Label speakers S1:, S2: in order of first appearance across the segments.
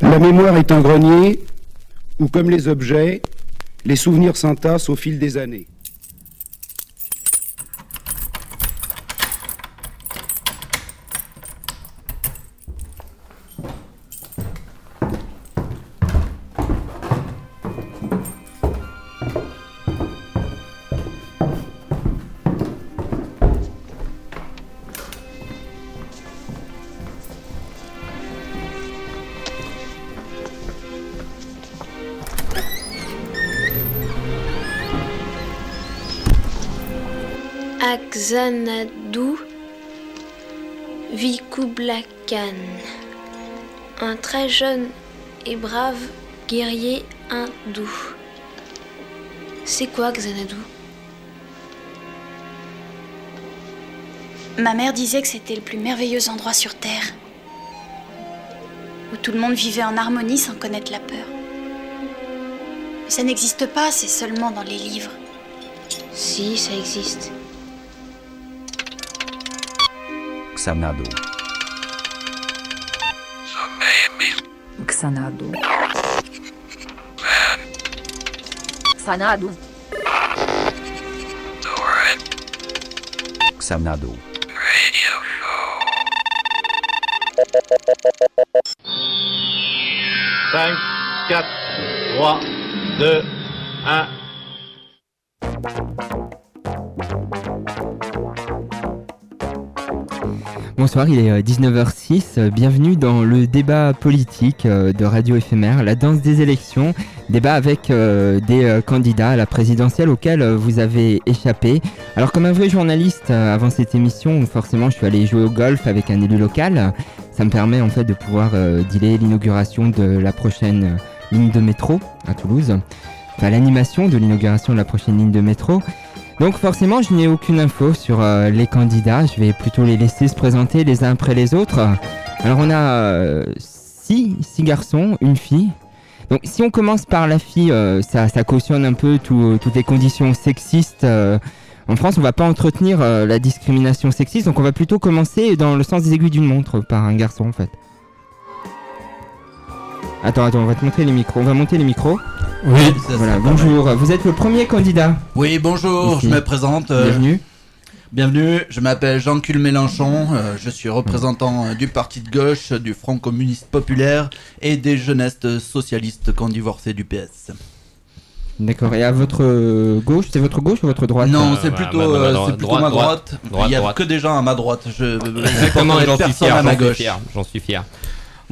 S1: La mémoire est un grenier où, comme les objets, les souvenirs s'entassent au fil des années.
S2: Très jeune et brave guerrier hindou. C'est quoi Xanadu?
S3: Ma mère disait que c'était le plus merveilleux endroit sur Terre, où tout le monde vivait en harmonie sans connaître la peur. Mais ça n'existe pas, c'est seulement dans les livres.
S2: Si, ça existe.
S4: Xanadu.
S5: Xanadu. Xanadu.
S4: Xanadu.
S6: Radio show.
S7: 5, 4, 3, 2, 1.
S8: Bonsoir, il est 19h06. Euh, bienvenue dans le débat politique euh, de Radio Éphémère, la danse des élections. Débat avec euh, des candidats à la présidentielle auxquels vous avez échappé. Alors, comme un vrai journaliste, avant cette émission, forcément, je suis allé jouer au golf avec un élu local. Ça me permet en fait de pouvoir dealer l'inauguration de la prochaine ligne de métro à Toulouse. Enfin, l'animation de l'inauguration de la prochaine ligne de métro. Donc forcément, je n'ai aucune info sur euh, les candidats. Je vais plutôt les laisser se présenter les uns après les autres. Alors on a euh, six, garçons, une fille. Donc si on commence par la fille, euh, ça, cautionne un peu toutes les conditions sexistes. en France, on va pas entretenir la discrimination sexiste, donc on va plutôt commencer dans le sens des aiguilles d'une montre par un garçon en fait. Attends, attends, on va te montrer les micros. On va monter les micros.
S9: Oui,
S8: voilà, bonjour. Vous êtes le premier candidat.
S9: Oui, bonjour, je me présente.
S8: Euh, Bienvenue.
S9: Bienvenue, je m'appelle Jean-Cul Mélenchon, euh, je suis représentant euh, du parti de gauche, du Front communiste populaire et des jeunesses socialistes qui ont divorcé du PS.
S8: D'accord, et à votre gauche, c'est votre gauche ou votre droite?
S9: Non, c'est plutôt, c'est plutôt ma droite. Il n'y a que des gens à ma droite. Je,
S10: Exactement, j'en suis fier. À ma gauche. J'en suis fier.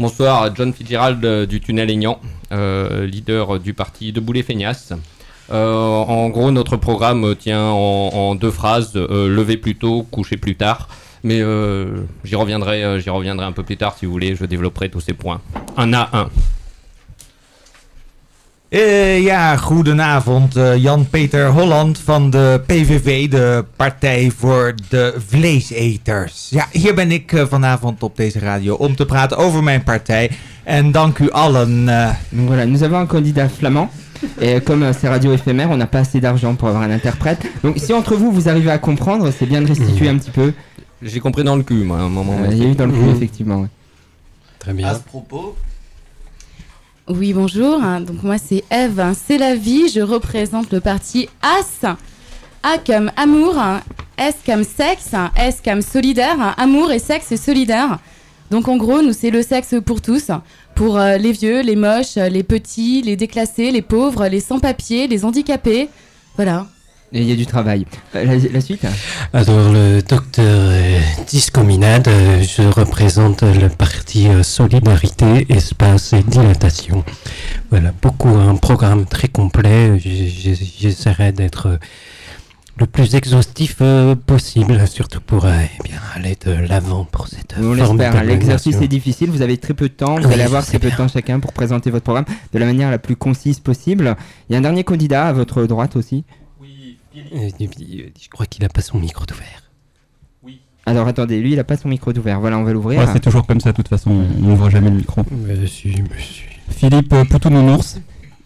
S10: Bonsoir, John Fitzgerald euh, du Tunnel Aignan, euh, leader du parti Debout les Feignasses. Euh, en gros, notre programme tient en, deux phrases lever plus tôt, coucher plus tard. Mais j'y reviendrai, j'y reviendrai un peu plus tard si vous voulez. Je développerai tous ces points. Un à un.
S11: Uh, ja, goedenavond. Uh, Jan-Peter Holland van de PVV, de Partij voor de Vleeseters. Ja, hier ben ik uh, vanavond op deze radio om te praten over mijn partij. En dank u allen.
S8: Donc voilà, nous avons un candidat flamand. Et comme euh, c'est radio éphémère, on n'a pas assez d'argent pour avoir un interprète. Donc si entre vous, vous arrivez à comprendre, c'est bien de restituer un petit peu.
S10: J'ai compris dans le cul, moi, à un moment.
S8: Il y a eu dans le cul, effectivement. Ouais.
S9: Très bien. À ce propos,
S12: oui, bonjour. Donc moi c'est Eve, c'est la vie. Je représente le parti AS. A comme amour, S comme sexe, S comme solidaire, amour et sexe solidaire. Donc en gros, nous c'est le sexe pour tous, pour euh, les vieux, les moches, les petits, les déclassés, les pauvres, les sans-papiers, les handicapés. Voilà.
S8: Et il y a du travail. Euh, la, suite
S13: Alors, le docteur euh, Discominade, euh, je représente le parti Solidarité, Espace et Dilatation. Voilà, beaucoup, un programme très complet. J'essaierai d'être le plus exhaustif possible, surtout pour eh bien, aller de l'avant pour cette
S8: On l'espère, l'exercice est difficile, vous avez très peu de temps, vous allez avoir très peu de temps chacun pour présenter votre programme de la manière la plus concise possible. Il y a un dernier candidat à votre droite aussi.
S13: Euh, je crois qu'il a pas son micro ouvert.
S8: Oui. Alors attendez, lui il a pas son micro ouvert. Voilà, on va l'ouvrir.
S14: c'est toujours comme ça, de toute façon, on n'ouvre jamais le micro.
S13: Monsieur, monsieur.
S14: Philippe euh, Poutou-Nounours.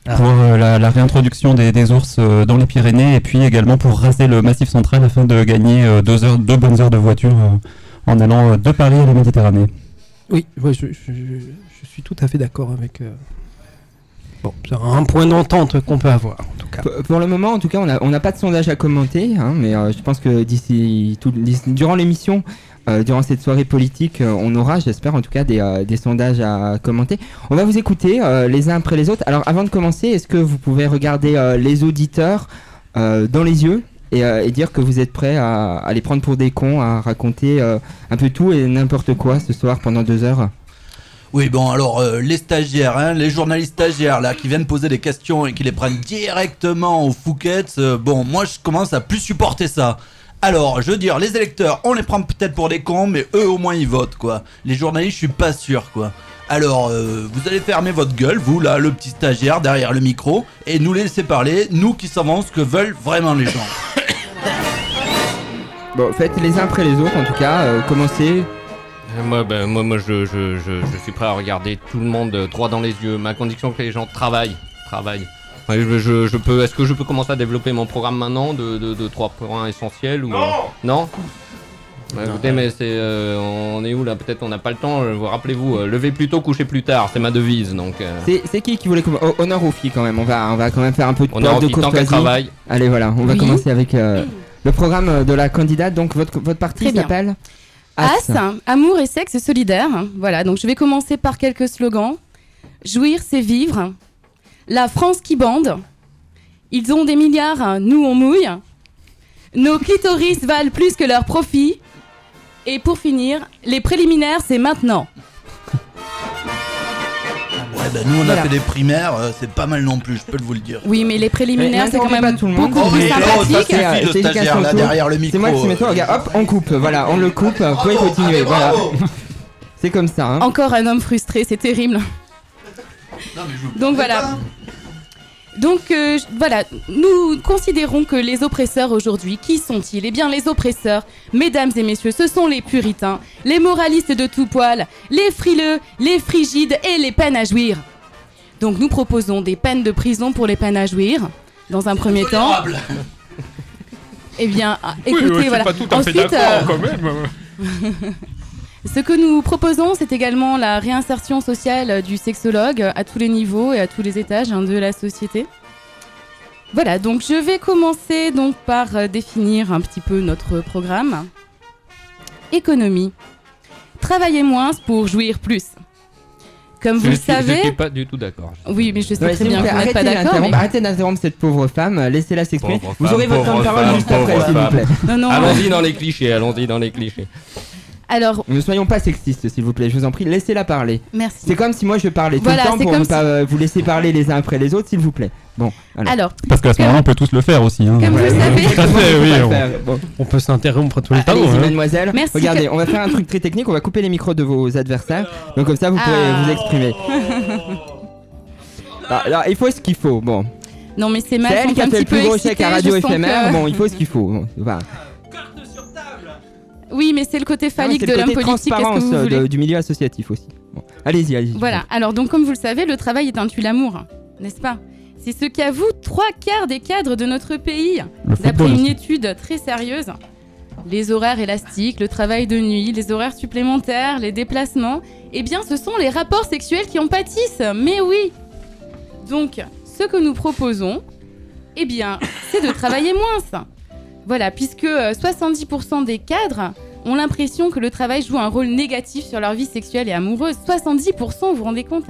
S14: Ah. Pour euh, la, réintroduction des, ours dans les Pyrénées et puis également pour raser le massif central afin de gagner deux, heures, deux bonnes heures de voiture en allant de Paris à la Méditerranée.
S13: Oui, ouais, je, je- je- je suis tout à fait d'accord avec. Bon, c'est un point d'entente qu'on peut avoir, en tout cas.
S8: Pour, le moment, en tout cas, on n'a pas de sondage à commenter, hein, mais euh, je pense que d'ici, durant l'émission, euh, durant cette soirée politique, euh, on aura, j'espère en tout cas, des, sondages à commenter. On va vous écouter les uns après les autres. Alors, avant de commencer, est-ce que vous pouvez regarder les auditeurs dans les yeux et, dire que vous êtes prêts à, à les prendre pour des cons, à raconter un peu tout et n'importe quoi ce soir pendant deux heures?
S9: Oui, bon, alors, euh, les stagiaires, hein, les journalistes stagiaires, là, qui viennent poser des questions et qui les prennent directement aux Fouquettes, euh, bon, moi, je commence à plus supporter ça. Alors, je veux dire, les électeurs, on les prend peut-être pour des cons, mais eux, au moins, ils votent, quoi. Les journalistes, je suis pas sûr, quoi. Alors, euh, vous allez fermer votre gueule, vous, là, le petit stagiaire, derrière le micro, et nous laisser parler, nous qui savons ce que veulent vraiment les gens.
S8: Bon, faites les uns après les autres, en tout cas. commencez.
S10: Euh, Moi, ben, moi, moi je, je, je, je suis prêt à regarder tout le monde euh, droit dans les yeux. Ma condition que les gens travaillent. Travaillent. Ouais, je, je- je peux, Est-ce que je peux commencer à développer mon programme maintenant de, de, de trois points essentiels ou...
S7: Non
S10: Non? Ouais, Écoutez, mais c'est, euh, on est où là? Peut-être on n'a pas le temps. euh, Vous rappelez-vous, euh, levez plus tôt, couchez plus tard. C'est ma devise, donc. euh,
S8: C'est c'est qui qui voulait commencer Honneur aux filles quand même. On va, on va quand même faire un peu de
S10: Honneur
S8: de courtoisie.
S10: travaillent.
S8: Allez, voilà, on va
S12: Oui.
S8: commencer avec euh, le programme de la candidate. Donc votre, votre parti s'appelle
S12: As, amour et sexe solidaire. Voilà, donc je vais commencer par quelques slogans. Jouir, c'est vivre. La France qui bande. Ils ont des milliards, nous on mouille. Nos clitoris valent plus que leurs profits. Et pour finir, les préliminaires, c'est maintenant.
S9: Ouais, bah, nous, on
S12: Voilà.
S9: a fait des primaires, euh, c'est pas mal non plus, je peux vous le dire.
S12: Oui, mais les préliminaires, c'est quand même
S8: pas tout le monde.
S12: beaucoup
S9: Oh,
S12: plus
S9: ça
S12: sympathique.
S9: suffit, le
S8: c'est
S9: derrière le
S8: C'est
S9: micro,
S8: moi qui mets
S9: euh,
S8: toi, regarde, hop, on coupe, voilà, on le coupe, vous pouvez continuer, voilà. C'est comme ça, hein.
S12: Encore un homme frustré, c'est terrible. Donc voilà. Donc euh, voilà, nous considérons que les oppresseurs aujourd'hui, qui sont-ils? Eh bien les oppresseurs, mesdames et messieurs, ce sont les puritains, les moralistes de tout poil, les frileux, les frigides et les peines à jouir. Donc nous proposons des peines de prison pour les peines à jouir, dans un premier temps. Eh bien, écoutez, voilà. Ensuite, euh, Ce que nous proposons, c'est également la réinsertion sociale du sexologue à tous les niveaux et à tous les étages hein, de la société. Voilà, donc je vais commencer donc par euh, définir un petit peu notre programme. Économie. Travailler moins pour jouir plus. Comme vous
S10: je
S12: le
S10: suis- Je
S12: savez.
S10: suis pas du tout d'accord.
S12: Oui, mais je sais
S8: Ouais,
S12: très bien que vous n'êtes pas
S8: arrêtez
S12: d'accord. mais-
S8: Arrêtez d'interrompre cette pauvre femme, laissez-la s'exprimer. Vous aurez votre temps de parole juste après, s'il vous plaît.
S12: Non, non.
S10: Allons-y dans les clichés, allons-y dans les clichés.
S12: Alors,
S8: Ne soyons pas sexistes, s'il vous plaît, je vous en prie, laissez-la parler.
S12: Merci.
S8: C'est comme si moi je parlais tout
S12: Voilà,
S8: le temps
S12: c'est
S8: pour ne
S12: si-
S8: pas euh, vous laisser parler les uns après les autres, s'il vous plaît. Bon, alors.
S12: Alors,
S14: Parce qu'à ce moment-là, on peut tous le faire aussi. Hein.
S12: Comme vous le savez.
S14: Tout à fait, oui. On-.
S8: Bon.
S13: Peut s'interrompre tout le temps.
S8: Allez-y,
S13: hein.
S8: mademoiselle.
S12: Merci
S8: Regardez,
S12: que-
S8: on va faire un truc très technique. On va couper les micros de vos adversaires. Donc, comme ça, vous pourrez
S12: Ah.
S8: vous exprimer. Ah, alors, il faut ce qu'il faut. Bon.
S12: non, mais c'est
S8: C'est
S12: mal.
S8: elle
S12: sont
S8: qui a fait le plus gros chèque à Radio éphémère. Bon, il faut ce qu'il faut. Bon.
S12: Oui, mais c'est le côté
S8: Non,
S12: phallique de l'homme politique. Que
S8: transparence
S12: vous
S8: euh,
S12: voulez
S8: de- du milieu associatif aussi. Bon. Allez-y, allez-y.
S12: Voilà, alors donc comme vous le savez, le travail est un tue-l'amour, n'est-ce pas? C'est ce qu'avouent trois quarts des cadres de notre pays, d'après une étude très sérieuse. Les horaires élastiques, le travail de nuit, les horaires supplémentaires, les déplacements, eh bien ce sont les rapports sexuels qui en pâtissent, mais oui Donc, ce que nous proposons, eh bien, c'est de travailler moins. Voilà, puisque euh, 70% des cadres ont l'impression que le travail joue un rôle négatif sur leur vie sexuelle et amoureuse. 70%, vous vous rendez compte?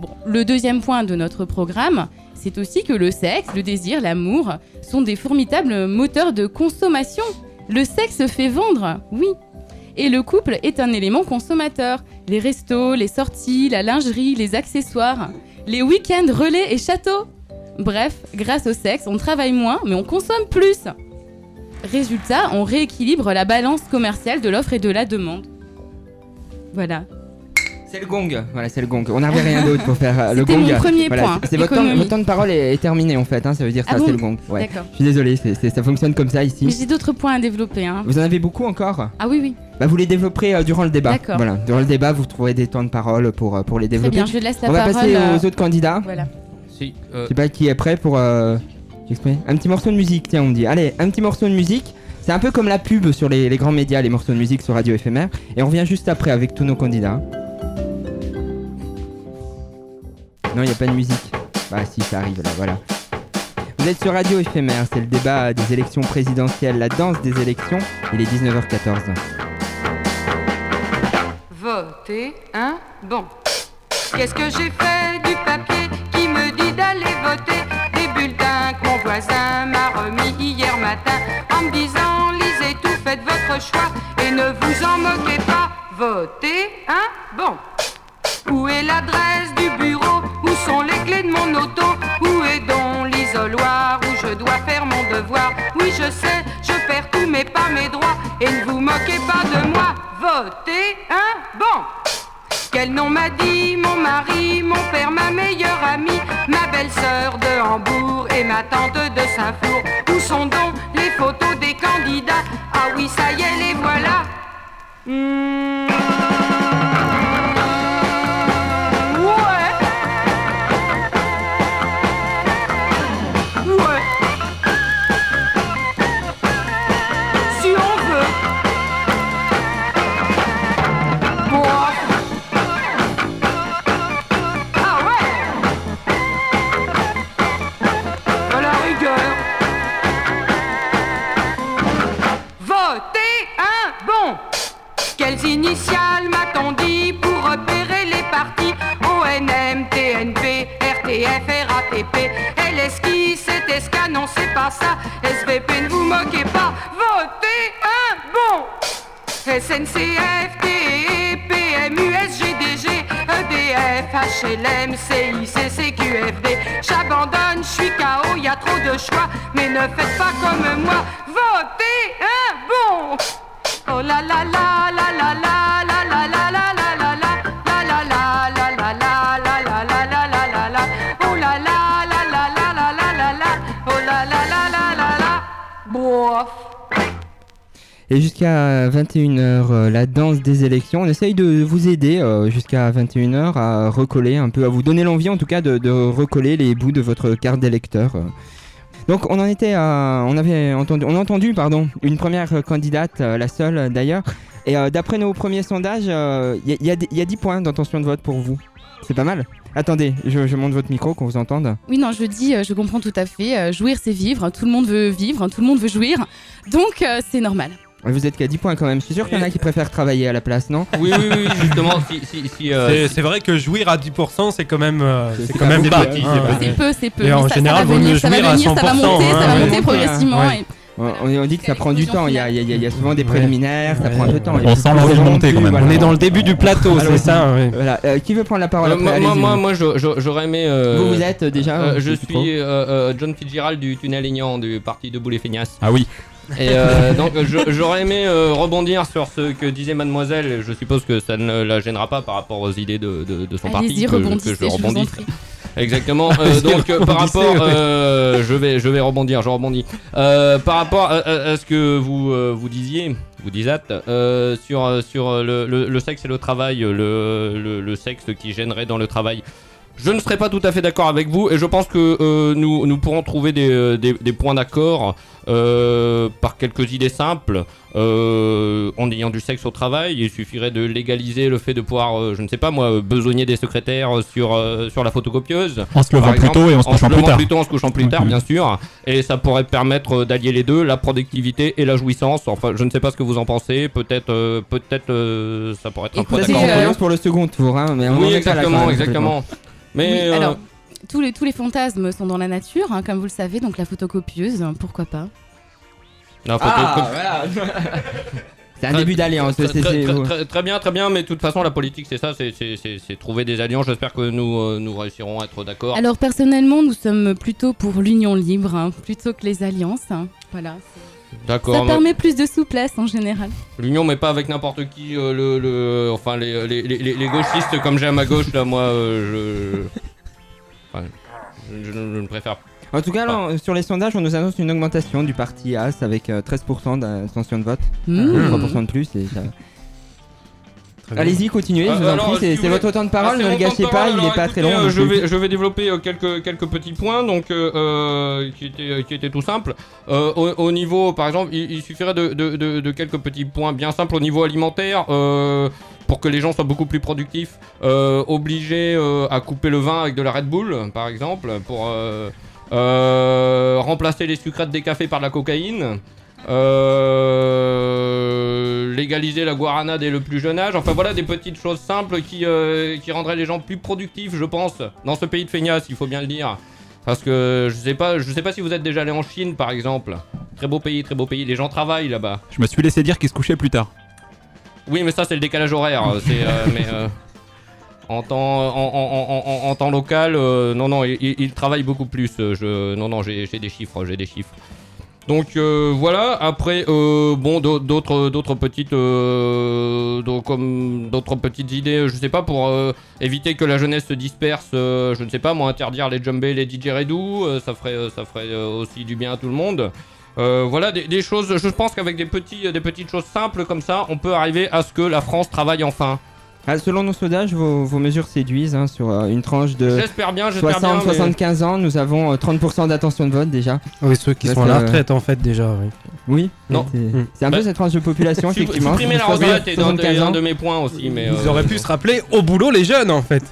S12: Bon, le deuxième point de notre programme, c'est aussi que le sexe, le désir, l'amour sont des formidables moteurs de consommation. Le sexe fait vendre, oui. Et le couple est un élément consommateur. Les restos, les sorties, la lingerie, les accessoires, les week-ends relais et châteaux. Bref, grâce au sexe, on travaille moins, mais on consomme plus. Résultat, on rééquilibre la balance commerciale de l'offre et de la demande. Voilà.
S8: C'est le gong. Voilà, c'est le gong. On n'avait rien d'autre pour faire euh, le
S12: C'était
S8: gong.
S12: mon premier
S8: Voilà,
S12: point,
S8: c'est- votre temps,
S12: économie.
S8: votre temps de parole est, est terminé en fait. hein, ça veut dire
S12: Ah
S8: ça,
S12: bon
S8: c'est le gong. Ouais.
S12: D'accord.
S8: Je suis désolé, ça fonctionne comme ça ici.
S12: Mais j'ai d'autres points à développer. Hein.
S8: Vous en avez beaucoup encore?
S12: Ah oui, oui.
S8: Bah, vous les développerez euh, durant le débat.
S12: D'accord.
S8: Voilà, durant le débat, vous trouverez des temps de parole pour, euh, pour les
S12: Très
S8: développer.
S12: bien, je laisse la
S8: On va
S12: parole.
S8: passer
S12: euh,
S8: aux autres candidats.
S12: Voilà.
S10: Si, euh,
S8: Je sais pas qui est prêt pour euh. Un petit morceau de musique, tiens, on me dit. Allez, un petit morceau de musique. C'est un peu comme la pub sur les, grands médias, les morceaux de musique sur Radio Éphémère. Et on revient juste après avec tous nos candidats. Non, il n'y a pas de musique. Bah si, ça arrive là, voilà. Vous êtes sur Radio Éphémère, c'est le débat des élections présidentielles, la danse des élections. Il est 19h14.
S15: Voter, hein Bon. Qu'est-ce que j'ai fait du papier qui me dit d'aller voter? En me disant lisez tout, faites votre choix et ne vous en moquez pas. Votez, hein Bon. Où est l'adresse du bureau? Où sont les clés de mon auto? Où est donc l'isoloir où je dois faire mon devoir? Oui, je sais, je perds tout mais pas mes droits et ne vous moquez pas de moi. Votez, hein Bon. Quel nom m'a dit mon mari, mon père, ma meilleure amie, ma belle-sœur de Hambourg et ma tante de Saint-Flour Où sont donc les photos des candidats? Ah oui, ça y est, les voilà. Hmm. Quelles initiales m'a-t-on dit pour repérer les partis ONM, TNP, RTF, RATP, LSKI, CTSK, non c'est pas ça, SVP, ne vous moquez pas, votez un bon. SNCF, TE, PMU, SGDG, EDF, HLM, CIC, CQFD. J'abandonne, je suis KO, y a trop de choix, mais ne faites pas comme moi,
S8: jusqu'à 21h, la danse des élections. On essaye de vous aider euh, jusqu'à 21h à recoller un peu, à vous donner l'envie en tout cas de, recoller les bouts de votre carte d'électeur. euh. Donc on en était à, on avait entendu, on a entendu pardon, une première euh, candidate, euh, la seule euh, d'ailleurs. Et euh, d'après nos premiers sondages, il y, a- y a des- y a 10 points d'intention de vote pour vous. C'est pas mal. Attendez, je, je monte votre micro qu'on vous entende.
S12: Oui, non, je dis, euh, je comprends tout à fait. euh, jouir, c'est vivre. Tout le monde veut vivre, tout le monde veut jouir. Donc, euh, c'est normal.
S8: Vous êtes qu'à 10 points quand même. Je suis sûr qu'il y en a qui préfèrent travailler à la place, non
S10: Oui, oui, oui, justement, si, si, si, euh,
S16: C'est- C'est vrai que jouir à 10%, c'est quand même, euh,
S8: C'est-
S16: quand
S8: pas
S16: même bas.
S8: c'est
S16: hein, ouais.
S12: C'est peu, c'est peu.
S16: Et
S12: mais
S16: en
S12: ça-
S16: général,
S12: ça va
S16: vaut mieux
S12: venir, ça va
S16: jouir à
S12: venir, ça va
S16: 100%.
S12: monter, ça va
S16: hein,
S12: monter
S16: ouais.
S12: progressivement.
S16: Ouais.
S12: et-
S8: On, on dit que ça prend du temps, il y a, il y a- il y a- il y a souvent des préliminaires, ça prend un peu de temps.
S14: On sent l'envie de monter quand même.
S16: On est dans le début du plateau,
S8: Alors,
S16: c'est ça.
S8: Voilà, euh, qui veut prendre la parole
S10: Euh,
S8: après
S10: moi, moi, moi, j'aurais aimé. euh,
S8: Vous, vous êtes, déjà,
S10: euh,
S8: je
S10: suis John Fitzgerald du Tunnel Aignan du parti de Boulet Feignasse.
S14: Ah oui.
S10: Et euh, donc j'aurais aimé euh, rebondir sur ce que disait Mademoiselle. Je suppose que ça ne la gênera pas par rapport aux idées de, de- de son parti. que- que je rebondisse. Exactement. Euh, donc euh, par rapport, euh, je vais je vais rebondir, je rebondis. Par rapport à, à- à ce que vous vous disiez, vous disâtes sur sur le, le- le sexe et le travail, le, le, le sexe qui gênerait dans le travail. Je ne serais pas tout à fait d'accord avec vous et je pense que euh, nous, nous pourrons trouver des, euh, des, des points d'accord euh, par quelques idées simples. Euh, en ayant du sexe au travail, il suffirait de légaliser le fait de pouvoir, euh, je ne sais pas moi, besogner des secrétaires sur, euh, sur la photocopieuse.
S14: En se levant plus tôt et en se couchant plus
S10: levant
S14: tard.
S10: plus tôt, en se couchant plus tard, bien sûr. Et ça pourrait permettre d'allier les deux, la productivité et la jouissance. Enfin, je ne sais pas ce que vous en pensez. Peut-être euh, peut-être euh, ça pourrait être un point
S8: C'est
S10: d'accord.
S8: pour le second tour, hein, mais on en
S10: Oui, exactement, exactement. Mais
S12: Oui,
S10: euh,
S12: alors, tous les, tous les fantasmes sont dans la nature, hein, comme vous le savez, donc la photocopieuse, pourquoi pas
S10: la photo-
S8: Ah, voilà. C'est un
S10: Très-
S8: début d'alliance.
S10: Très,
S8: c'est-
S10: très-
S8: c'est-
S10: très- très- très bien, très bien, mais de toute façon, la politique, c'est ça, c'est- c'est c'est- c'est trouver des alliances. J'espère que nous, euh, nous réussirons à être d'accord.
S12: Alors, personnellement, nous sommes plutôt pour l'union libre, hein, plutôt que les alliances. hein. Voilà. Ça
S10: D'accord. mais
S12: permet plus de souplesse en général.
S10: L'union, mais pas avec n'importe qui. euh, le, le- enfin, les, les, les, les- les gauchistes comme j'ai à ma gauche, là, moi, euh, je. enfin, je, je ne préfère
S8: En tout cas, là, sur les sondages, on nous annonce une augmentation du parti AS avec euh, 13% d'intention de vote.
S12: Mmh.
S8: Euh, 3% de plus. Et ça-. Allez-y, continuez, je vous en
S10: alors,
S8: prie, c'est votre temps de parole,
S10: Ah,
S8: ne le gâchez pas, il n'est pas très long.
S10: euh, je, vais, je vais développer euh, quelques, quelques petits points donc, euh, qui, étaient, qui étaient tout simples. Au, au niveau, par exemple, il, suffirait de, quelques petits points bien simples au niveau alimentaire. pour que les gens soient beaucoup plus productifs, euh, obligés euh, à couper le vin avec de la Red Bull, par exemple, pour euh, remplacer les sucrètes des cafés par de la cocaïne. Euh, légaliser la guarana dès le plus jeune âge. Enfin voilà des petites choses simples qui, euh, qui rendraient les gens plus productifs, je pense, dans ce pays de feignasses, il faut bien le dire. Parce que je sais pas, je sais pas si vous êtes déjà allé en Chine par exemple. Très beau pays, très beau pays. Les gens travaillent là-bas.
S14: Je me suis laissé dire qu'il se couchait plus tard.
S10: Oui, mais ça c'est le décalage horaire. c'est euh, mais en temps en, en- en- en- en temps local, euh, non non, ils il travaillent beaucoup plus. Je non non, j'ai des chiffres, j'ai des chiffres. Donc euh, voilà. Après, euh, bon, d'au- d'autres d'autres petites euh, comme d'autres idées. Je sais pas pour éviter que la jeunesse se disperse. je ne sais pas, moi interdire les jumbés, les euh, ça ferait ça ferait aussi du bien à tout le monde. Voilà des, choses. Je pense qu'avec des des petites choses simples comme ça, on peut arriver à ce que la France travaille enfin.
S8: Ah, selon nos sondages, vos, vos mesures séduisent hein, sur euh, une tranche de
S10: J'espère bien, j'espère bien, mais-
S8: 60-75 ans. Nous avons euh, 30% d'attention de vote déjà.
S16: Oui, ceux qui sont à la
S8: euh,
S16: retraite en fait déjà. Oui.
S8: Oui,
S10: Non.
S8: c'est
S16: Mm.
S8: c'est un peu
S10: Bah,
S8: cette tranche de population,
S10: Su-
S8: effectivement.
S10: Supprimer la
S8: 60,
S10: retraite est dans-
S8: 75
S10: est un
S8: ans.
S10: de mes points aussi, mais
S16: Ils
S10: euh,
S16: auraient pu se rappeler au boulot les jeunes en fait.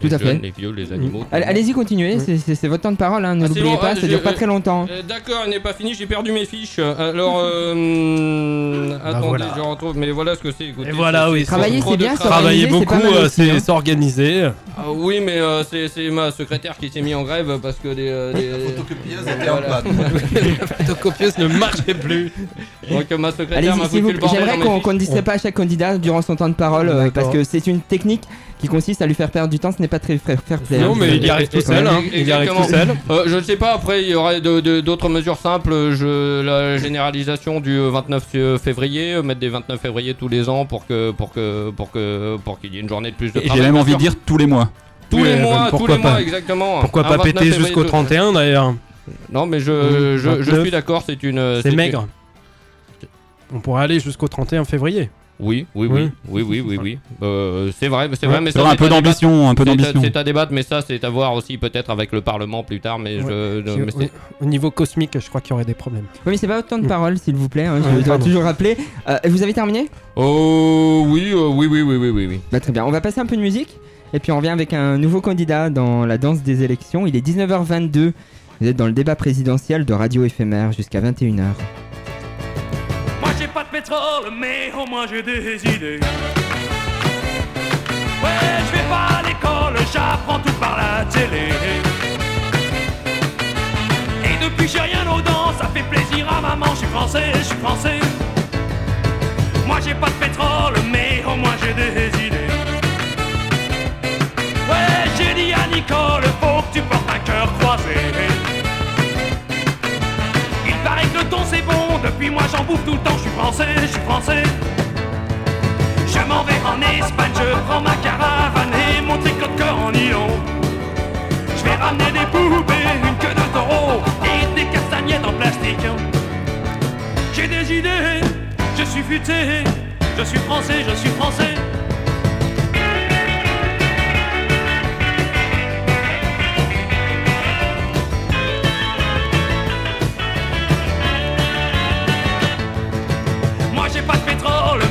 S8: Tout à
S10: les jeunes,
S8: fait.
S10: Les vieux, les animaux. monde.
S8: Allez-y, continuez, c'est- c'est c'est votre temps de parole, hein, ne
S10: Ah, c'est
S8: l'oubliez
S10: bon,
S8: pas,
S10: ah,
S8: ça dure pas
S10: euh,
S8: très longtemps.
S10: Euh, D'accord, il n'est pas fini, j'ai perdu mes fiches. Alors, euh, hum, attendez,
S16: voilà.
S10: je retrouve. Mais voilà ce que c'est.
S16: Et voilà,
S10: c'est-
S16: oui.
S10: c'est
S8: Travailler, c'est bien,
S10: travail.
S16: Travailler
S8: c'est
S16: beaucoup, euh,
S8: aussi, hein.
S16: c'est s'organiser.
S10: Ah oui, mais euh, c'est c'est ma secrétaire qui s'est mis en grève parce que les. euh, les-
S9: La photocopieuse était en panne.
S16: La photocopieuse ne marchait plus.
S10: Donc euh, ma secrétaire m'a foutu le bordel
S8: J'aimerais qu'on ne distrait pas à chaque candidat durant son temps de parole euh, parce que c'est une technique qui consiste à lui faire perdre du temps. Ce n'est pas très fair play.
S16: Non,
S8: hein.
S16: mais il y arrive tout seul. hein. Il y arrive tout seul.
S10: Euh, je ne sais pas, après il y aurait d'autres mesures simples. Je, la généralisation du euh, 29 février, euh, mettre des 29 février tous les ans pour que pour que pour que pour qu'il y ait une journée de plus de
S14: Et
S10: travail.
S14: j'ai même envie de dire tous les mois.
S10: tous les mois, tous
S16: pourquoi
S10: les mois
S16: pas.
S10: exactement.
S16: Pourquoi pas
S10: 29
S16: péter jusqu'au
S10: février,
S16: 31 d'ailleurs
S10: Non, mais je, je, je
S16: 29.
S10: suis d'accord, c'est une.
S16: C'est
S10: une-
S16: maigre. On pourrait aller jusqu'au 31 février.
S10: Oui, oui, oui, oui, oui, oui, oui. Euh, c'est vrai, c'est vrai, mais ça,
S14: un peu d'ambition, un peu
S10: C'est à-
S14: d'ambition.
S10: C'est à débattre, mais ça, c'est à voir aussi peut-être avec le Parlement plus tard. Mais je,
S16: au, au niveau cosmique, je crois qu'il y aurait des problèmes.
S8: Oui, mais c'est pas votre temps de parole, s'il vous plaît. hein, je
S16: Ouais,
S8: dois toujours rappeler. Euh, vous avez terminé?
S10: Oh oui, euh, oui, oui, oui, oui, oui, oui.
S8: Bah, Très bien. On va passer un peu de musique. Et puis on revient avec un nouveau candidat dans la danse des élections. Il est 19h22. Vous êtes dans le débat présidentiel de Radio Éphémère jusqu'à 21h.
S17: Pas de pétrole, mais au moins j'ai des idées. Ouais, je vais pas à l'école, j'apprends tout par la télé. Et depuis j'ai rien aux dents, ça fait plaisir à maman, je suis français, je suis français. Moi j'ai pas de pétrole, mais au moins j'ai des idées. Ouais, j'ai dit à Nicole, faut que tu portes un cœur croisé. Que le ton c'est bon, depuis moi j'en bouffe tout le temps, je suis français, je suis français. Je m'en vais en Espagne, je prends ma caravane et mon tricot de cœur en nylon. Je vais ramener des poupées, une queue de taureau et des castagnettes en plastique. J'ai des idées, je suis futé, je suis français, je suis français.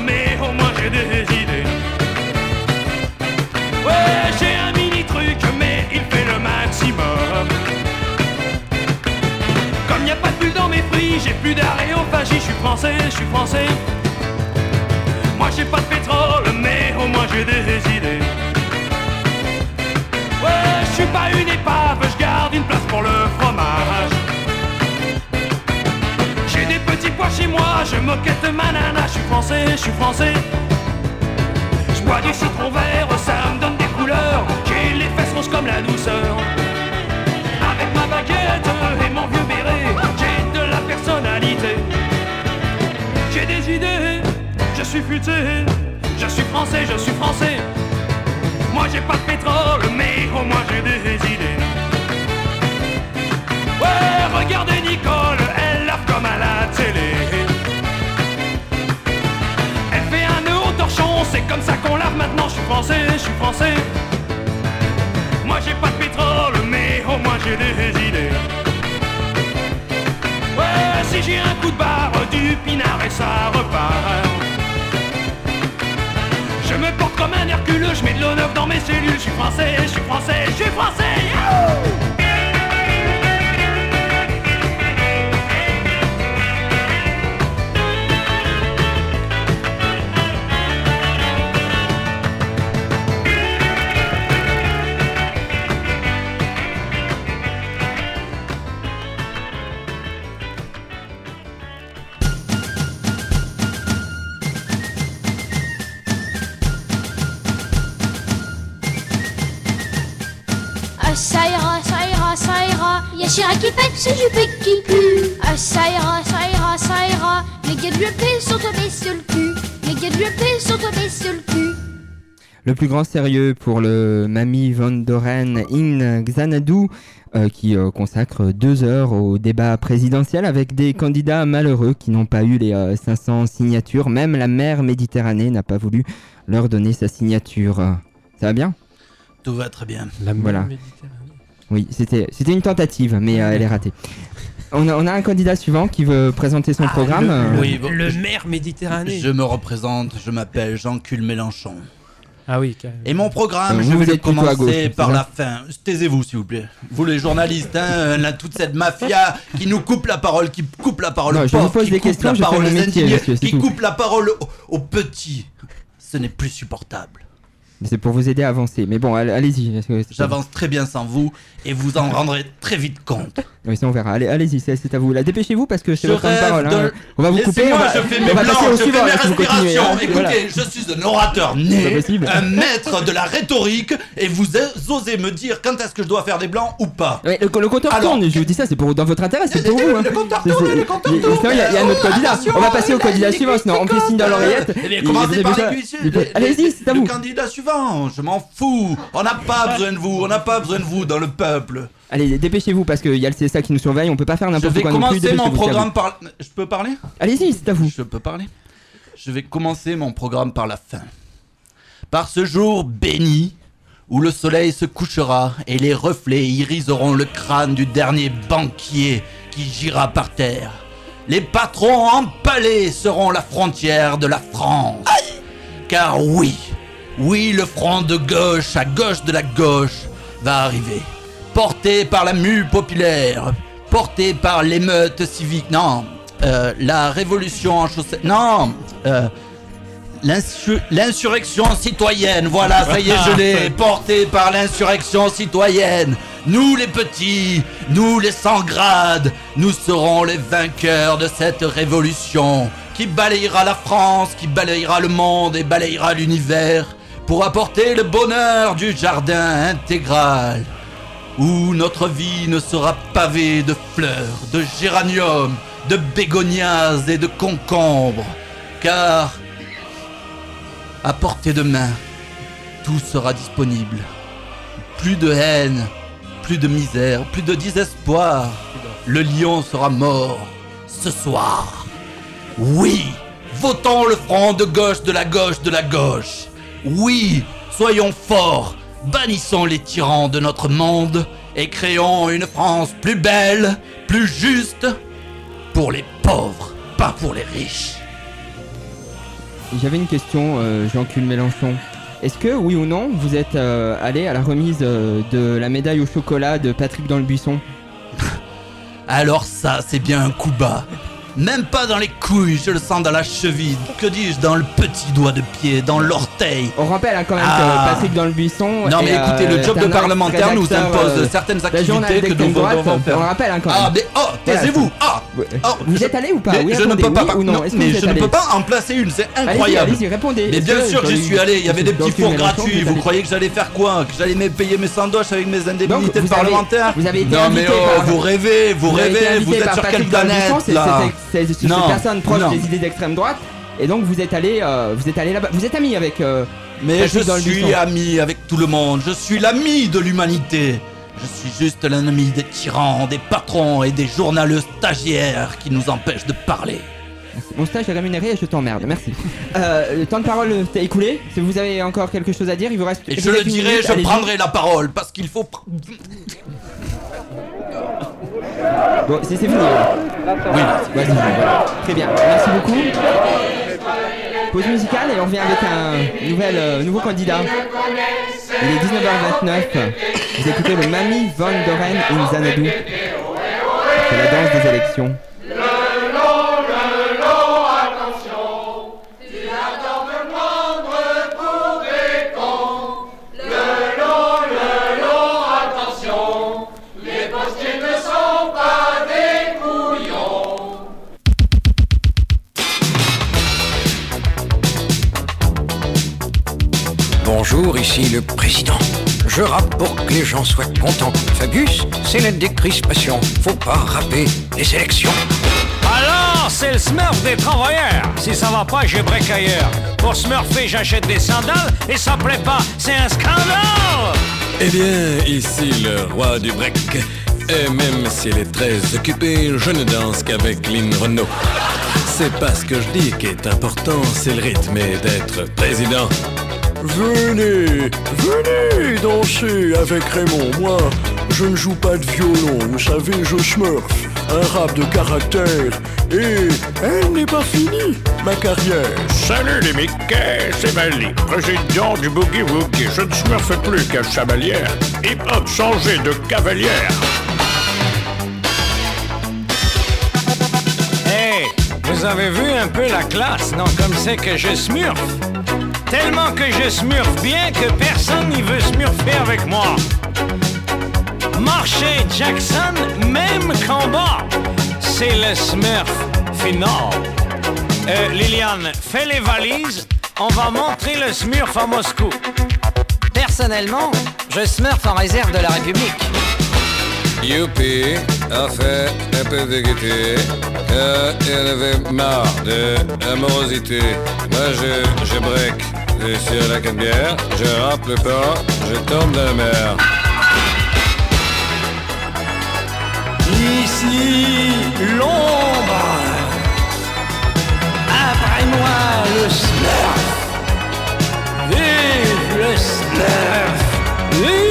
S17: Mais au moins j'ai des idées. Ouais, j'ai un mini truc, mais il fait le maximum. Comme y a pas de bulle dans mes fruits, j'ai plus d'aréophagie, je suis français, je suis français. Moi j'ai pas de pétrole, mais au moins j'ai des idées. Ouais, je suis pas une épave, je garde une place pour le fromage. Je moquette de ma nana, je suis français, je suis français. Je bois du citron vert, ça me donne des couleurs, j'ai les fesses roses comme la douceur. Avec ma baguette et mon vieux béret, j'ai de la personnalité. J'ai des idées, je suis futé, je suis français, je suis français. Moi j'ai pas de pétrole, mais au moins j'ai des idées. Ouais, regardez Nicole, c'est comme ça qu'on lave maintenant. Je suis français, je suis français. Moi j'ai pas de pétrole, mais au moins j'ai des idées. Ouais, si j'ai un coup de barre, du pinard et ça repart. Je me porte comme un Hercule, je mets de l'honneur dans mes cellules. Je suis français, je suis français, je suis français.
S2: Chirac qui pète, c'est Juppé qui pue. Ah, ça ira, ça ira, ça ira. Les gars de l'UP sont tombés sur le cul. Les gars de l'UP sont tombés sur le cul.
S8: Le plus grand sérieux pour le Mami Van Doren in Xanadu, euh, qui euh, consacre deux heures au débat présidentiel avec des candidats malheureux qui n'ont pas eu les euh, 500 signatures. Même la mer Méditerranée n'a pas voulu leur donner sa signature. Ça va bien?
S9: Tout va très bien.
S8: Voilà. Oui, c'était c'était une tentative, mais euh, elle est ratée. On a, on a un candidat suivant qui veut présenter son programme. euh,
S9: Oui, bon,
S18: le maire Méditerranée.
S9: Je me représente, je m'appelle Jean-Cul Mélenchon.
S18: Ah oui, carrément.
S9: Et mon programme,
S8: Euh,
S9: je
S8: vous,
S9: vais
S8: vous
S9: le commencer
S8: gauche,
S9: par la fin. Taisez-vous, s'il vous plaît. Vous, les journalistes, hein, euh, là, toute cette mafia qui nous coupe la parole, qui coupe la parole
S8: Non,
S9: aux
S8: je vous
S9: pauvres,
S8: pose
S9: qui
S8: des
S9: coupe
S8: questions,
S9: la parole aux
S8: métier,
S9: indignés,
S8: monsieur, c'est
S9: qui
S8: tout.
S9: coupe la parole aux, aux petits. Ce n'est plus supportable.
S8: C'est pour vous aider à avancer. Mais bon, allez- allez-y.
S9: J'avance très bien sans vous et vous en rendrez très vite compte.
S8: Oui, ça on verra. Allez, allez-y, c'est à vous. Là, dépêchez-vous parce que c'est votre parole. hein.
S9: de-
S8: On va vous couper. On va,
S9: je fais mes
S8: au
S9: je fais mes
S8: vous continuez,
S9: respirations.
S8: hein.
S9: Écoutez,
S8: Voilà.
S9: je suis un orateur né, un maître de la rhétorique, et vous osez me dire quand est-ce que je dois faire des blancs ou pas.
S8: Ouais, le, le compteur
S9: Alors-
S8: tourne, je vous dis ça, c'est pour dans votre intérêt, c'est pour vous. hein.
S9: Le compteur
S8: C'est-
S9: tourne,
S8: c'est-
S9: le compteur tourne.
S8: il y a, un autre candidat. On va passer au candidat suivant, sinon on fait signe dans l'oreillette.
S9: Eh
S8: vous Allez-y, c'est à
S9: Le
S8: vous.
S9: candidat suivant, je m'en fous. On n'a pas besoin de vous, on n'a pas besoin de vous dans le peuple.
S8: Allez, dépêchez-vous parce qu'il y a le CSA qui nous surveille, on peut pas faire
S9: Je
S8: n'importe
S9: vais
S8: quoi non plus.
S9: commencer mon
S8: dépêchez-vous, c'est à
S9: programme
S8: vous.
S9: par. Je peux parler?
S8: Allez-y, c'est à vous.
S9: Je peux parler? Je vais commencer mon programme par la fin. Par ce jour béni où le soleil se couchera et les reflets iriseront le crâne du dernier banquier qui gira par terre. Les patrons empalés seront la frontière de la France. Car oui, oui, le front de gauche à gauche de la gauche va arriver. Porté par la mue populaire, porté par l'émeute civique. Non, euh, la révolution en chaussettes. Non, euh, l'insu- l'insurrection citoyenne. Voilà, ça y est, je l'ai. Porté par l'insurrection citoyenne. Nous les petits, nous les sans grades, nous serons les vainqueurs de cette révolution qui balayera la France, qui balayera le monde et balayera l'univers pour apporter le bonheur du jardin intégral où notre vie ne sera pavée de fleurs, de géraniums, de bégonias et de concombres, car à portée de main, tout sera disponible. Plus de haine, plus de misère, plus de désespoir. Le lion sera mort ce soir. Oui, votons le front de gauche de la gauche de la gauche. Oui, soyons forts, bannissons les tyrans de notre monde et créons une France plus belle, plus juste, pour les pauvres, pas pour les riches.
S8: J'avais une question, euh, Jean-Cul Mélenchon. Est-ce que, oui ou non, vous êtes euh, allé à la remise euh, de la médaille au chocolat de Patrick dans le buisson?
S9: Alors ça, c'est bien un coup bas. Même pas dans les couilles, je le sens dans la cheville. Que dis-je dans le petit doigt de pied, dans l'orteil.
S8: On rappelle hein, quand même
S9: Ah.
S8: que Patrick dans le buisson.
S9: Non mais écoutez,
S8: euh,
S9: le job
S8: est
S9: de parlementaire nous impose
S8: euh,
S9: certaines activités que nous devons faire.
S8: On le rappelle hein, quand même.
S9: Ah mais oh, taisez-vous Ah oh,
S8: Vous êtes allé ou pas?
S9: Mais
S8: Oui,
S9: je ne peux pas,
S8: oui ou non?
S9: mais je ne peux pas en placer une, c'est incroyable.
S8: allez-y, répondez.
S9: Mais bien sûr, j'y suis allé. Il y avait des petits fours gratuits.
S8: vous
S9: croyez que j'allais faire quoi? Que j'allais payer mes sandoches avec mes indemnités de
S8: vous avez-
S9: Non mais oh, vous rêvez, vous rêvez. Vous êtes sur quelle planète là?
S8: C'est- c'est
S9: Non,
S8: une personne proche
S9: non.
S8: des idées d'extrême droite. Et donc vous êtes allé, euh, vous êtes allé là-bas. Vous êtes ami avec. euh,
S9: Mais je suis ami avec tout le monde, je suis l'ami de l'humanité. Je suis juste l'ennemi des tyrans, des patrons et des journaleux stagiaires qui nous empêchent de parler.
S8: Mon stage est rémunéré et je t'emmerde, merci. Euh, le temps de parole s'est écoulé. Si vous avez encore quelque chose à dire, il vous reste.
S9: Et
S8: vous
S9: je le dirai,
S8: minute,
S9: je prendrai la parole parce qu'il faut.
S8: Bon, c'est c'est fini.
S9: Oui.
S8: Vas-y, voilà. Très bien, merci beaucoup. Pause musicale et on revient avec un nouvel, euh, nouveau candidat. Il est 19h29. Vous écoutez le Mamie Van Doren in Xanadu. C'est la danse des élections.
S6: Bonjour, ici le président. Je rappe pour que les gens soient contents. Fabius, c'est la décrispation. Faut pas rapper les élections.
S19: Alors, c'est le smurf des travailleurs. Si ça va pas, je break ailleurs. Pour smurfer, j'achète des sandales et ça plaît pas, c'est un scandale.
S20: Eh bien, ici le roi du break. Et même s'il est très occupé, je ne danse qu'avec Lynn Renault. C'est pas ce que je dis qui est important, c'est le rythme et d'être président.
S21: Venez, venez danser avec Raymond. Moi, je ne joue pas de violon, vous savez, je smurf. Un rap de caractère. Et elle n'est pas finie, ma carrière.
S22: Salut les Mickey, c'est Mali, président du Boogie Woogie. Je ne smurfe plus qu'à Chamalière. Hip hop changé de cavalière.
S19: Vous avez vu un peu la classe, non Comme c'est que je smurf. Tellement que je smurf bien que personne n'y veut smurfer avec moi. Marché Jackson, même combat. C'est le smurf final. Euh, Liliane, fais les valises. On va montrer le smurf à Moscou.
S23: Personnellement, je smurf en réserve de la République.
S20: Youpi a fait un peu de gaieté, car elle avait marre de l'amorosité. Moi je, je break sur la canne-bière, je rappe le je tombe dans la mer.
S19: Ici, l'ombre. Après moi, le smurf. Vive le smurf. Libre.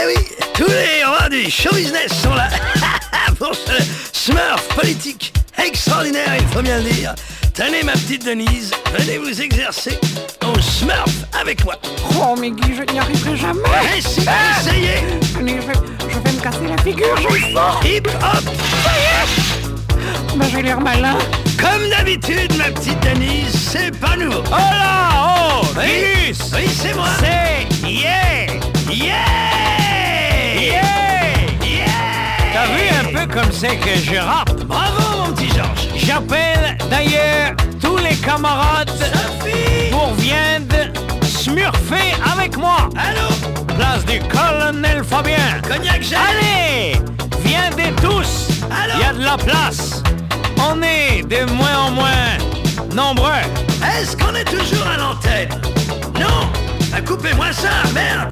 S24: Mais oui, tous les rois du show business sont là pour ce smurf politique extraordinaire, il faut bien le dire. Tenez ma petite Denise, venez vous exercer au smurf avec moi.
S15: Oh, mais Guy, je n'y arriverai jamais.
S24: Eh si,
S15: Ah
S24: essayez
S15: je, je vais me casser la figure, j'ai fort.
S24: Hip hop
S15: Ça y est Bah, j'ai l'air malin.
S24: Comme d'habitude, ma petite Denise, c'est pas nouveau.
S19: Oh là, oh,
S24: Oui,
S19: Guilus.
S24: oui, c'est moi.
S19: C'est yeah,
S24: Yeah
S19: yeah. T'as vu un peu comme c'est que je rappe?
S24: Bravo, mon petit Georges.
S19: J'appelle d'ailleurs tous les camarades pour viendre smurfer avec moi.
S24: Allô?
S19: Place du colonel Fabien.
S24: Cognac gel.
S19: Allez, viendez tous.
S24: Allô?
S19: Il y a de la place. On est de moins en moins nombreux.
S24: Est-ce qu'on est toujours à l'antenne? Non Ah, Coupez-moi ça, merde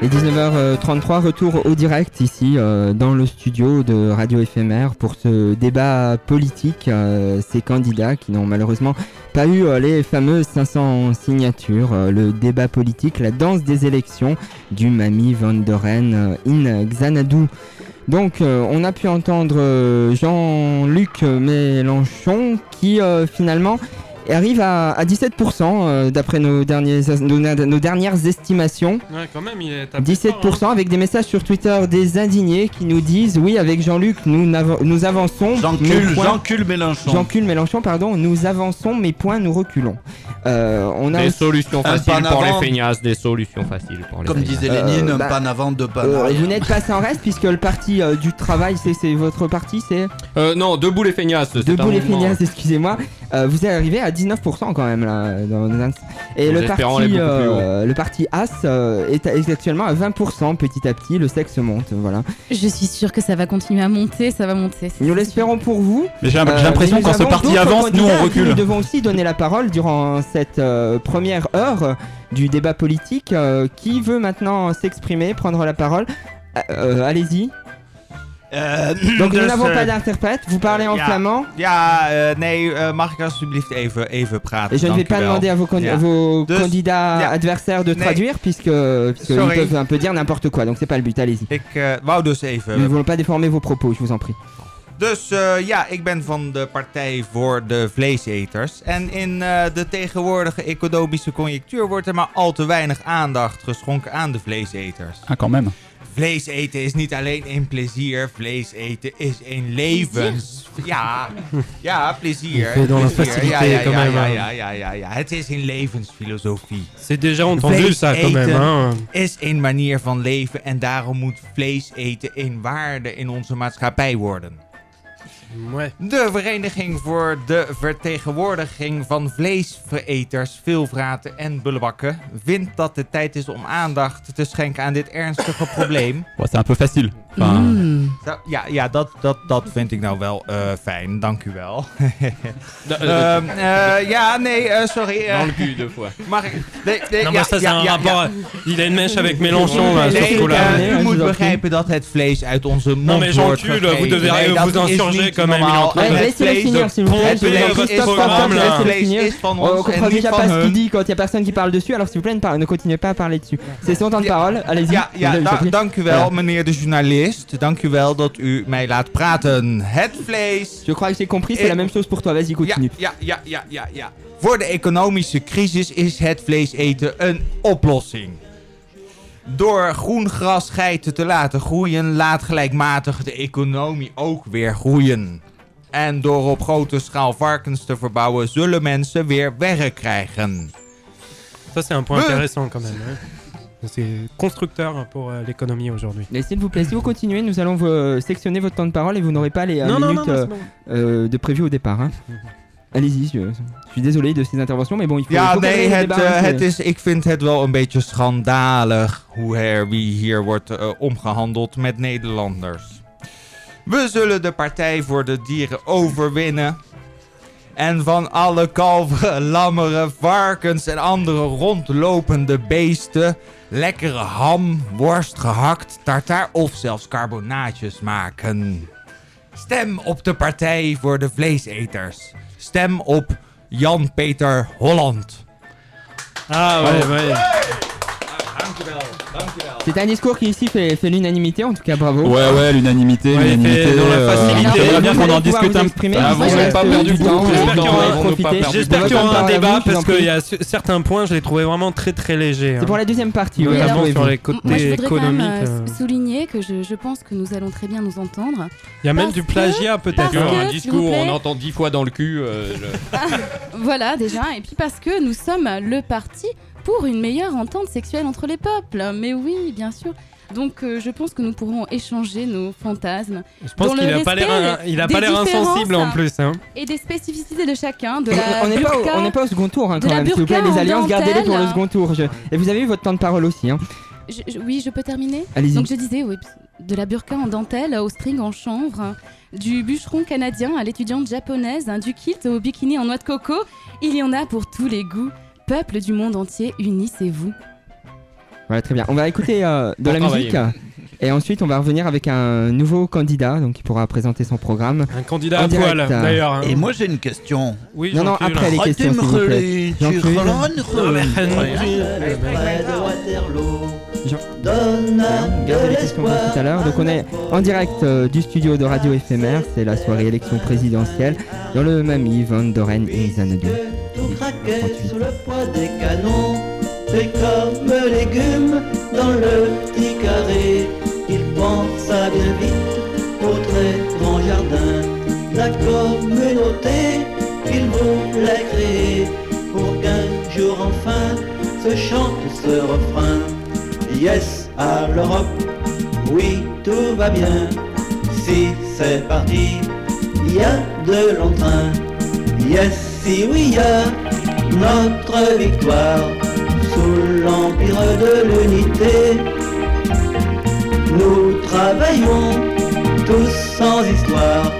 S8: Et 19h33, retour au direct ici euh, dans le studio de Radio Éphémère pour ce débat politique. euh, ces candidats qui n'ont malheureusement pas eu euh, les fameuses 500 signatures. le débat politique, la danse des élections du Mamie Van Doren in Xanadu. Donc on a pu entendre Jean-Luc Mélenchon qui finalement et arrive à, à 17% euh, d'après nos, derniers, nos, nos dernières estimations.
S16: Ouais, quand même, il est tapé
S8: 17%
S16: fort, hein.
S8: avec des messages sur Twitter des indignés qui nous disent oui avec Jean-Luc nous, nous avançons points-
S9: j'encule Mélenchon.
S8: J'encule Mélenchon pardon nous avançons mes points nous reculons Euh, on a
S10: Des
S8: aussi-
S10: solutions
S9: Un
S10: faciles pour les feignasses, des solutions faciles pour les
S9: Comme
S10: feignasses.
S9: disait Lénine,
S8: Euh,
S9: un
S8: bah,
S9: pas en avant, deux pas en
S8: Euh, vous n'êtes pas sans reste puisque le parti euh, du travail c'est votre parti c'est
S10: Euh, non, debout les feignasses. c'est
S8: Debout
S10: un
S8: les feignasses, excusez-moi. Euh, vous êtes arrivé à 19% quand même là. dans- dans- Et le parti, euh, le parti As euh, est, est actuellement à 20%. Petit à petit, le sexe monte. Voilà.
S12: Je suis sûre que ça va continuer à monter, ça va monter.
S8: Nous l'espérons pour vous.
S14: Mais j'ai-
S8: Euh,
S14: l'impression quand ce parti avance, nous, on recule.
S8: Nous devons aussi donner la parole durant cette euh, première heure du débat politique. Euh, qui veut maintenant s'exprimer, prendre la parole Euh, euh, Allez-y. Donc nous
S11: dus,
S8: n'avons
S11: eh,
S8: pas d'interprète. Vous parlez en
S11: ja,
S8: flamand.
S11: Ja, eh, nee, eh, mag ik alsjeblieft even, even praten?
S8: Et je ne vais pas demander à vos, con-
S11: Ja.
S8: vos
S11: Dus-
S8: candidats
S11: ja.
S8: adversaires de
S11: Nee.
S8: traduire puisque, puisque ils peuvent un peu dire n'importe quoi. Donc c'est pas le but. Allez-y.
S11: Ik eh, wou dus
S8: Nous
S11: even.
S8: ne voulons pas déformer vos propos, je vous en prie.
S11: Dus eh, ja, ik ben van de Partij voor de Vleeseters. En in eh, de tegenwoordige economische conjunctuur wordt er maar al te weinig aandacht geschonken aan de vleeseters.
S14: Ah, quand même.
S11: Vlees eten is niet alleen een plezier, vlees eten is een levens... Ja, ja, plezier. Plezier. ja, ja, ja, ja, ja, ja, ja, ja. Het is een levensfilosofie.
S16: C'est déjà entendu
S11: Vlees
S16: ça quand même.
S11: is een manier van leven en daarom moet vlees eten een waarde in onze maatschappij worden. De Vereniging voor de Vertegenwoordiging van Vleesvereters, Veelvraten en Bulwakken vindt dat het tijd is om aandacht te schenken aan dit ernstige probleem.
S14: C'est un peu facile. Enfin,
S11: Zo, ja, ja dat, dat, dat vind ik nou wel eh, fijn, dank u wel. Ehm, eh, ja, nee, eh, sorry. eh,
S10: Dans le cul deux fois.
S11: Mag ik? Nee, nee,
S16: Non,
S11: ja,
S16: mais ça, c'est
S11: ja,
S16: un
S11: ja,
S16: rapport.
S11: ja.
S16: Il a une mèche avec Mélenchon
S11: Nee, eh, u moet begrijpen dat het vlees uit onze mond
S16: Non, mais
S11: wordt
S16: vous devez
S11: Nee,
S16: vous insurger
S11: het vlees, is van
S8: stop,
S11: ons,
S8: On comprend déjà pas ce qu'il dit quand il y a personne qui parle dessus, alors s'il vous plaît, ne, continuez pas à parler dessus. C'est son temps de parole, allez-y.
S11: Ja, dank u wel, meneer de journalist. Dank u wel dat u mij laat praten. Het vlees.
S8: Je crois que j'ai compris, c'est la même chose pour toi, vas-y, continue.
S11: Ja, ja, ja, ja, ja. Voor de economische crisis is het vlees eten een oplossing. Door groen gras geiten te laten groeien, laat gelijkmatig de economie ook weer groeien. En door op grote schaal varkens te verbouwen, zullen mensen weer werk krijgen.
S16: Ça, c'est un point
S11: Ouais.
S16: intéressant quand même. C'est constructeur pour euh, l'économie aujourd'hui.
S8: Mais s'il vous plaît, si vous continuez, nous allons vous euh, sectionner votre temps de parole et vous n'aurez pas les euh,
S16: Non,
S8: minutes
S16: non, non,
S8: euh,
S16: c'est bon.
S8: euh, de prévues au départ. hein. Allez-y, je, je suis désolé de ces interventions, mais bon, il faut, il
S11: Ja,
S8: faut
S11: nee, het,
S8: hein,
S11: het is, ik vind het wel een beetje schandalig hoe er wie hier wordt eh, omgehandeld met Nederlanders. We zullen de Partij voor de Dieren overwinnen. En van alle kalveren, lammeren, varkens en andere rondlopende beesten lekkere ham, worst gehakt, tartaar of zelfs carbonaatjes maken. Stem op de Partij voor de Vleeseters. Stem op Jan-Peter Holland.
S16: Ah ouais.
S8: C'est un discours qui ici fait, fait l'unanimité, en tout cas bravo.
S14: Ouais, ouais, l'unanimité,
S16: Ouais,
S14: l'unanimité.
S16: dans la
S14: euh,
S16: facilité.
S14: J'aimerais bien qu'on en discute un
S8: exprimer,
S14: peu.
S10: Ah, pas perdu
S16: J'espère
S8: de
S16: qu'il y aura un
S8: temps de
S16: débat parce qu'il y a certains points, je les trouvais vraiment très très légers.
S8: C'est
S16: hein.
S8: pour la deuxième partie, oui,
S16: Notamment sur les côtés économiques.
S12: euh,
S16: euh.
S12: souligner que je, pense que nous allons très bien nous entendre.
S16: Il y a même du plagiat peut-être.
S10: un discours, on entend dix fois dans le cul. euh,
S12: Voilà, déjà. Et puis parce que nous sommes le parti pour une meilleure entente sexuelle entre les peuples. Mais oui, bien sûr. Donc euh, je pense que nous pourrons échanger nos fantasmes.
S16: Je pense qu'il a pas l'air
S12: respect
S16: un- il a
S12: des
S16: pas l'air insensible en plus. Hein.
S12: Et des spécificités de chacun, de
S8: On-
S12: la
S8: on n'est pas, au-
S12: burqa.
S8: on n'est pas au second tour hein, quand même, s'il vous plaît, les
S12: en
S8: alliances, gardez-les pour le second tour. je- Et vous avez eu votre temps de parole aussi. Hein.
S12: Je- je- oui, je peux terminer
S8: Allez-y.
S12: Donc je disais, oui, de la burqa en dentelle au string en chanvre, du bûcheron canadien à l'étudiante japonaise, hein, du kilt au bikini en noix de coco, il y en a pour tous les goûts. Peuple du monde entier, unissez-vous.
S8: Voilà, très bien. On va écouter euh, de la musique. Et ensuite, on va revenir avec un nouveau candidat, donc qui pourra présenter son programme.
S16: Un candidat
S8: En
S16: à poil
S8: euh,
S16: d'ailleurs. hein.
S9: Et moi j'ai une question.
S16: Oui,
S8: Non, non, après les questions, s'il vous plaît. Jean-Claude. Jean- Gardez les questions pour tout à l'heure. Donc on est en direct euh, du studio de Radio Éphémère, c'est la soirée élection présidentielle dans le Mamie Van Doren in Xanadu.
S25: Des canons, pris comme légumes dans le petit carré. Il pensa bien vite au très grand jardin, la communauté qu'il voulait créer pour qu'un jour enfin se chante ce refrain. Yes à l'Europe, oui tout va bien. Si c'est parti, il y a de l'entrain. Yes, si oui, y a notre victoire sous l'empire de l'unité. Nous travaillons tous sans histoire,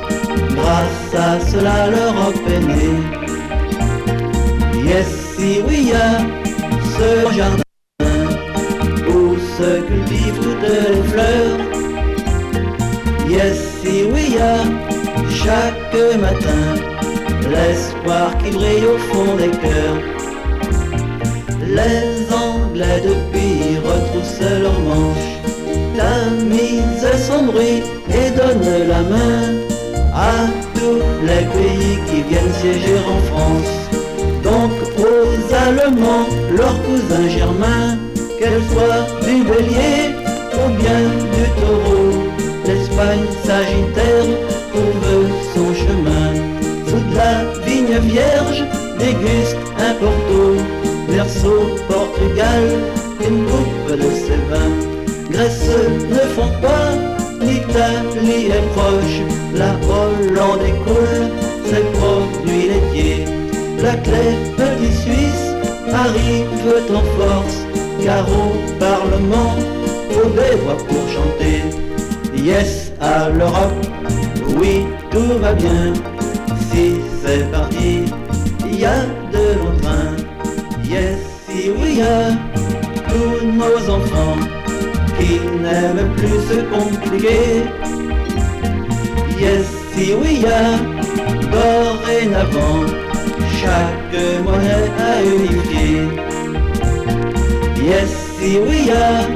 S25: grâce à cela l'Europe est née. Yes, si oui, a ce jardin où se cultivent toutes les fleurs. Yes, si oui, a chaque matin l'espoir qui brille au fond des cœurs. Les Anglais depuis retroussent leurs manches, tamisent son bruit et donnent la main à tous les pays qui viennent siéger en France. Donc aux Allemands, leurs cousins germains, qu'elles soient du bélier ou bien du taureau, l'Espagne sagittaire trouve son chemin. Vierge, déguste un porto, verso Portugal, une coupe de ses vins. Grèce ne font pas, l'Italie est proche, la Hollande écoule ses produits laitiers. La clé petit Suisse arrive en force, car au Parlement, faut des voix pour chanter. Yes à l'Europe, oui tout va bien. Si c'est parti, il y a de l'entrain. Yes, si oui, y a tous nos enfants qui n'aiment plus se compliquer. Yes, si oui, y a dorénavant chaque monnaie à unifier. Yes, si oui, y a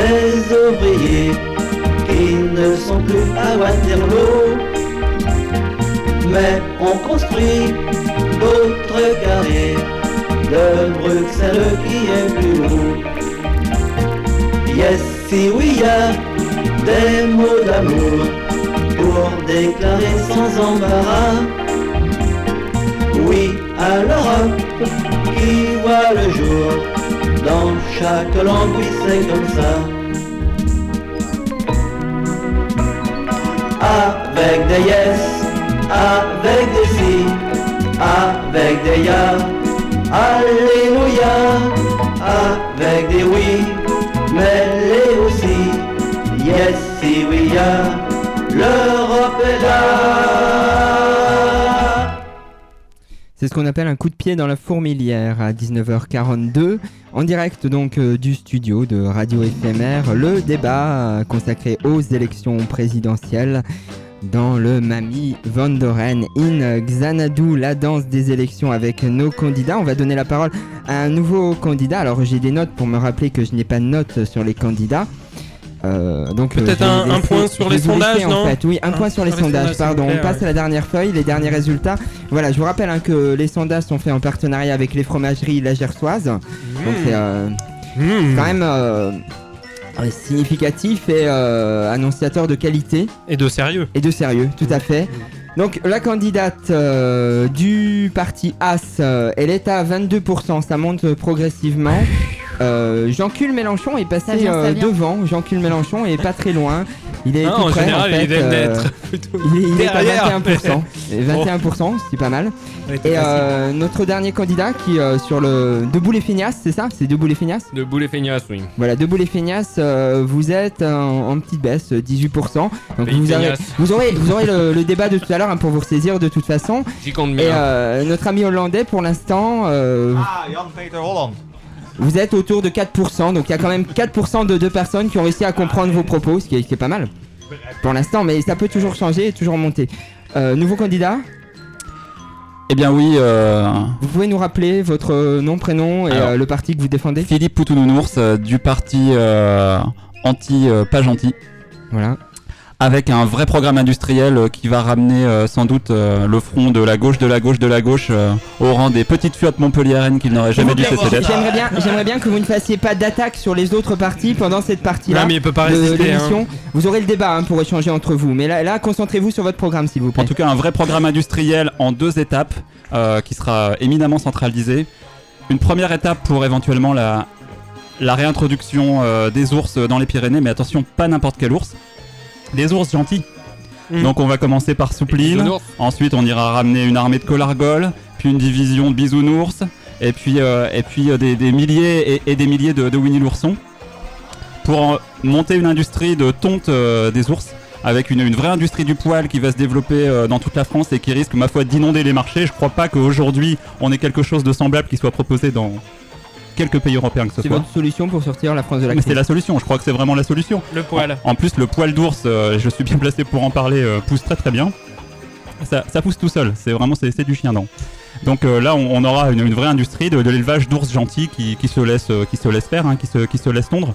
S25: des ouvriers qui ne sont plus à Waterloo. Mais on construit d'autres carrés de Bruxelles qui est plus haut. Yes, si oui, y a des mots d'amour pour déclarer sans embarras. Oui, à l'Europe qui voit le jour dans chaque langue, oui, c'est comme ça. Avec des yes, avec des si, avec des ya, alléluia, avec des oui, mais les aussi, yes, si oui, l'Europe est là.
S8: C'est ce qu'on appelle un coup de pied dans la fourmilière à 19h42, en direct donc euh, du studio de Radio Éphémère, le débat consacré aux élections présidentielles dans le Mami Vandoren in Xanadu, la danse des élections avec nos candidats. On va donner la parole à un nouveau candidat. Alors j'ai des notes pour me rappeler que je n'ai pas de notes sur les candidats. Euh, donc euh,
S16: Peut-être un-
S8: laisser-
S16: point sur les sondages,
S8: laisser, en
S16: non
S8: fait. Oui, un
S16: Un
S8: point sur les
S16: sur les
S8: sondages. Pardon,
S16: plaît,
S8: on passe
S16: ouais.
S8: à la dernière feuille, les derniers résultats. Voilà, je vous rappelle hein, que les sondages sont faits en partenariat avec les fromageries La Gersoise. Donc c'est euh, quand même euh, significatif et euh, annonciateur de qualité.
S16: Et de sérieux.
S8: Et de sérieux, tout à fait. Donc la candidate euh, du parti As, euh, elle est à 22%, ça monte progressivement. Euh, Jean-Cul Mélenchon est passé
S12: Ça vient, ça
S8: euh,
S12: vient.
S8: devant. Jean-Cul Mélenchon est pas très loin. Il est tout
S16: en
S8: près,
S16: général,
S8: en fait,
S16: il aime
S8: euh,
S16: d'être plutôt
S8: il est, il est à 21%.
S16: mais-
S8: Et 21%, c'est pas mal. Et euh, notre dernier candidat qui euh, sur le Debout les feignasses, c'est ça? C'est Debout les feignasses?
S10: De boulet feignasse, oui.
S8: voilà, Debout les feignasses, euh, vous êtes en, en petite baisse, 18%. Donc
S10: Pays
S8: vous, avez-
S10: feignasse.
S8: vous aurez, vous aurez le, le débat de tout à l'heure hein, pour vous ressaisir de toute façon.
S10: J'y compte
S8: Et
S10: bien.
S8: euh, notre ami hollandais, pour l'instant, euh,
S11: Ah, Jan-Peter Holland.
S8: Vous êtes autour de 4%. Donc il y a quand même 4% de, de personnes qui ont réussi à comprendre vos propos, ce qui est, ce qui est pas mal. Pour l'instant, mais ça peut toujours changer et toujours monter. Euh, nouveau candidat
S14: Eh bien oui, euh,
S8: Vous pouvez nous rappeler votre nom, prénom et
S14: Alors,
S8: euh, le parti que vous défendez
S14: Philippe Poutounours euh, du parti euh, anti, pas gentil.
S8: Voilà.
S14: Avec un vrai programme industriel euh, qui va ramener euh, sans doute euh, le front de la gauche, de la gauche, de la gauche au rang des petites fiottes montpelliéraines qu'il n'aurait jamais dû cesser d'être.
S8: J'aimerais bien, j'aimerais bien que vous ne fassiez pas d'attaque sur les autres partis pendant cette partie-là.
S16: Non, mais il peut pas
S8: de
S16: résister,
S8: l'émission.
S16: hein.
S8: Vous aurez le débat hein, pour échanger entre vous. Mais là, là concentrez-vous sur votre programme, s'il vous plaît.
S14: En tout cas, un vrai programme industriel en deux étapes euh, qui sera éminemment centralisé. Une première étape pour éventuellement la, la réintroduction euh, des ours dans les Pyrénées, mais attention, pas n'importe quel ours. Des ours gentils.
S16: Mm.
S14: Donc on va commencer par Soupline, ensuite on ira ramener une armée de colargoles, puis une division de bisounours, et puis, euh, et puis euh, des, des milliers et, et des milliers de, de Winnie l'ourson, pour monter une industrie de tonte euh, des ours, avec une, une vraie industrie du poil qui va se développer euh, dans toute la France et qui risque, ma foi, d'inonder les marchés. Je crois pas qu'aujourd'hui on ait quelque chose de semblable qui soit proposé dans quelques pays européens que ce
S8: C'est
S14: soit.
S8: votre solution pour sortir la France de la
S14: Mais
S8: crise.
S14: c'est la solution, je crois que c'est vraiment la solution.
S16: Le poil.
S14: En, en plus, le poil d'ours, euh, je suis bien placé pour en parler, euh, pousse très très bien. Ça, ça pousse tout seul, c'est vraiment c'est c'est du chien dent. Donc euh, là, on, on aura une, une vraie industrie de, de l'élevage d'ours gentils qui, qui se laisse, qui se laisse faire, hein, qui, se, qui se laisse tondre.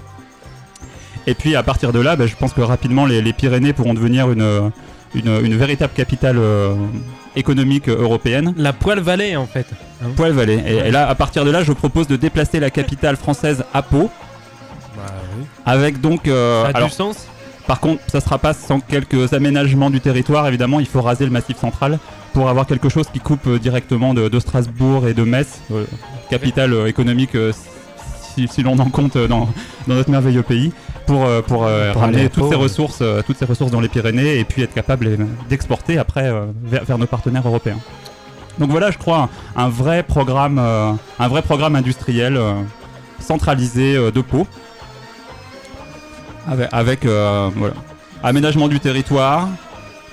S14: Et puis à partir de là, bah, je pense que rapidement les, les Pyrénées pourront devenir une, euh, une, une véritable capitale euh, économique euh, européenne.
S16: La poêle vallée en fait. Hein
S14: Poil Vallée. Et, et là, à partir de là, je propose de déplacer la capitale française à Pau. Avec donc. euh,
S16: Ça a du sens
S14: Par contre, ça sera pas sans quelques aménagements du territoire. Évidemment, il faut raser le massif central pour avoir quelque chose qui coupe euh, directement de, de Strasbourg et de Metz, euh, capitale économique, si, si l'on en compte dans, dans notre merveilleux pays, pour, euh, pour, euh,
S16: Pour
S14: ramener toutes ces ressources, euh, toutes ces ressources dans les Pyrénées et puis être capable d'exporter après vers, vers nos partenaires européens. Donc voilà, je crois un, vrai programme, euh, un vrai programme industriel euh, centralisé euh, de Pau, avec, avec, voilà, aménagement du territoire,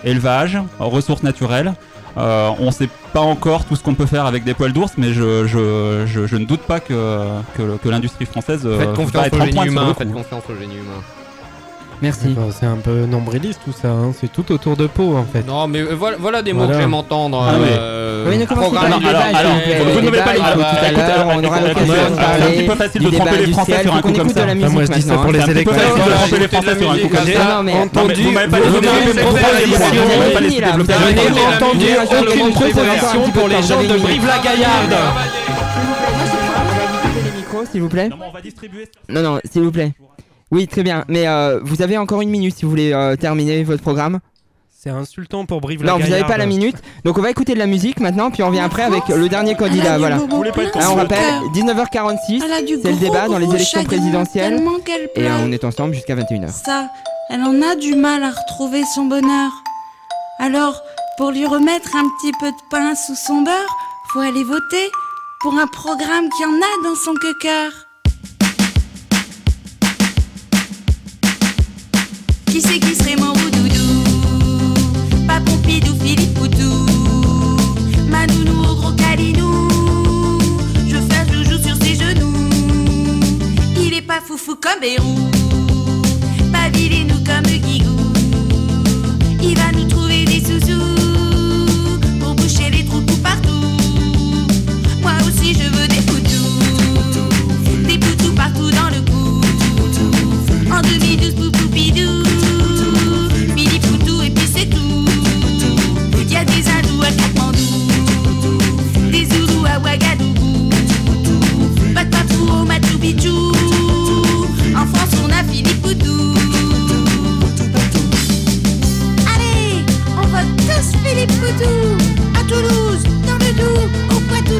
S14: élevage, ressources naturelles. Euh, on sait pas encore tout ce qu'on peut faire avec des poils d'ours, mais je, je, je, je ne doute pas que, que, que l'industrie française euh,
S10: Faites
S14: va être
S10: génie humain, faites confiance au génie humain.
S8: Merci.
S16: Enfin, c'est un peu nombriliste tout ça, hein. c'est tout autour de Pau en fait.
S10: Non, mais euh, voilà, voilà des mots
S16: Voilà.
S10: que j'aime entendre.
S14: Ah, mais-
S10: euh,
S8: Oui, ne commencez pas
S10: alors, alors,
S8: Le
S10: vous ne pas les-
S8: tout à
S10: ah,
S8: l'heure,
S10: écoutez,
S8: on aura l'occasion
S14: C'est un petit peu facile de
S8: débat
S14: tromper les Français sur un coup comme ça.
S16: moi, je dis ça
S8: maintenant,
S16: pour les
S8: C'est un petit peu
S16: élections.
S8: facile de les Français sur un
S14: les
S8: coup comme ça.
S16: entendu-
S14: Vous m'avez pas
S16: vous
S14: laissé développer,
S16: pas
S14: vous m'avez pas laissé
S16: proposition.
S14: développer.
S16: Je n'ai
S8: Fini, là,
S16: entendu
S8: vous avez fini, là.
S16: entendu
S8: Vous avez
S16: aucune proposition pour les gens de
S8: vous avez
S16: Brive-la-Gaillarde.
S8: les s'il vous plaît.
S14: Non,
S8: non, s'il vous plaît. Oui, très bien. Mais euh, vous avez encore une minute si vous voulez euh, terminer votre programme.
S16: C'est insultant pour
S8: Non,
S16: Brive-la-Gaillarde.
S8: vous n'avez pas la minute. Donc on va écouter de la musique maintenant, puis on revient après avec le dernier candidat. Voilà.
S14: Vous voulez pas être
S8: Alors, on rappelle, 19h46,
S26: Elle a du
S8: c'est le débat dans les élections présidentielles. Et euh, on est ensemble jusqu'à 21h.
S26: Ça, elle en a du mal à retrouver son bonheur. Alors, pour lui remettre un petit peu de pain sous son beurre, faut aller voter pour un programme qui en a dans son cœur. Qui c'est qui serait mon roudoudou Pas Pompidou, Philippe Poutou. Manounou au gros calinou Je veux faire joujou sur ses genoux. Il est pas foufou comme Bérou. Pas vilain comme Guigou. Il va nous trouver des sous-sous Pour boucher les trous tout partout. Moi aussi je veux des poutous. Des poutous partout dans le cou. En 2012 poupou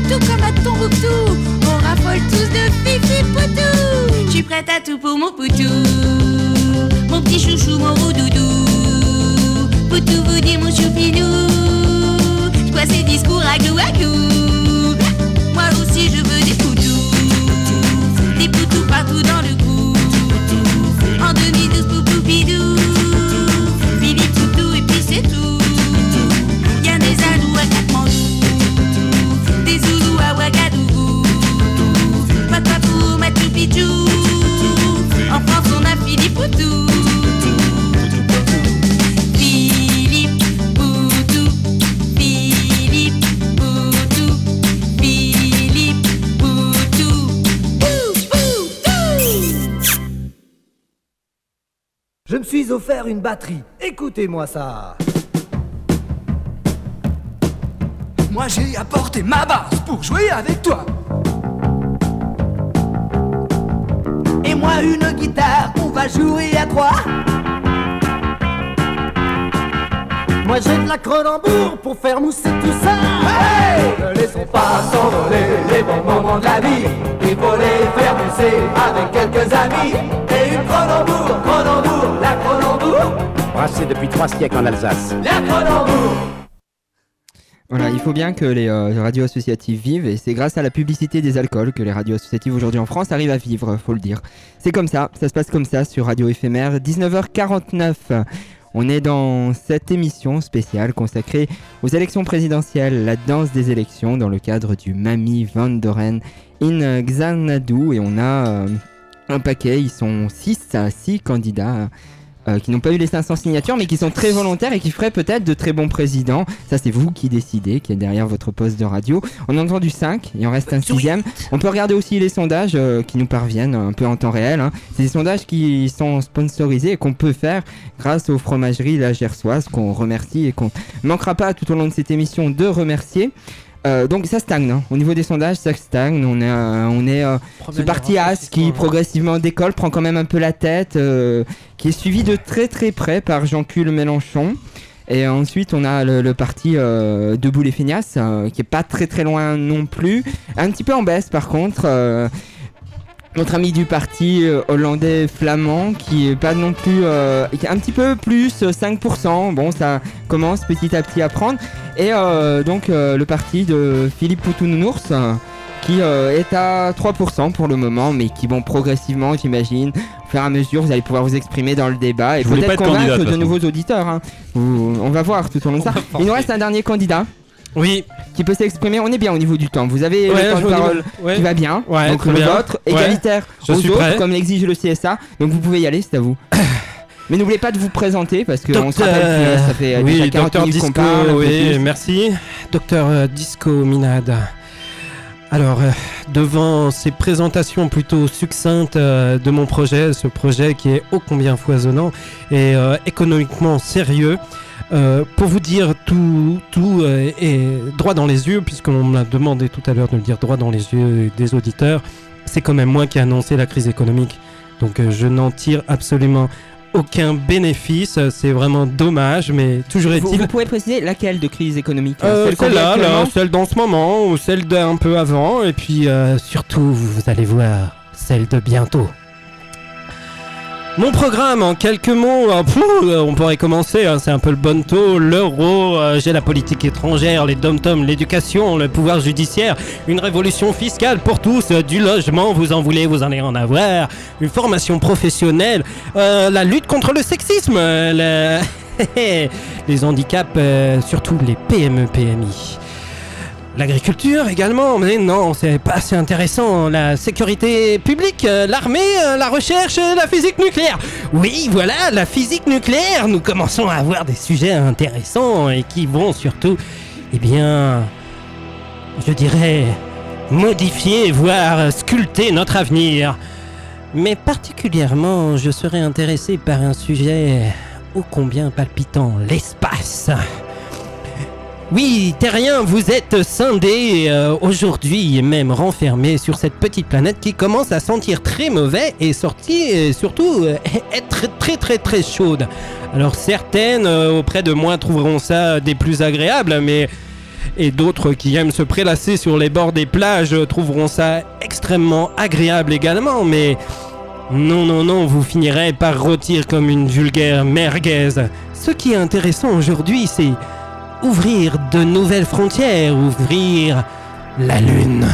S26: tout comme à Tombouctou On raffole tous de Fifi Poutou. Je suis prête à tout pour mon Poutou. Mon petit chouchou, mon roudoudou Poutou vous dit mon choupinou Je vois ses discours à glou à Moi aussi je veux des poutous. Des poutous partout dans le cou En 2012 poupou bidou En France on a Philippe Poutou Philippe Poutou Philippe Poutou Philippe Poutou Pou, Poutou
S27: Je me suis offert une batterie. Écoutez-moi ça.
S28: Moi j'ai apporté ma basse pour jouer avec toi.
S27: Moi une guitare, on va jouer à trois. Moi j'ai de la cronenbourg pour faire mousser tout ça.
S25: Ne laissons pas s'envoler les bons moments de la vie. Il faut les faire mousser avec quelques amis. Et une Cronenbourg, Cronenbourg, la Cronenbourg,
S29: Brassé depuis trois siècles en Alsace.
S25: la Cronenbourg.
S8: Voilà, il faut bien que les euh, radios associatives vivent et c'est grâce à la publicité des alcools que les radios associatives aujourd'hui en France arrivent à vivre, faut le dire. C'est comme ça, ça se passe comme ça sur Radio Éphémère, 19h49. On est dans cette émission spéciale consacrée aux élections présidentielles, la danse des élections dans le cadre du Mami Van Doren in Xanadu et on a euh, un paquet, ils sont 6 à 6 candidats euh, qui n'ont pas eu les 500 signatures, mais qui sont très volontaires et qui feraient peut-être de très bons présidents. Ça, c'est vous qui décidez, qui est derrière votre poste de radio. On a entendu 5, il en reste un sixième. On peut regarder aussi les sondages euh, qui nous parviennent un peu en temps réel. hein. C'est des sondages qui sont sponsorisés et qu'on peut faire grâce aux fromageries La Gersoise, qu'on remercie et qu'on ne manquera pas tout au long de cette émission de remercier. Euh, donc ça stagne, hein. au niveau des sondages ça stagne, on est, euh, on est euh, ce parti As qui progressivement décolle, prend quand même un peu la tête, qui est suivi de très très près par Jean-Cul Mélenchon. Et ensuite on a le, le parti Debout les feignasses, qui est pas très très loin non plus, un petit peu en baisse par contre. Euh, notre ami du parti euh, hollandais flamand qui est pas non plus euh, qui est un petit peu plus euh, 5% bon ça commence petit à petit à prendre. Et euh, donc euh, le parti de Philippe Poutounours euh, qui euh, est à 3% pour le moment mais qui vont progressivement j'imagine au fur et à mesure vous allez pouvoir vous exprimer dans le débat. Et peut-être convaincre
S14: de
S8: nouveaux auditeurs hein. Vous- on va voir tout au long de ça. il nous reste un dernier candidat
S16: oui.
S8: Qui peut s'exprimer. On est bien au niveau du temps. Vous avez
S16: Ouais,
S8: le temps de parole
S16: ouais.
S8: qui va bien.
S16: Ouais,
S8: donc le
S16: bien.
S8: vôtre, égalitaire aux autres,
S16: prêt.
S8: comme l'exige le CSA. Donc vous pouvez y aller, c'est à vous. Mais n'oubliez pas de vous présenter parce qu'on se rappelle que ça fait euh,
S16: oui,
S8: déjà 40
S16: docteur
S8: minutes qu'on
S16: Disco,
S8: parle.
S16: oui, merci. Docteur euh, Disco Minade. Alors, euh, devant ces présentations plutôt succinctes euh, de mon projet, ce projet qui est ô combien foisonnant et économiquement sérieux, euh, pour vous dire tout, tout euh, est droit dans les yeux, puisqu'on m'a demandé tout à l'heure de le dire droit dans les yeux des auditeurs, c'est quand même moi qui ai annoncé la crise économique. Donc euh, je n'en tire absolument aucun bénéfice, c'est vraiment dommage, mais toujours est-il...
S8: vous pouvez préciser laquelle de crise économique Celle vit
S16: celle-là, là, celle dans ce moment, ou celle d'un peu avant, et puis surtout, vous allez voir, celle de bientôt. Mon programme, en quelques mots, pfff, euh, on pourrait commencer, hein, c'est un peu le bon taux, l'euro, euh, j'ai la politique étrangère, les dom-toms, l'éducation, le pouvoir judiciaire, une révolution fiscale pour tous, euh, du logement, vous en voulez, vous en allez en avoir, une formation professionnelle, la lutte contre le sexisme, le- les handicaps, surtout les PME, PMI. L'agriculture également, mais non, c'est pas assez intéressant. La sécurité publique, euh, l'armée, euh, la recherche, euh, la physique nucléaire. Oui, voilà, la physique nucléaire. Nous commençons à avoir des sujets intéressants et qui vont surtout, eh bien, je dirais, modifier, voire sculpter notre avenir. Mais particulièrement, je serais intéressé par un sujet ô combien palpitant, l'espace. Oui, terriens, vous êtes scindés euh, aujourd'hui et même renfermés sur cette petite planète qui commence à sentir très mauvais et sorti et surtout euh, être très très très très chaude. Alors certaines euh, auprès de moi trouveront ça des plus agréables, mais et d'autres qui aiment se prélasser sur les bords des plages trouveront ça extrêmement agréable également, mais non, non, non, vous finirez par rôtir comme une vulgaire merguez. Ce qui est intéressant aujourd'hui, c'est ouvrir de nouvelles frontières, ouvrir la Lune.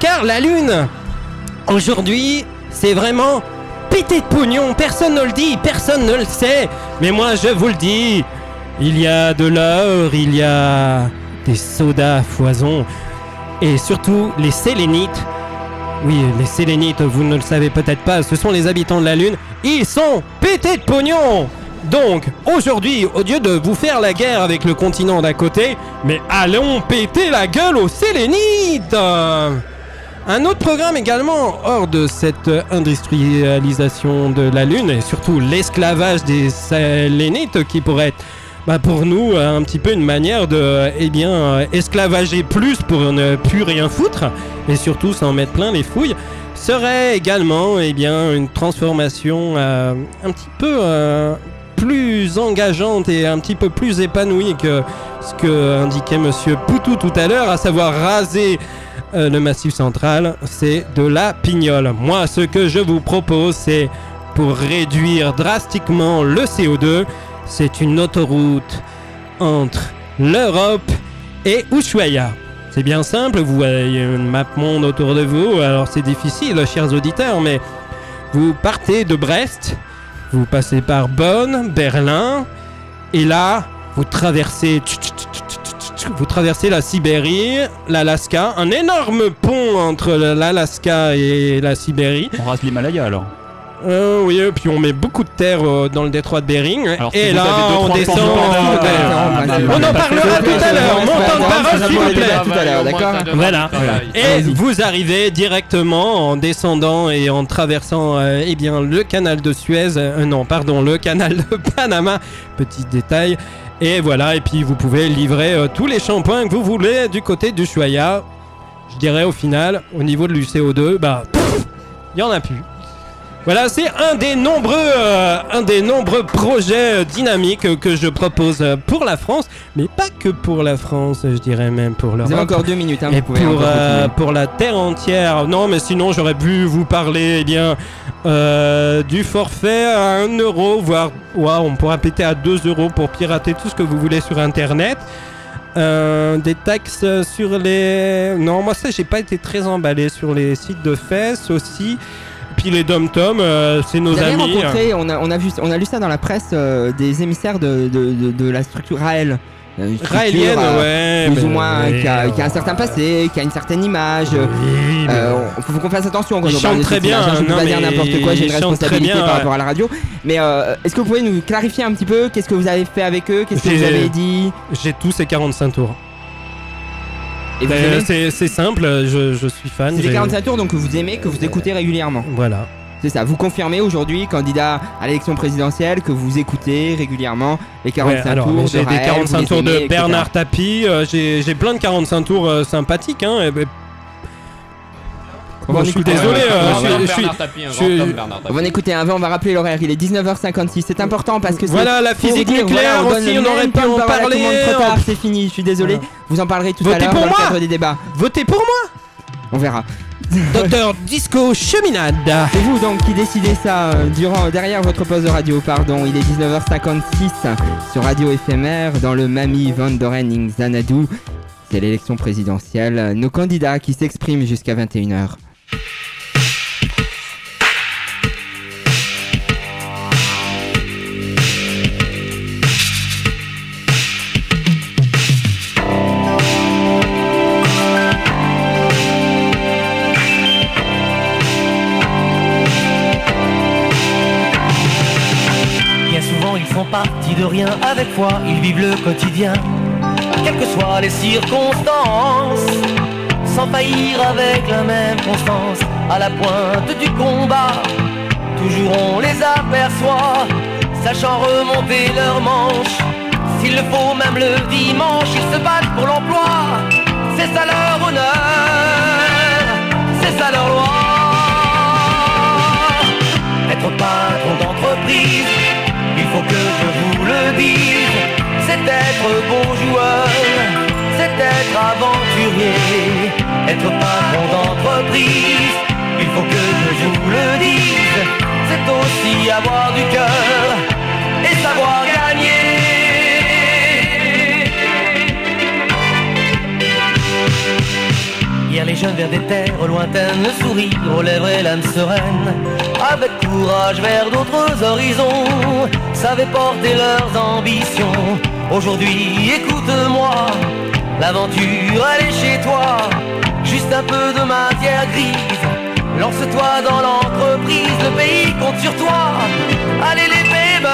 S16: Car la Lune, aujourd'hui, c'est vraiment pété de pognon. Personne ne le dit, personne ne le sait. Mais moi, je vous le dis, il y a de l'or, il y a des sodas à foison. Et surtout, les sélénites. Oui, les sélénites, vous ne le savez peut-être pas, ce sont les habitants de la Lune. Ils sont pétés de pognon donc, aujourd'hui, au lieu de vous faire la guerre avec le continent d'à côté, mais allons péter la gueule aux Sélénites. Un autre programme également hors de cette industrialisation de la Lune et surtout l'esclavage des Sélénites qui pourrait être bah, pour nous un petit peu une manière de eh bien, esclavager plus pour ne plus rien foutre et surtout s'en mettre plein les fouilles serait également eh bien, une transformation euh, un petit peu euh, plus engageante et un petit peu plus épanouie que ce que indiquait Monsieur Poutou tout à l'heure, à savoir raser euh, le massif central, c'est de la pignole. Moi, ce que je vous propose, c'est pour réduire drastiquement le CO2, c'est une autoroute entre l'Europe et Ushuaia. C'est bien simple, vous voyez une map monde autour de vous, alors c'est difficile, chers auditeurs, mais vous partez de Brest, vous passez par Bonn, Berlin, et là, vous traversez, vous traversez la Sibérie, l'Alaska, un énorme pont entre l'Alaska et la Sibérie.
S14: On rase l'Himalaya alors.
S16: Euh, oui, et puis on met beaucoup de terre euh, dans le détroit de Bering.
S14: Alors, si
S16: et
S14: vous
S16: là,
S14: avez deux,
S16: on
S14: trois
S16: descend.
S14: bah,
S16: on en
S14: bah,
S16: parlera
S14: bah,
S16: tout à l'heure. Mon temps de parole, s'il vous plaît.
S8: tout à l'heure, d'accord
S16: Voilà. Et vous arrivez directement en descendant et en traversant euh, eh bien, le canal de Suez. euh, non, pardon, le canal de Panama. Petit détail. Et voilà, et puis vous pouvez livrer euh, tous les shampoings que vous voulez du côté du Choya. Je dirais au final, au niveau de l'UCO2, bah, il y en a plus. Voilà, c'est un des nombreux, euh, un des nombreux projets dynamiques que je propose pour la France, mais pas que pour la France, je dirais même pour l'Europe.
S8: Vous avez encore deux minutes, hein,
S16: Et
S8: vous pouvez
S16: pour, euh, pour la terre entière. Non, mais sinon j'aurais pu vous parler, eh bien, euh, du forfait à 1 euro, voire, ouah, on pourra péter à 2 euros pour pirater tout ce que vous voulez sur Internet. Euh, des taxes sur les. Non, moi ça, j'ai pas été très emballé sur les sites de fesses aussi. Puis les dom-tom, euh, c'est nos amis.
S8: rencontré, on a, on, a vu, on a lu ça dans la presse, euh, des émissaires de, de, de, de la structure Raël. Euh,
S16: Raélienne,
S8: euh,
S16: ouais,
S8: Plus ou moins,
S16: ouais,
S8: qui, a, qui a un certain passé, qui a une certaine image. Euh, on- faut qu'on fasse attention quand on parle de
S16: très bien,
S8: image, hein, Je ne peux pas dire n'importe quoi, j'ai une responsabilité
S16: bien,
S8: par rapport à la radio. Mais euh, est-ce que vous pouvez nous clarifier un petit peu Qu'est-ce que vous avez fait avec eux Qu'est-ce que vous avez dit?
S16: J'ai tous ces 45 tours.
S8: Et vous
S16: Euh,
S8: aimez
S16: c'est c'est simple, je, je suis fan.
S8: C'est les
S16: j'ai-
S8: 45 tours donc que vous aimez, que vous écoutez régulièrement.
S16: Voilà.
S8: C'est ça, vous confirmez aujourd'hui, candidat à l'élection présidentielle, que vous écoutez régulièrement les 45
S16: Ouais, alors,
S8: tours. de
S16: J'ai des
S8: Raël,
S16: 45
S8: vous
S16: tours
S8: les
S16: de
S8: etc.
S16: Bernard Tapie, euh, j'ai j'ai plein de 45 tours euh, sympathiques. Hein, et ben-
S8: On va
S16: Bon,
S8: en
S16: je suis
S8: écouter
S16: désolé, euh,
S8: On va
S10: un
S8: On écouter un, on va rappeler l'horaire, il est 19h56, c'est important parce que c'est-
S16: Voilà, la physique nucléaire aussi, on aurait pu en parler, on-
S8: c'est fini, je suis désolé.
S16: Voilà.
S8: Vous en parlerez tout
S16: Votez
S8: à l'heure
S16: pour
S8: dans le
S16: moi
S8: cadre des débats.
S16: Votez pour moi
S8: On verra.
S16: Docteur Disco Cheminade
S8: C'est vous donc qui décidez ça euh, durant, derrière votre poste de radio, pardon. Il est 19h56 sur Radio éphémère dans le Mami Van Doren Xanadu. C'est l'élection présidentielle. Nos candidats qui s'expriment jusqu'à 21h.
S25: Bien souvent ils font partie de rien avec foi, ils vivent le quotidien, quelles que soient les circonstances, sans faillir avec la même constance, à la pointe du combat, toujours on les aperçoit, sachant remonter leurs manches, s'il le faut même le dimanche, ils se battent pour l'emploi, c'est ça leur honneur, c'est ça leur loi. Être patron d'entreprise, il faut que je vous le dise, c'est être bon joueur, c'est être aventurier. Être patron d'entreprise, il faut que je vous le dise, c'est aussi avoir du cœur et savoir gagner. Hier les jeunes vers des terres lointaines, le sourire aux lèvres et l'âme sereine, avec courage vers d'autres horizons, savaient porter leurs ambitions. Aujourd'hui, écoute-moi, l'aventure elle est chez toi, juste un peu de matière grise. Lance-toi dans l'entreprise, le pays compte sur toi. Allez les bébés.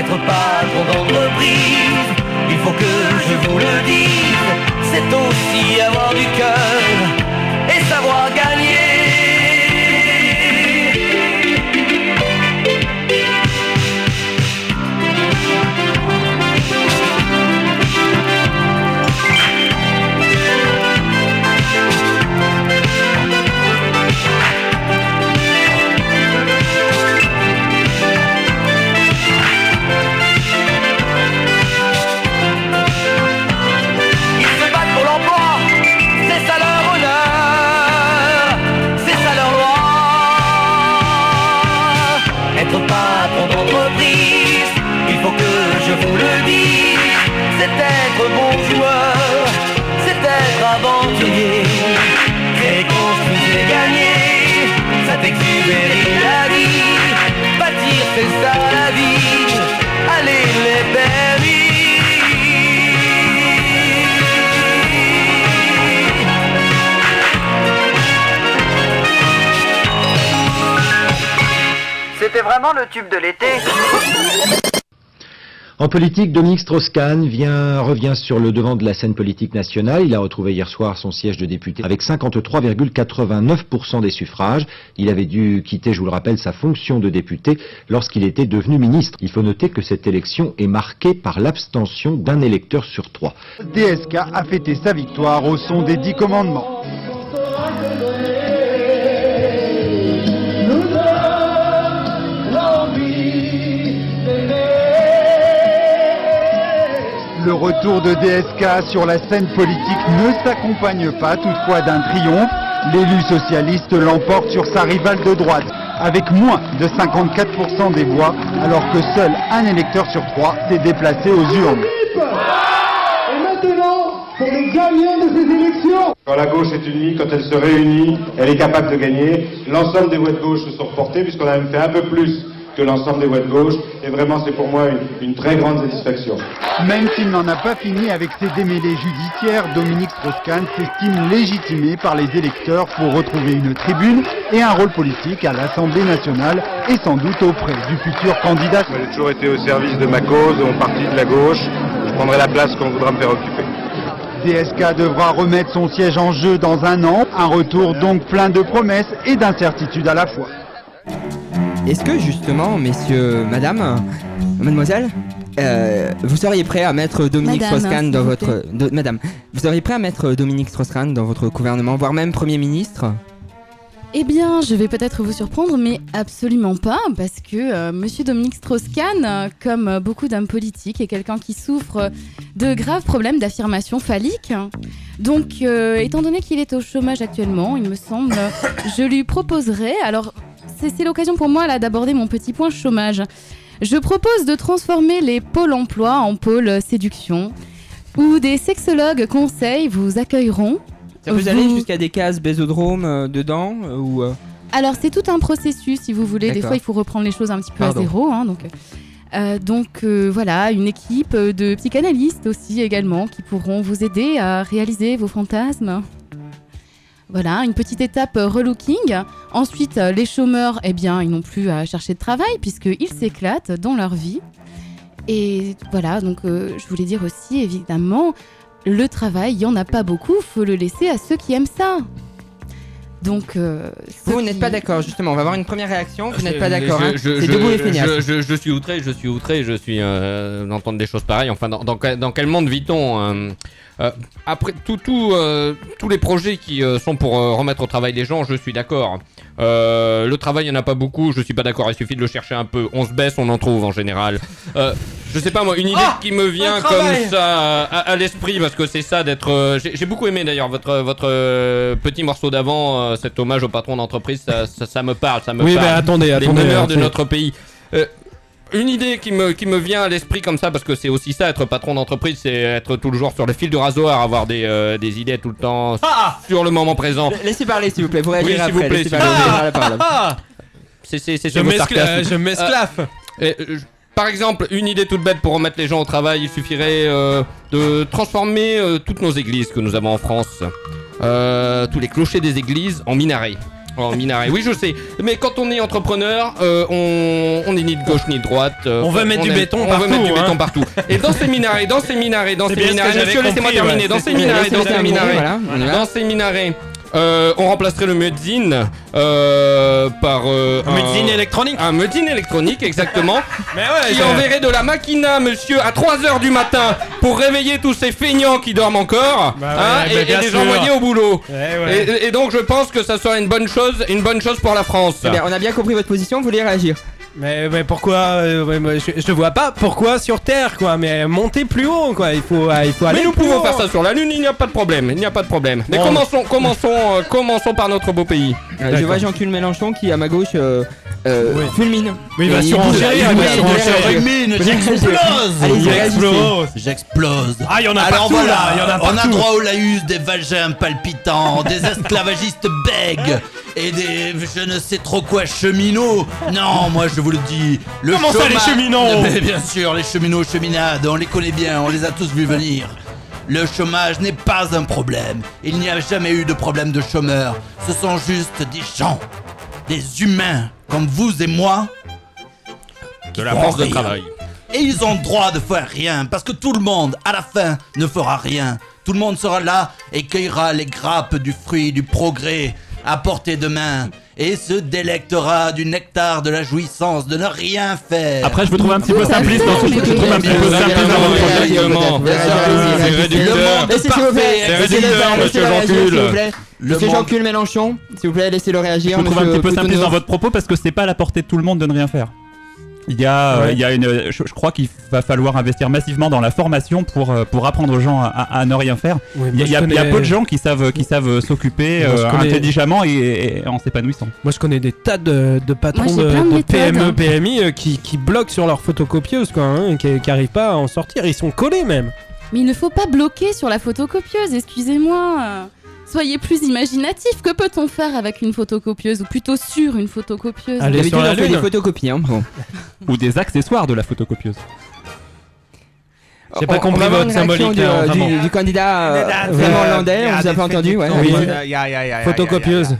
S25: Être patron d'entreprise, il faut que je vous le dise, c'est aussi avoir du cœur
S30: c'était vraiment le tube de l'été.
S31: En politique, Dominique Strauss-Kahn vient, revient sur le devant de la scène politique nationale. Il a retrouvé hier soir son siège de député avec 53,89% des suffrages. Il avait dû quitter, je vous le rappelle, sa fonction de député lorsqu'il était devenu ministre. Il faut noter que cette élection est marquée par l'abstention d'un électeur sur trois.
S32: DSK a fêté sa victoire au son des dix commandements. Le retour de DSK sur la scène politique ne s'accompagne pas toutefois d'un triomphe. L'élu socialiste l'emporte sur sa rivale de droite, avec moins de 54% des voix, alors que seul un électeur sur trois s'est déplacé aux urnes.
S33: Et maintenant, pour les gagnants de ces élections
S34: Quand la gauche est unie, quand elle se réunit, elle est capable de gagner. L'ensemble des voix de gauche se sont reportées, puisqu'on a même fait un peu plus que l'ensemble des voix de gauche. Et vraiment, c'est pour moi une, une très grande satisfaction.
S32: Même s'il n'en a pas fini avec ses démêlés judiciaires, Dominique Strauss-Kahn s'estime légitimé par les électeurs pour retrouver une tribune et un rôle politique à l'Assemblée nationale et sans doute auprès du futur candidat.
S34: J'ai toujours été au service de ma cause, de mon parti de la gauche. Je prendrai la place qu'on voudra me faire occuper.
S32: DSK devra remettre son siège en jeu dans un an, un retour donc plein de promesses et d'incertitudes à la fois.
S8: Est-ce que justement, messieurs, madame, mademoiselle, euh, vous seriez prêt à mettre Dominique
S12: Madame,
S8: Strauss-Kahn
S12: s'il
S8: dans
S12: vous
S8: votre... madame, vous seriez prêt à mettre Dominique Strauss-Kahn dans votre gouvernement, voire même Premier ministre?
S12: Eh bien, je vais peut-être vous surprendre, mais absolument pas, parce que euh, Monsieur Dominique Strauss-Kahn, euh, comme euh, beaucoup d'hommes politiques, est quelqu'un qui souffre de graves problèmes d'affirmation phallique. Donc, euh, étant donné qu'il est au chômage actuellement, il me semble, je lui proposerais, alors c'est l'occasion pour moi là d'aborder mon petit point chômage. Je propose de transformer les pôles emploi en pôles séduction, où des sexologues conseils vous accueilleront.
S8: Ça peut aller
S12: Vous-
S8: jusqu'à des cases bésodrome euh, dedans euh, ou euh,
S12: Alors c'est tout un processus si vous voulez. Des
S8: D'accord.
S12: fois il faut reprendre les choses un petit peu
S8: Pardon.
S12: à zéro. hein, donc euh, donc euh, voilà, une équipe de psychanalystes aussi également qui pourront vous aider à réaliser vos fantasmes. Voilà, une petite étape euh, relooking. Ensuite, euh, les chômeurs, eh bien, ils n'ont plus à chercher de travail puisqu'ils s'éclatent dans leur vie. Et voilà, donc euh, je voulais dire aussi, évidemment, le travail, il n'y en a pas beaucoup, faut le laisser à ceux qui aiment ça. Donc, euh,
S8: Vous
S12: qui-
S8: n'êtes pas d'accord, justement. On va avoir une première réaction. Vous n'êtes pas d'accord.
S10: je-
S8: hein.
S10: je-
S8: C'est
S10: je-
S8: debout et feignasse.
S10: je, je- je suis outré, je suis outré, je suis euh, d'entendre des choses pareilles. Enfin, dans, dans quel- dans quel monde vit-on Après tout, tout, euh, tous les projets qui euh, sont pour euh, remettre au travail les gens, je suis d'accord. Euh, le travail, il n'y en a pas beaucoup, je suis pas d'accord. Il suffit de le chercher un peu. On se baisse, on en trouve en général. Euh, je sais pas moi, une idée
S16: Ah,
S10: qui me vient comme ça à, à l'esprit parce que c'est ça d'être. euh, J'ai beaucoup aimé d'ailleurs votre votre euh, petit morceau d'avant, euh, cet hommage au patron d'entreprise. Ça, ça, ça me parle, ça me
S16: Oui,
S10: parle.
S16: mais attendez,
S10: Les
S16: attendez,
S10: de
S16: attendez.
S10: notre pays. Euh, une idée qui me, qui me vient à l'esprit comme ça, parce que c'est aussi ça, être patron d'entreprise, c'est être tout le jour sur le fil de rasoir, avoir des, euh, des idées tout le temps sur le moment présent.
S8: Laissez parler, s'il vous plaît. Vous
S10: Oui,
S8: réagirez
S10: s'il vous
S8: après.
S10: plaît,
S8: laissez
S10: s'il
S8: parler,
S10: vous plaît.
S8: avez la parole.
S10: C'est c'est- c'est
S16: Je
S10: sur le
S16: m'escla-
S10: sarcasme.
S16: je m'esclaffe.
S10: Euh, euh, je- par exemple, une idée toute bête pour remettre les gens au travail, il suffirait euh, de transformer euh, toutes nos églises que nous avons en France, euh, tous les clochers des églises en minarets. En minaret, oui je sais, mais quand on est entrepreneur, euh, on, on est ni de gauche ni de droite. euh,
S16: On veut mettre du
S10: aime-
S16: béton
S10: on
S16: partout,
S10: veut mettre du
S16: hein.
S10: béton partout. Et dans ces minarets, dans ces minarets, dans
S16: C'est
S10: ces
S16: bien ce que
S10: minarets,
S16: j'avais
S10: monsieur, laissez-moi
S16: compris,
S10: terminer,
S16: ouais.
S10: dans ces minarets, dans ces minarets,
S16: voilà,
S10: dans ces minarets, euh, on remplacerait le muezzin euh, par euh,
S16: Un électronique
S10: Un muezzin électronique, exactement.
S16: Mais ouais,
S10: qui enverrait de la machina, monsieur, à 3h du matin pour réveiller tous ces feignants qui dorment encore
S16: Bah
S10: hein,
S16: ouais,
S10: et,
S16: bah
S10: et les envoyer au boulot.
S16: Eh ouais.
S10: Et, et donc je pense que ça serait une bonne chose, une bonne chose pour la France.
S8: Bien, on a bien compris votre position. Vous voulez réagir
S16: Mais, mais pourquoi euh, je, je vois pas pourquoi sur Terre quoi mais monter plus haut quoi il faut euh, il faut aller
S10: Mais nous
S16: plus
S10: pouvons
S16: haut.
S10: faire ça sur la Lune, il n'y a pas de problème, il n'y a pas de problème. Mais
S16: Bon.
S10: commençons, commençons, euh, commençons par notre beau pays.
S8: Euh, Je vois Jean-Claude Mélenchon qui, à ma gauche, euh, euh, fulmine.
S16: Oui, il va surenchérir,
S8: bouge.
S16: il va
S8: Oui, oui, oui.
S9: j'explose
S8: Allez,
S16: Il
S8: réagissez.
S16: explose.
S9: J'explose.
S16: Ah, il y en a
S9: Alors
S16: partout,
S9: voilà,
S16: là, il y en a
S9: on a droit au laïus des vagins palpitants, des esclavagistes bègues et des je ne sais trop quoi cheminots. Non, moi je vous le dis. Le
S16: Comment ça, les cheminots
S9: eh ben, Bien sûr, les cheminots, cheminades, on les connaît bien, on les a tous vus venir. Le chômage n'est pas un problème. Il n'y a jamais eu de problème de chômeurs. Ce sont juste des gens, des humains, comme vous et moi.
S10: De la force de travail.
S9: Et ils ont droit de faire rien, parce que tout le monde, à la fin, ne fera rien. Tout le monde sera là et cueillera les grappes du fruit du progrès à portée de main et se délectera du nectar de la jouissance de ne rien faire.
S14: Après, je vous trouve un petit peu simpliste dans ce Je trouve un petit peu simpliste dans votre projet.
S10: C'est réducteur. C'est réducteur, monsieur Jean-Cul.
S8: Monsieur Jean-Cul Mélenchon, s'il vous plaît, laissez-le réagir.
S14: Je vous trouve un petit peu simpliste dans votre propos parce que c'est pas à la portée de tout le monde de ne rien faire. Il y a, euh, il y a une, je, crois qu'il va falloir investir massivement dans la formation pour, euh, pour apprendre aux gens à, ne rien faire. Il, y a,
S16: connais...
S14: peu de gens qui savent, qui savent euh,
S16: s'occuper
S14: intelligemment et, en s'épanouissant.
S16: Moi, je connais des tas de, de patrons de, PME.
S12: Hein.
S16: PMI qui, qui, bloquent sur leur photocopieuse, quoi, hein, qui n'arrivent pas à en sortir. Ils sont collés même.
S12: Mais il ne faut pas bloquer sur la photocopieuse, excusez-moi. Soyez plus imaginatif. Que peut-on faire avec une photocopieuse ou plutôt sur une photocopieuse
S16: Allez sur la lune.
S8: des photocopies, hein.
S14: ou des accessoires de la photocopieuse.
S16: J'ai pas compris votre symbolique.
S8: Du, candidat euh, vraiment hollandais, on vous a pas entendu.
S16: Oui.
S11: Photocopieuse.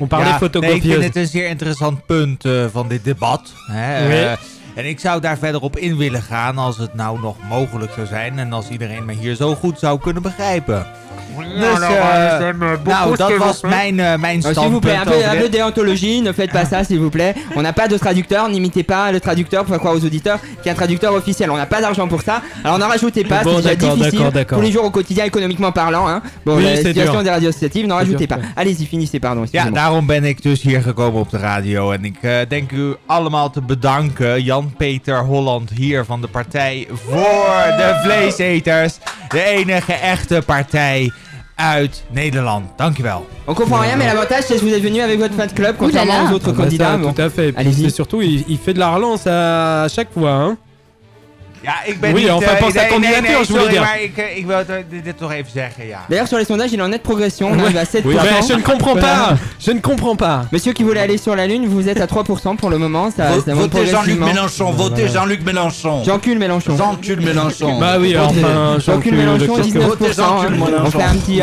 S16: On parlait
S11: ja,
S16: photocopieuse.
S11: Nee, ik vind het een zeer interessant punt van dit debat. Hè, en ik zou daar verder op in willen gaan als het nou nog mogelijk zou zijn en als iedereen me hier zo goed zou kunnen begrijpen. Oui, alors, euh, j'aime beaucoup non, ce que vous
S8: euh, euh, S'il vous plaît, un peu, un déontologie, ne faites pas ça, s'il vous plaît. On n'a pas de traducteur, n'imitez pas le traducteur pour faire croire aux auditeurs qu'il y a un traducteur officiel. On n'a pas d'argent pour ça, alors n'en rajoutez pas, c'est déjà difficile tous les jours au quotidien, économiquement parlant. Hein. Bon,
S16: Oui,
S8: la situation des radios associatives, n'en rajoutez pas. Allez-y, finissez, pardon,
S11: Ja, daarom ben ik dus hier gekomen op de radio. En ik eh, denk u allemaal te bedanken. Jan-Peter Holland hier van de Partij voor de Vleeseters. De enige echte partij uit Nederland. Dankjewel.
S8: On comprend rien, mais l'avantage c'est que vous êtes venu avec votre fan club, contrairement aux autres
S16: ah bah
S8: candidats.
S16: tout à fait. Puis surtout, il, fait de la relance à, à chaque fois. hein.
S11: Ja, ik ben niet...
S16: enfin,
S11: pense à
S16: candidature, je voulais dire.
S11: maar ik, eh, ik wil eh, dit toch.
S8: D'ailleurs, sur les sondages, il est en nette progression. On arrive à 7%.
S16: Oui, je ne comprends pas. Je ne comprends pas.
S8: Monsieur qui voulait aller sur la Lune, vous êtes à 3% pour le moment. Ça, ça
S9: votez Jean-Luc Mélenchon. Votez Jean-Luc Mélenchon.
S8: J'encule Mélenchon.
S9: J'encule Mélenchon.
S16: Bah oui, enfin,
S8: j'encule Mélenchon, 19%. Hein. On fait un petit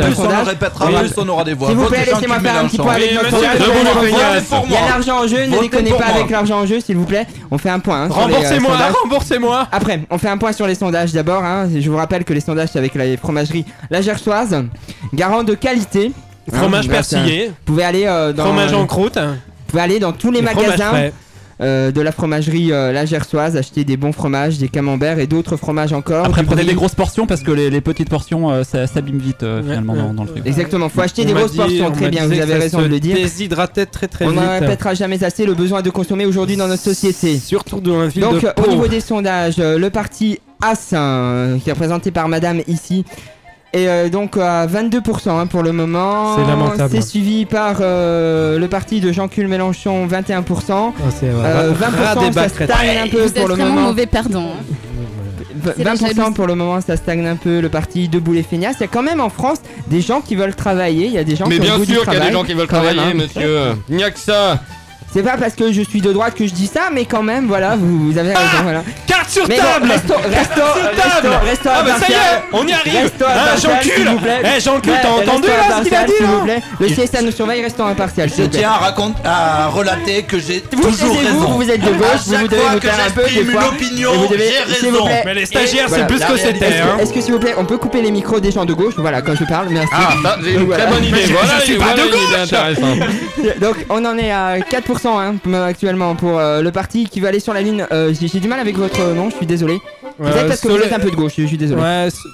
S16: Plus on
S8: le
S9: répétera, plus on aura des voix.
S8: S'il vous plaît, laissez-moi faire un petit point avec notre Il y a l'argent en jeu. Ne déconnez pas avec l'argent en jeu, s'il vous plaît. On fait un point. Hein,
S16: remboursez-moi, remboursez-moi.
S8: Après, on fait un point sur les sondages d'abord. Hein. Je vous rappelle que les sondages, c'est avec la fromagerie La Gersoise, garant de qualité.
S16: Fromage
S8: hein,
S16: persillé.
S8: Vous aller euh, dans.
S16: Fromage en croûte.
S8: Vous aller dans tous les magasins euh, de la fromagerie euh, La Gersoise, acheter des bons fromages, des camemberts et d'autres fromages encore.
S14: Après, prenez des grosses portions parce que les, petites portions, euh, ça s'abîme vite euh, finalement dans, le frigo.
S8: Exactement, faut acheter des grosses portions, très bien, vous avez raison de le dire.
S16: Très très
S8: on
S16: vite.
S8: On ne répétera jamais assez le besoin de consommer aujourd'hui dans notre société.
S16: Surtout dans la ville
S8: Donc, au niveau des sondages, euh, le parti As, qui est présenté par Madame ici, et euh, donc à 22% hein, pour le moment.
S16: C'est lamentable.
S8: C'est suivi par euh, le parti de Jean-Claude Mélenchon, 21%.
S16: 20% ah,
S8: euh, ça stagne un peu pour le moment.
S12: mauvais perdant.
S8: 20% pour le moment, ça stagne un peu le parti debout les feignasses. Il y a quand même en France des gens qui veulent travailler. Il y a des gens
S10: Mais
S8: qui
S10: bien sûr qu'il y a des gens qui veulent travailler,
S8: hein.
S10: monsieur. Il n'y a que ça.
S8: C'est pas parce que je suis de droite que je dis ça, mais quand même, voilà, vous, avez raison. Ah
S16: Carte sur table
S8: Resto, resto, resto,
S16: Ah bah ça y est, on y arrive
S8: Hein,
S16: ah, Jean-Cul Eh, Jean-Cul, t'as entendu là ce qu'il a dit,
S8: s'il vous plaît Le CSA nous surveille, restons impartial,
S9: Je tiens à, raconte, à relater que j'ai toujours raison.
S8: Vous, vous êtes de gauche, vous, vous devez vous faire un peu des fois. l'opinion,
S9: raison.
S16: Mais les stagiaires, c'est plus que c'était, hein.
S8: Est-ce que, s'il vous plaît, on peut couper les micros des gens de gauche? Voilà, quand je parle, merci.
S10: Ah, bah, j'ai une bonne idée. Voilà,
S16: je suis pas de
S8: Donc, on en est à 4% hein, euh, actuellement pour euh, le parti qui veut aller sur la ligne. Euh, j'ai, du mal avec votre nom, je suis désolé. Peut-être parce que vous êtes un peu de gauche, je, suis désolé.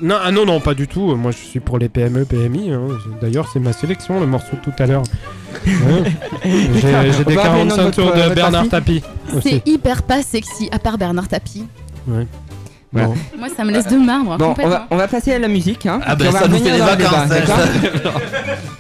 S16: Non, ah non, non, pas du tout. Moi, je suis pour les PME, PMI. Hein. D'ailleurs, c'est ma sélection, le morceau de tout à l'heure. J'ai des
S8: de
S16: 45 tours Bernard Tapie.
S12: C'est hyper pas sexy, à part Bernard Tapie. Moi, ça me laisse de marbre.
S8: Hein, bon, on va, passer à la musique. Hein.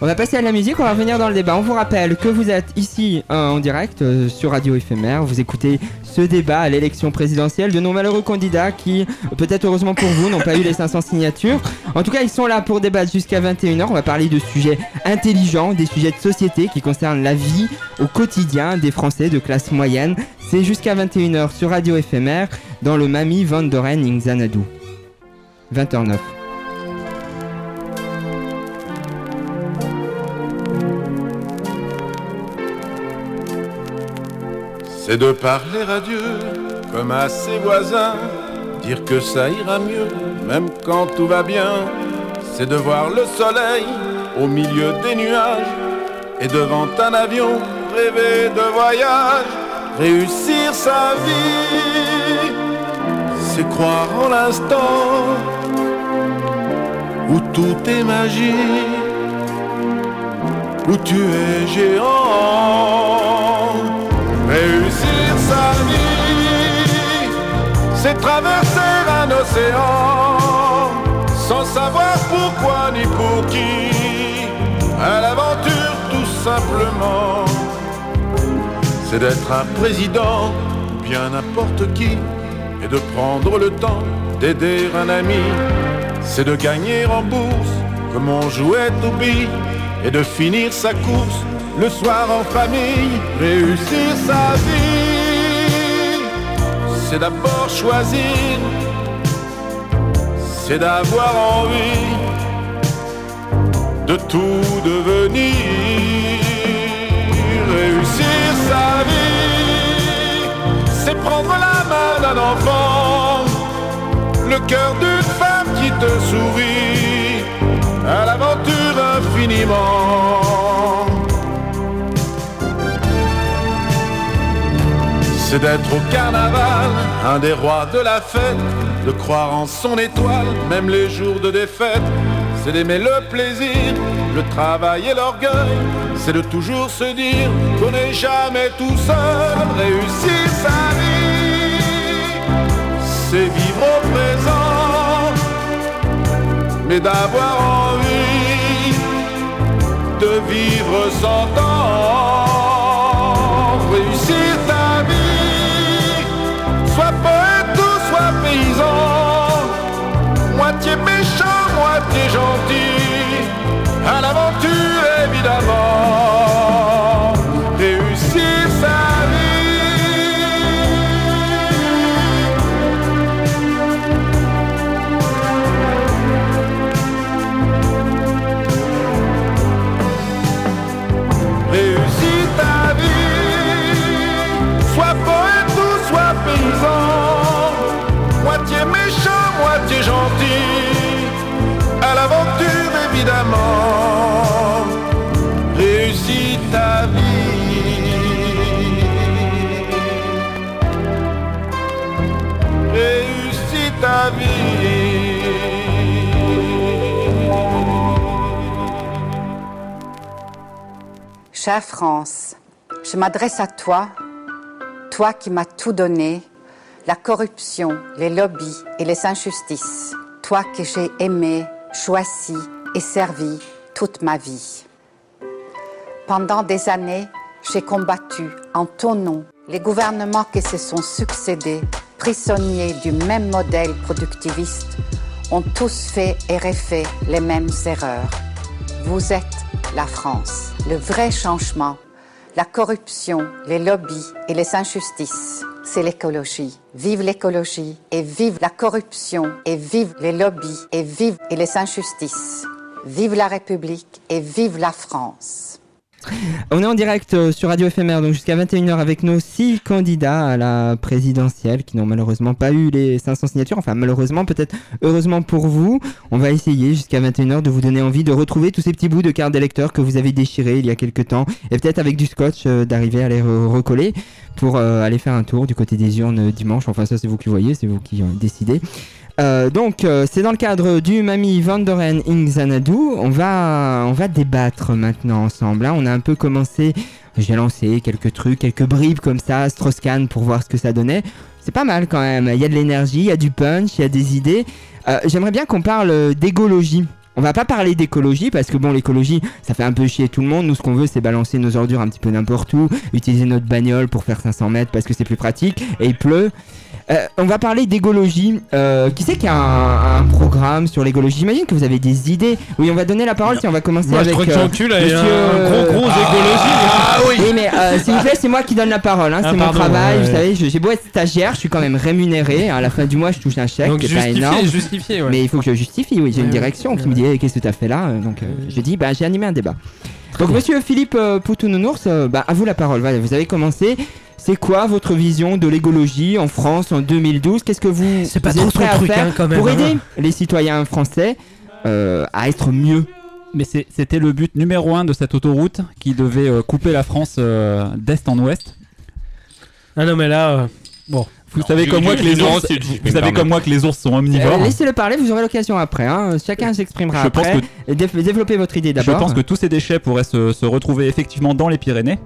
S8: On va passer à la musique, on va revenir dans le débat. On vous rappelle que vous êtes ici euh, en direct euh, sur Radio Éphémère. Vous écoutez ce débat à l'élection présidentielle de nos malheureux candidats qui, peut-être heureusement pour vous, n'ont pas eu les 500 signatures. En tout cas, ils sont là pour débattre jusqu'à 21h. On va parler de sujets intelligents, des sujets de société qui concernent la vie au quotidien des Français de classe moyenne. C'est jusqu'à 21h sur Radio Éphémère dans le Mami Van Doren in 20h09.
S30: C'est de parler à Dieu comme à ses voisins, dire que ça ira mieux, même quand tout va bien. C'est de voir le soleil au milieu des nuages et devant un avion rêver de voyage réussir sa vie, c'est croire en l'instant où tout est magie, où tu es géant. Réussir sa vie, c'est traverser un océan sans savoir pourquoi ni pour qui. À l'aventure tout simplement, c'est d'être un président bien n'importe qui et de prendre le temps d'aider un ami. C'est de gagner en bourse comme on jouait au billes et de finir sa course le soir en famille, réussir sa vie. C'est d'abord choisir, c'est d'avoir envie de tout devenir, sa vie. C'est prendre la main d'un enfant, le cœur d'une femme qui te sourit, à l'aventure infiniment. c'est d'être au carnaval, un des rois de la fête, de croire en son étoile, même les jours de défaite. C'est d'aimer le plaisir, le travail et l'orgueil, c'est de toujours se dire qu'on n'est jamais tout seul, réussir sa vie, c'est vivre au présent, mais d'avoir envie de vivre sans temps,
S35: Chère France, je m'adresse à toi, toi qui m'as tout donné, la corruption, les lobbies et les injustices, toi que j'ai aimé, choisi et servi toute ma vie. Pendant des années, j'ai combattu en ton nom les gouvernements qui se sont succédés, prisonniers du même modèle productiviste, ont tous fait et refait les mêmes erreurs. Vous êtes la France, le vrai changement. La corruption, les lobbies et les injustices, c'est l'écologie. Vive l'écologie et vive la corruption et vive les lobbies et vive les injustices. Vive la République et vive la France.
S8: On est en direct euh, sur Radio FMR, donc jusqu'à 21h avec nos six candidats à la présidentielle qui n'ont malheureusement pas eu les 500 signatures. Enfin, malheureusement, peut-être heureusement pour vous. On va essayer jusqu'à 21h de vous donner envie de retrouver tous ces petits bouts de cartes d'électeurs que vous avez déchirés il y a quelques temps et peut-être avec du scotch euh, d'arriver à les re- recoller pour euh, aller faire un tour du côté des urnes dimanche. Enfin, ça, c'est vous qui voyez, c'est vous qui décidez. Euh, donc euh, c'est dans le cadre du Mami Vandoren in. On va, on va débattre maintenant ensemble. hein. On a un peu commencé, j'ai lancé quelques trucs, quelques bribes comme ça, Strauss-Kahn pour voir ce que ça donnait. C'est pas mal quand même. Il y a de l'énergie, il y a du punch, il y a des idées. Euh, J'aimerais bien qu'on parle d'égologie. On va pas parler d'écologie parce que bon l'écologie ça fait un peu chier tout le monde. Nous ce qu'on veut c'est balancer nos ordures un petit peu n'importe où, utiliser notre bagnole pour faire 500 mètres parce que c'est plus pratique et il pleut. Euh, on va parler d'égologie. Euh, qui c'est qui a un, un programme sur l'égologie? J'imagine que vous avez des idées. Oui, on va donner la parole si on va commencer
S16: Moi, je
S8: avec.
S16: crois que
S8: euh, monsieur,
S16: un gros, gros
S8: ah,
S16: écologie.
S8: Ah oui. mais euh, s'il vous plaît, c'est moi qui donne la parole. Hein,
S16: Ah,
S8: c'est mon
S16: pardon,
S8: travail.
S16: ouais,
S8: Vous savez, je- j'ai beau être stagiaire, je suis quand même rémunéré. À la fin du mois, je touche un chèque
S16: Donc
S8: qui est pas
S16: justifié,
S8: énorme.
S16: justifié, ouais.
S8: Mais il faut que je justifie. Oui, j'ai une
S16: Ouais,
S8: direction qui me dit Eh, qu'est-ce que tu as fait là? Donc euh, je dis bah j'ai animé un débat. Donc monsieur Philippe euh, Poutounours, euh, bah, à vous la parole. Voilà, vous avez commencé. c'est quoi votre vision de l'égologie en France en 2012 Qu'est-ce que vous,
S16: C'est pas
S8: vous
S16: trop
S8: êtes
S16: son
S8: prêt à
S16: truc,
S8: faire
S16: hein, quand même,
S8: pour
S16: hein.
S8: aider les citoyens français euh, à être mieux?
S14: Mais c'était le but numéro un de cette autoroute qui devait euh, couper la France euh, d'est en ouest.
S16: Ah non, mais là, euh, bon.
S14: Vous savez comme moi que les ours, vous savez comme moi que les ours sont omnivores.
S8: Euh, Laissez-le parler, vous aurez l'occasion après. hein. Chacun s'exprimera
S14: Je pense
S8: après.
S14: que-
S8: Et dé- développez votre idée
S14: Je
S8: d'abord.
S14: pense que tous ces déchets pourraient se, se retrouver effectivement dans les Pyrénées,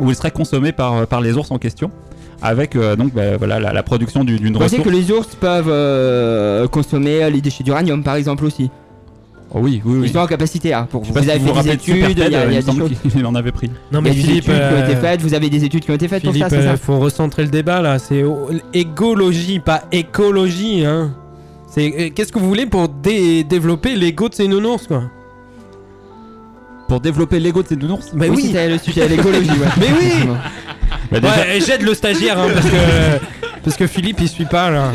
S14: où ils seraient consommés par, par les ours en question, avec euh, donc bah, voilà, la, la production du- d'une
S8: Vous pensez
S14: ressource.
S8: que les ours peuvent euh, consommer les déchets d'uranium par exemple aussi?
S14: Oui, oui, oui.
S8: Ils sont en capacité. Pour,
S14: sais
S8: vous avez
S14: vous
S8: fait des études, il y a,
S14: euh,
S8: il y a
S14: il
S8: des choses.
S14: qu'il en avait pris.
S16: Non,
S8: Il y a
S16: mais
S8: des
S16: Philippe,
S8: études qui ont été
S16: euh,
S8: faites, vous avez des études qui ont été faites
S16: Philippe,
S8: pour ça, c'est
S16: euh,
S8: ça
S16: faut recentrer le débat là. C'est égologie, pas écologie. Hein. C'est qu'est-ce que vous voulez pour dé- développer l'ego de ces nounours quoi?
S14: Pour développer l'ego de ces nounours?
S16: Bah
S8: Oui,
S16: oui.
S8: c'était le sujet, l'écologie, ouais.
S16: Mais oui.
S14: Bah, déjà-
S16: Ouais, j'aide le stagiaire hein, parce que parce que Philippe il suit pas là.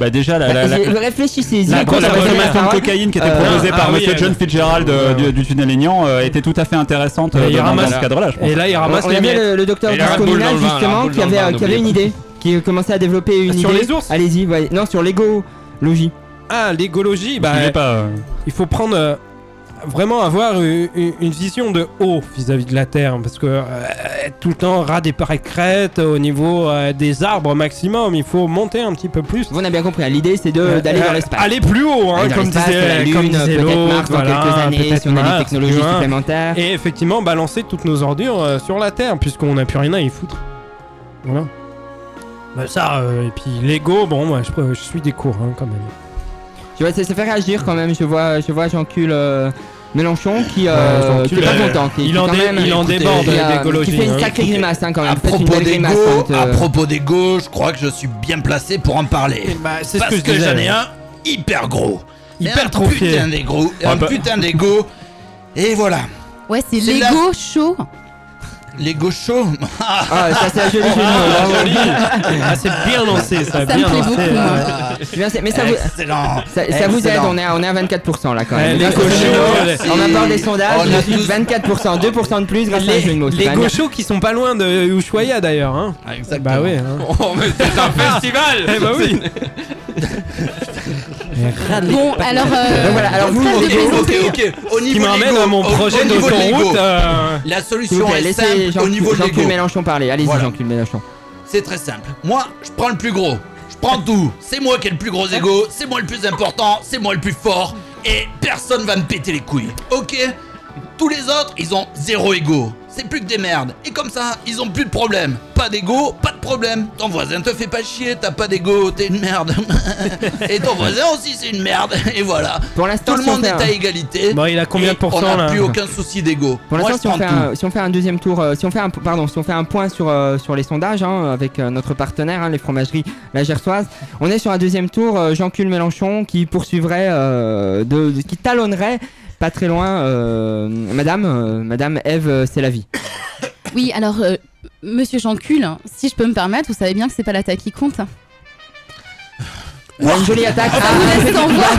S14: Bah déjà la, la, la,
S8: Bah, Réfléchissez-y.
S14: la, la
S8: avez la
S14: consommation de
S8: parole.
S14: cocaïne qui était
S8: Euh,
S14: proposée
S16: ah
S14: par
S16: oui,
S14: Monsieur
S16: elle-
S14: John Fitzgerald euh, du, du tunnel Aignan euh, était tout à fait intéressante euh, dans, ce cadre-là, je pense.
S16: Et là il ramasse
S8: on
S16: les miettes.
S8: le, le docteur justement qui avait,
S10: vin,
S8: qui avait une idée, qui commençait à développer une
S16: Sur
S8: idée.
S16: les ours
S8: Allez-y, ouais. non sur l'égologie.
S16: Ah l'égologie, bah
S14: euh,
S16: il faut prendre euh, vraiment avoir une, vision de haut vis-à-vis de la terre parce que euh, tout le temps ras des crêtes au niveau euh, des arbres maximum il faut monter un petit peu plus
S8: On a bien compris. hein. L'idée c'est de-
S16: Euh,
S8: d'aller dans l'espace.
S16: aller plus haut hein,
S8: Aller
S16: comme disait,
S8: Lune,
S16: comme disait
S8: peut-être
S16: l'autre,
S8: Mars dans quelques années si on a des technologies supplémentaires.
S16: et effectivement balancer toutes nos ordures sur la terre puisqu'on n'a plus rien à y foutre voilà bah ça et puis Lego bon moi je, je suis des cours hein, quand même
S8: Tu vois, ça, ça fait réagir quand même. Je vois, je vois Jean-Cul euh, Mélenchon qui, euh, qui est pas
S16: euh,
S8: content. Qui,
S16: il
S8: qui
S16: en
S8: quand
S16: dé-
S8: même,
S16: il en déborde d'écologie,
S8: Qui fait une
S16: hein.
S8: sacrée grimace hein, quand même.
S9: À
S8: une
S9: propos des
S8: grimace
S9: go,
S8: quand, euh,
S9: à propos des go, je crois que je suis bien placé pour en parler.
S16: bah, c'est ce
S9: Parce
S16: que
S9: j'en ai un hyper gros.
S16: Hyper
S9: un
S16: trophié.
S9: putain des gros,
S14: Ah
S9: un
S14: bah.
S9: putain d'ego. Et voilà,
S12: Ouais, c'est
S9: C'est
S12: Lego chaud.
S9: Les gauchos.
S8: Ah, ça c'est un joli jeu de mots.
S16: Ah,
S8: bravo.
S16: Ah, c'est bien lancé, ça,
S12: Ça
S16: bien
S12: me plaît
S16: lancé.
S12: beaucoup,
S16: ouais.
S12: moi.
S8: C'est bien, c'est- Mais ça vous,
S9: Excellent.
S8: ça, ça vous aide,
S9: Excellent.
S8: on est, à, on est à 24% là quand même.
S16: les
S8: Grâce au
S16: gauchos,
S8: jeu de mots,
S16: ouais.
S8: on apporte des sondages,
S9: On a
S8: a plus
S9: tous-
S8: 24%, 2% de plus grâce à un jeu de mots.
S16: Les,
S8: c'est
S16: les
S8: pas mal.
S16: gauchos qui sont pas loin de Ushuaïa d'ailleurs. Hein.
S9: Ah, exactement.
S16: Bah oui. Hein.
S10: Oh, mais c'est un festival
S16: Eh bah oui.
S12: Bon, alors. euh,
S8: Donc voilà, alors vous,
S12: de
S9: Ok, ok, ok. Au
S16: Qui
S9: niveau Lego,
S16: à mon projet d'autoroute.
S9: Lego,
S16: euh,
S9: La solution
S8: plaît,
S9: est simple
S8: Jean-
S9: au niveau de
S8: Jean-Claude
S9: Lego.
S8: Mélenchon parler. Allez-y,
S9: Voilà.
S8: Jean-Claude Mélenchon.
S9: C'est très simple. Moi, je prends le plus gros. Je prends tout. C'est moi qui ai le plus gros ego. C'est moi le plus important. C'est moi le plus fort. Et personne va me péter les couilles. Ok? Tous les autres, ils ont zéro ego. C'est plus que des merdes. Et comme ça, ils ont plus de problème. Pas d'ego, pas de problème. Ton voisin te fait pas chier, t'as pas d'ego, t'es une merde. Et ton voisin aussi, c'est une merde. Et voilà.
S8: Pour l'instant,
S9: Tout le monde est
S8: un-
S9: à égalité.
S16: Bon, il a combien de pourcents,
S9: On n'a
S16: là
S9: plus aucun souci d'ego.
S8: Pour
S9: Moi,
S8: l'instant, si on, fait un, si on fait un deuxième tour, euh, si on fait un, pardon, si on fait un point sur, euh, sur les sondages hein, avec euh, notre partenaire, hein, les fromageries La Gersoise, on est sur un deuxième tour. euh, Jean-Cul Mélenchon qui poursuivrait, euh, de, de- qui talonnerait pas très loin, euh, Madame, euh, Madame Eve, euh, c'est la vie.
S12: Oui, alors, monsieur Jean-Cul, si je peux me permettre, vous savez bien que c'est pas l'attaque qui compte.
S8: Ouais, une jolie attaque. Ah,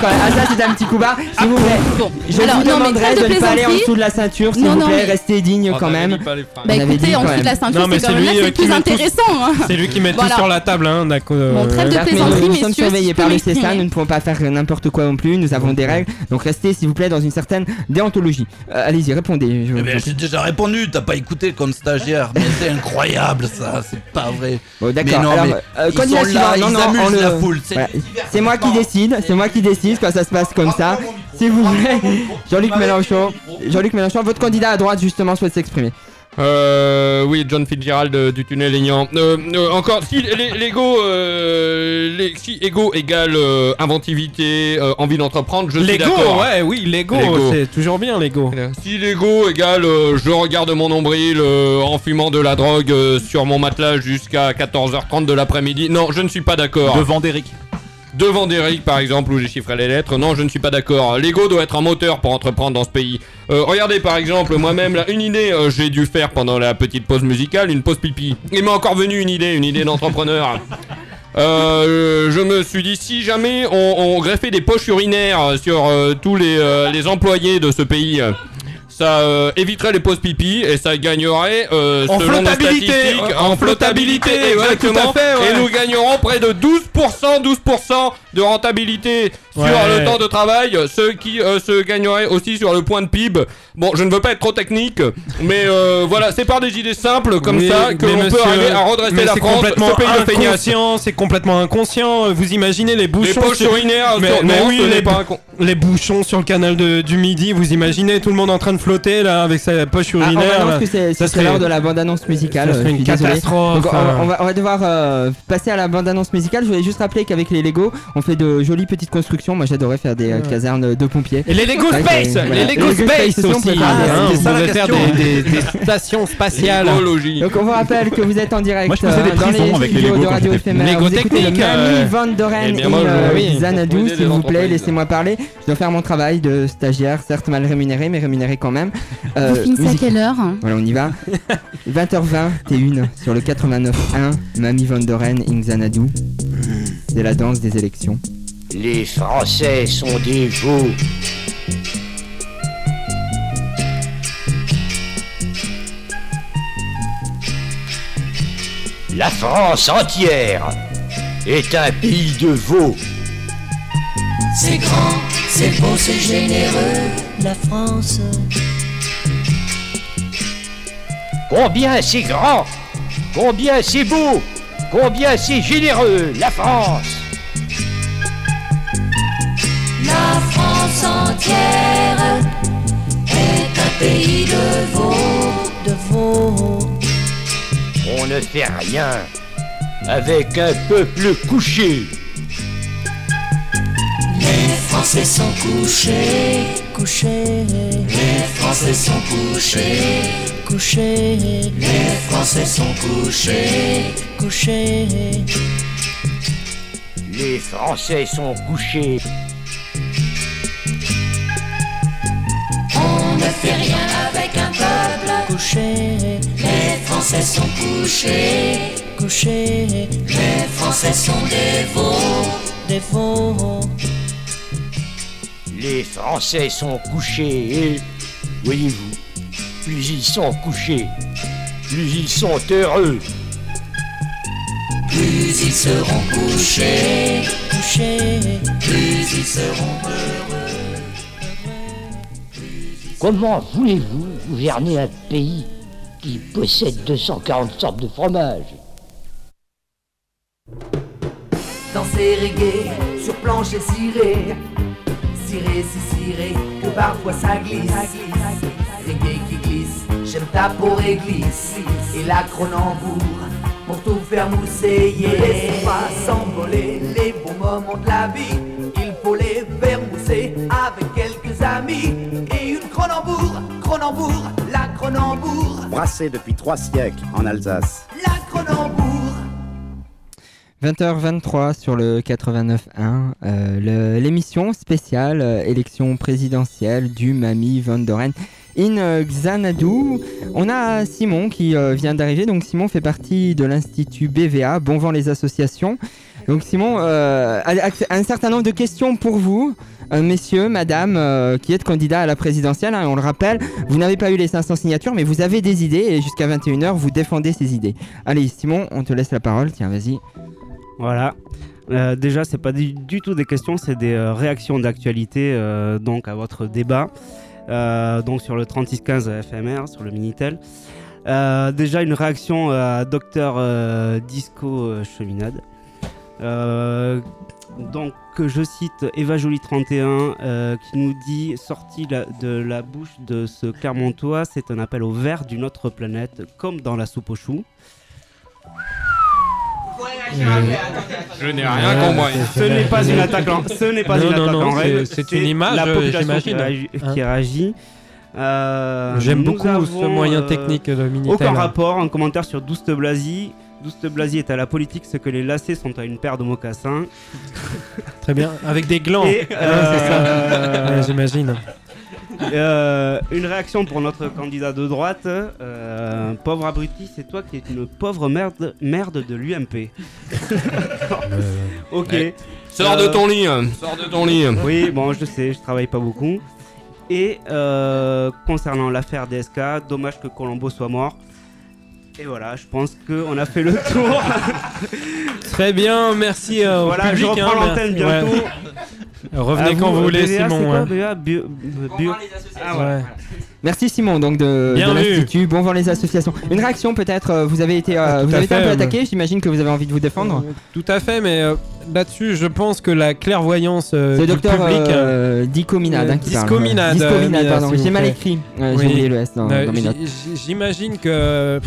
S8: quand même. Ah, ça c'est un petit coup bas. S'il vous plaît.
S12: Bon,
S8: Je
S12: alors,
S8: vous
S12: non, mais
S8: demanderai de
S12: de
S8: ne pas aller en dessous de la ceinture, s'il vous plaît.
S12: mais-
S8: Restez digne quand même.
S12: Bah
S8: avait dit
S12: écoutez, en
S8: quand
S12: dessous de la
S8: même.
S12: ceinture,
S16: Non, mais
S12: c'est quand même c'est
S16: euh,
S12: plus
S16: met
S12: intéressant. hein.
S16: C'est lui qui met tout sur la table. Hein, d'accord.
S12: Bon, trêve de
S8: mais
S12: plaisanterie,
S8: nous, sommes surveillés par le CSA, nous ne pouvons pas faire n'importe quoi non plus, nous avons des règles, donc restez s'il vous plaît dans une certaine déontologie. Euh, Allez-y, répondez. je-
S9: Eh ben, j'ai déjà répondu, t'as pas écouté comme stagiaire. Mais c'est incroyable ça, c'est pas vrai.
S8: Bon,
S9: Mais
S8: d'accord.
S9: mais
S8: euh,
S9: ils sont là,
S8: non,
S9: ils amusent la foule. C'est
S8: moi qui décide, c'est moi qui décide quand ça se passe comme ça. S'il vous plaît, Jean-Luc Mélenchon, Jean-Luc Mélenchon, votre candidat à droite justement souhaite s'exprimer.
S10: Euh, oui, John Fitzgerald euh, du tunnel Aignan. Euh, euh, encore, si l'ego, euh, si ego égale euh, inventivité, euh, envie d'entreprendre, je suis
S16: Lego,
S10: d'accord.
S16: ouais, oui, Lego,
S10: Lego.
S16: c'est toujours bien Lego.
S10: Si l'ego égale euh, je regarde mon nombril euh, en fumant de la drogue euh, sur mon matelas jusqu'à 14h30 de l'après-midi, non, je ne suis pas d'accord.
S14: Devant d'Eric.
S10: Devant Derrick, par exemple, où j'ai chiffré les lettres, non, je ne suis pas d'accord. L'ego doit être un moteur pour entreprendre dans ce pays. Euh, regardez, par exemple, moi-même, là, une idée, euh, j'ai dû faire pendant la petite pause musicale, une pause pipi. Il m'est encore venu une idée, une idée d'entrepreneur. Euh, je me suis dit, si jamais on, on greffait des poches urinaires sur tous les, les employés de ce pays, ça euh, éviterait les pauses pipi et ça gagnerait euh,
S16: En
S10: selon
S16: flottabilité,
S10: statistiques, en
S16: en
S10: flottabilité
S16: flottabilité, ouais,
S10: exactement
S16: fait, ouais.
S10: et nous gagnerons près de 12% 12% de rentabilité sur
S16: Ouais.
S10: le temps de travail ce qui euh, se gagnerait aussi sur le point de PIB bon je ne veux pas être trop technique mais euh, voilà c'est par des idées simples comme ça que l'on peut arriver à redresser
S16: mais
S10: la
S16: c'est
S10: France
S16: complètement
S10: ce pays
S16: inconscient, c'est complètement inconscient. Vous imaginez les bouchons
S10: poches
S16: sur-
S10: urinaires
S16: mais,
S10: sur-
S16: mais
S10: non,
S16: oui,
S10: ce
S16: les,
S10: pas
S16: les bouchons sur le canal de- du Midi. Vous imaginez tout le monde en train de flotter là avec sa poche
S8: Ah, on
S16: urinaire.
S8: annonce que c'est
S16: Ça
S8: serait l'heure de la bande-annonce musicale.
S16: ça serait
S8: euh,
S16: une
S8: suis désolé.
S16: catastrophe,
S8: Donc, on,
S16: hein.
S8: on va, on va devoir euh, passer à la bande-annonce musicale. Je voulais juste rappeler qu'avec les Lego, on fait de jolies petites constructions. Moi, j'adorais faire des euh,
S16: Ouais.
S8: casernes de pompiers.
S16: Et les Lego
S8: Ouais,
S16: Space, les Lego Space
S8: peut
S16: aussi.
S8: faire des-
S16: hein, pouvez faire des, des- des stations spatiales.
S8: Donc on vous rappelle que vous êtes en direct
S16: Moi, je faisais des
S8: euh, dans
S16: prisons
S8: les
S16: avec les
S8: studios
S16: Lego
S8: de Radio éphémère.
S16: Lego technique,
S8: Mamie
S16: euh,
S8: Van Doren
S16: eh
S8: et euh,
S16: construisez
S8: s'il vous plaît, laissez-moi parler. Je dois faire mon travail de stagiaire, certes mal rémunéré, mais rémunéré quand même. Euh,
S12: à quelle heure?
S8: Voilà, on y va. 20h20, T1 sur le 89.1, Mamie Van Doren, Xanadu. C'est la danse des élections.
S36: Les Français sont des veaux. La France entière est un pays de veaux.
S37: C'est grand, c'est beau, c'est généreux, la France.
S36: Combien c'est grand, combien c'est beau, combien c'est généreux, la France.
S37: La France entière est un pays de veaux, de veaux.
S36: On ne fait rien avec un peuple couché.
S37: Les Français sont couchés, couchés. Les Français sont couchés, couchés. Les Français sont couchés, couchés.
S36: Les Français sont couchés.
S37: On ne fait rien avec un peuple couché. Les Français sont couchés, couchés. Les Français sont des veaux, des veaux.
S36: Les Français sont couchés voyez-vous, plus ils sont couchés, plus ils sont heureux.
S37: Plus ils seront couchés, couchés. Plus ils seront heureux.
S36: Comment voulez-vous gouverner un pays qui possède 240 sortes de fromage
S27: Danser reggae sur plancher ciré Ciré, si ciré, que parfois ça glisse Reggae j'aime ta peau réglisse Et la Cronenbourg pour tout faire mousser yeah. Laisse pas s'envoler les bons moments de la vie. Il faut les faire mousser avec quelques amis. Et une Cronenbourg, Cronenbourg, la Cronenbourg
S29: Brassé depuis trois siècles en Alsace.
S27: La Cronenbourg
S8: 20h23 sur le 89.1, euh, l'émission spéciale euh, élection présidentielle du Mamie Van Doren in euh, Xanadu. On a Simon qui euh, vient d'arriver, donc Simon fait partie de l'Institut BVA, Bon Vent les Associations. Donc Simon, euh, un certain nombre de questions pour vous, messieurs, madame, qui êtes candidat à la présidentielle. hein, on le rappelle, vous n'avez pas eu les 500 signatures, mais vous avez des idées et jusqu'à 21h, vous défendez ces idées. Allez Simon, on te laisse la parole, tiens, vas-y.
S38: Voilà. Déjà, c'est pas du, du tout des questions, c'est des réactions d'actualité donc à votre débat. Euh, donc sur le 3615 FMR, sur le Minitel. Euh, déjà une réaction à Docteur euh, Disco euh, Cheminade. Donc je cite Eva Jolie 31 euh, qui nous dit sorti de la bouche de ce Clermontois, c'est un appel au vert d'une autre planète, comme dans la soupe aux choux.
S10: Je n'ai rien compris.
S38: Ce n'est pas une attaque en, ce n'est pas
S16: Non,
S38: une
S16: non,
S38: attaque
S16: non,
S38: en règle.
S16: c'est- c'est une image,
S38: La
S16: euh,
S38: population qui.
S16: Hein.
S38: qui réagit. Euh,
S16: J'aime
S38: nous
S16: beaucoup ce
S38: avons,
S16: moyen
S38: euh,
S16: technique de Minitel.
S38: Aucun rapport, un commentaire sur Douste Blasi. Douste Blasi est à la politique ce que les lacets sont à une paire de mocassins.
S16: Très bien, avec des glands.
S38: Et,
S16: Ah, c'est ça.
S38: euh,
S16: Ouais, J'imagine.
S38: Euh, une réaction pour notre candidat de droite. Euh, pauvre abruti, c'est toi qui es une pauvre merde, de l'UMP. Euh,
S10: ok. Sors de ton lit, hein. sors de ton lit.
S38: Oui, bon, je sais, je travaille pas beaucoup. Et concernant l'affaire DSK, dommage que Colombo soit mort. Et voilà, je pense qu'on a fait le tour.
S16: Très bien, merci.
S38: Voilà, je reprends
S16: hein,
S38: l'antenne bientôt.
S16: Revenez quand vous voulez, Simon.
S8: Merci Simon donc de, de l'institut. Bon vent les associations. Une réaction peut-être. Euh, vous avez été, euh,
S16: ah,
S8: vous avez fait, un peu attaqué. J'imagine que vous avez envie de vous défendre.
S16: Euh, tout à fait, mais là-dessus, je pense que la clairvoyance euh,
S8: docteur,
S16: public.
S8: Dicominade. Hein,
S16: hein
S8: pardon. J'ai mal écrit. J'ai oublié le S dans, mes notes.
S16: J'imagine que.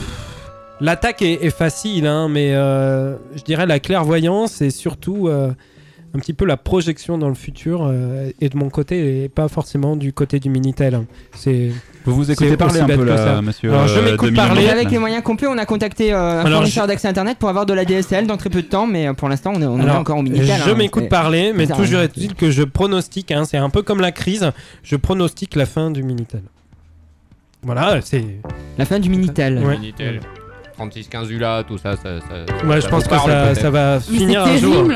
S16: L'attaque est, est, facile, hein, mais je dirais la clairvoyance et surtout un petit peu la projection dans le futur euh, et de mon côté et pas forcément du côté du Minitel. C'est
S14: vous vous écoutez parler un peu là, monsieur.
S16: Alors, je
S14: euh,
S16: m'écoute parler.
S8: Avec les moyens qu'on peut, on a contacté euh, un
S16: Alors,
S8: fournisseur d'accès internet pour avoir de la DSL dans très peu de temps, mais pour l'instant, on est, on Alors, est encore au Minitel.
S16: Je
S8: hein,
S16: m'écoute parler, mais toujours
S8: hein,
S16: est-il que je pronostique, hein, c'est un peu comme la crise, je pronostique la fin du Minitel. Voilà, c'est.
S8: La fin du Minitel.
S10: Francis Quinzula, tout ça. ça, ça
S16: ouais, je pense que ça, va finir un jour.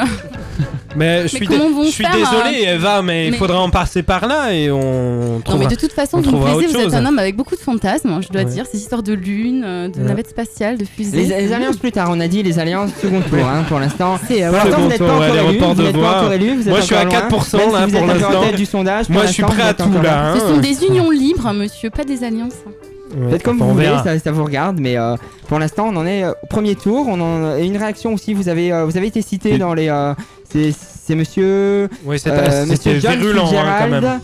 S16: Mais je suis,
S12: mais
S16: je suis
S12: euh,
S16: désolé. Eva, mais, il faudra en passer par là et on.
S12: Non, mais de toute façon, vous me plaisez, vous êtes un homme avec beaucoup de fantasmes, je dois dire. Ces histoires de lune, euh, de
S16: ouais.
S12: navette spatiale, de fusée.
S8: Les, alliances plus tard, on a dit les alliances second tour, hein, pour l'instant.
S12: C'est euh,
S8: vous n'êtes pas, encore élu.
S16: Moi, je suis à 4% là pour l'instant.
S8: du sondage.
S16: Moi, je suis prêt à tout là.
S12: Ce sont hein. des unions libres, monsieur, pas des alliances.
S8: Faites comme vous voulez, ça, vous regarde, mais euh, pour l'instant on en est euh, au premier tour. On en euh, a une réaction aussi. Vous avez, vous avez été cité dans les. c'est Monsieur.
S16: Oui, c'était
S8: Monsieur
S16: virulent, hein, quand même.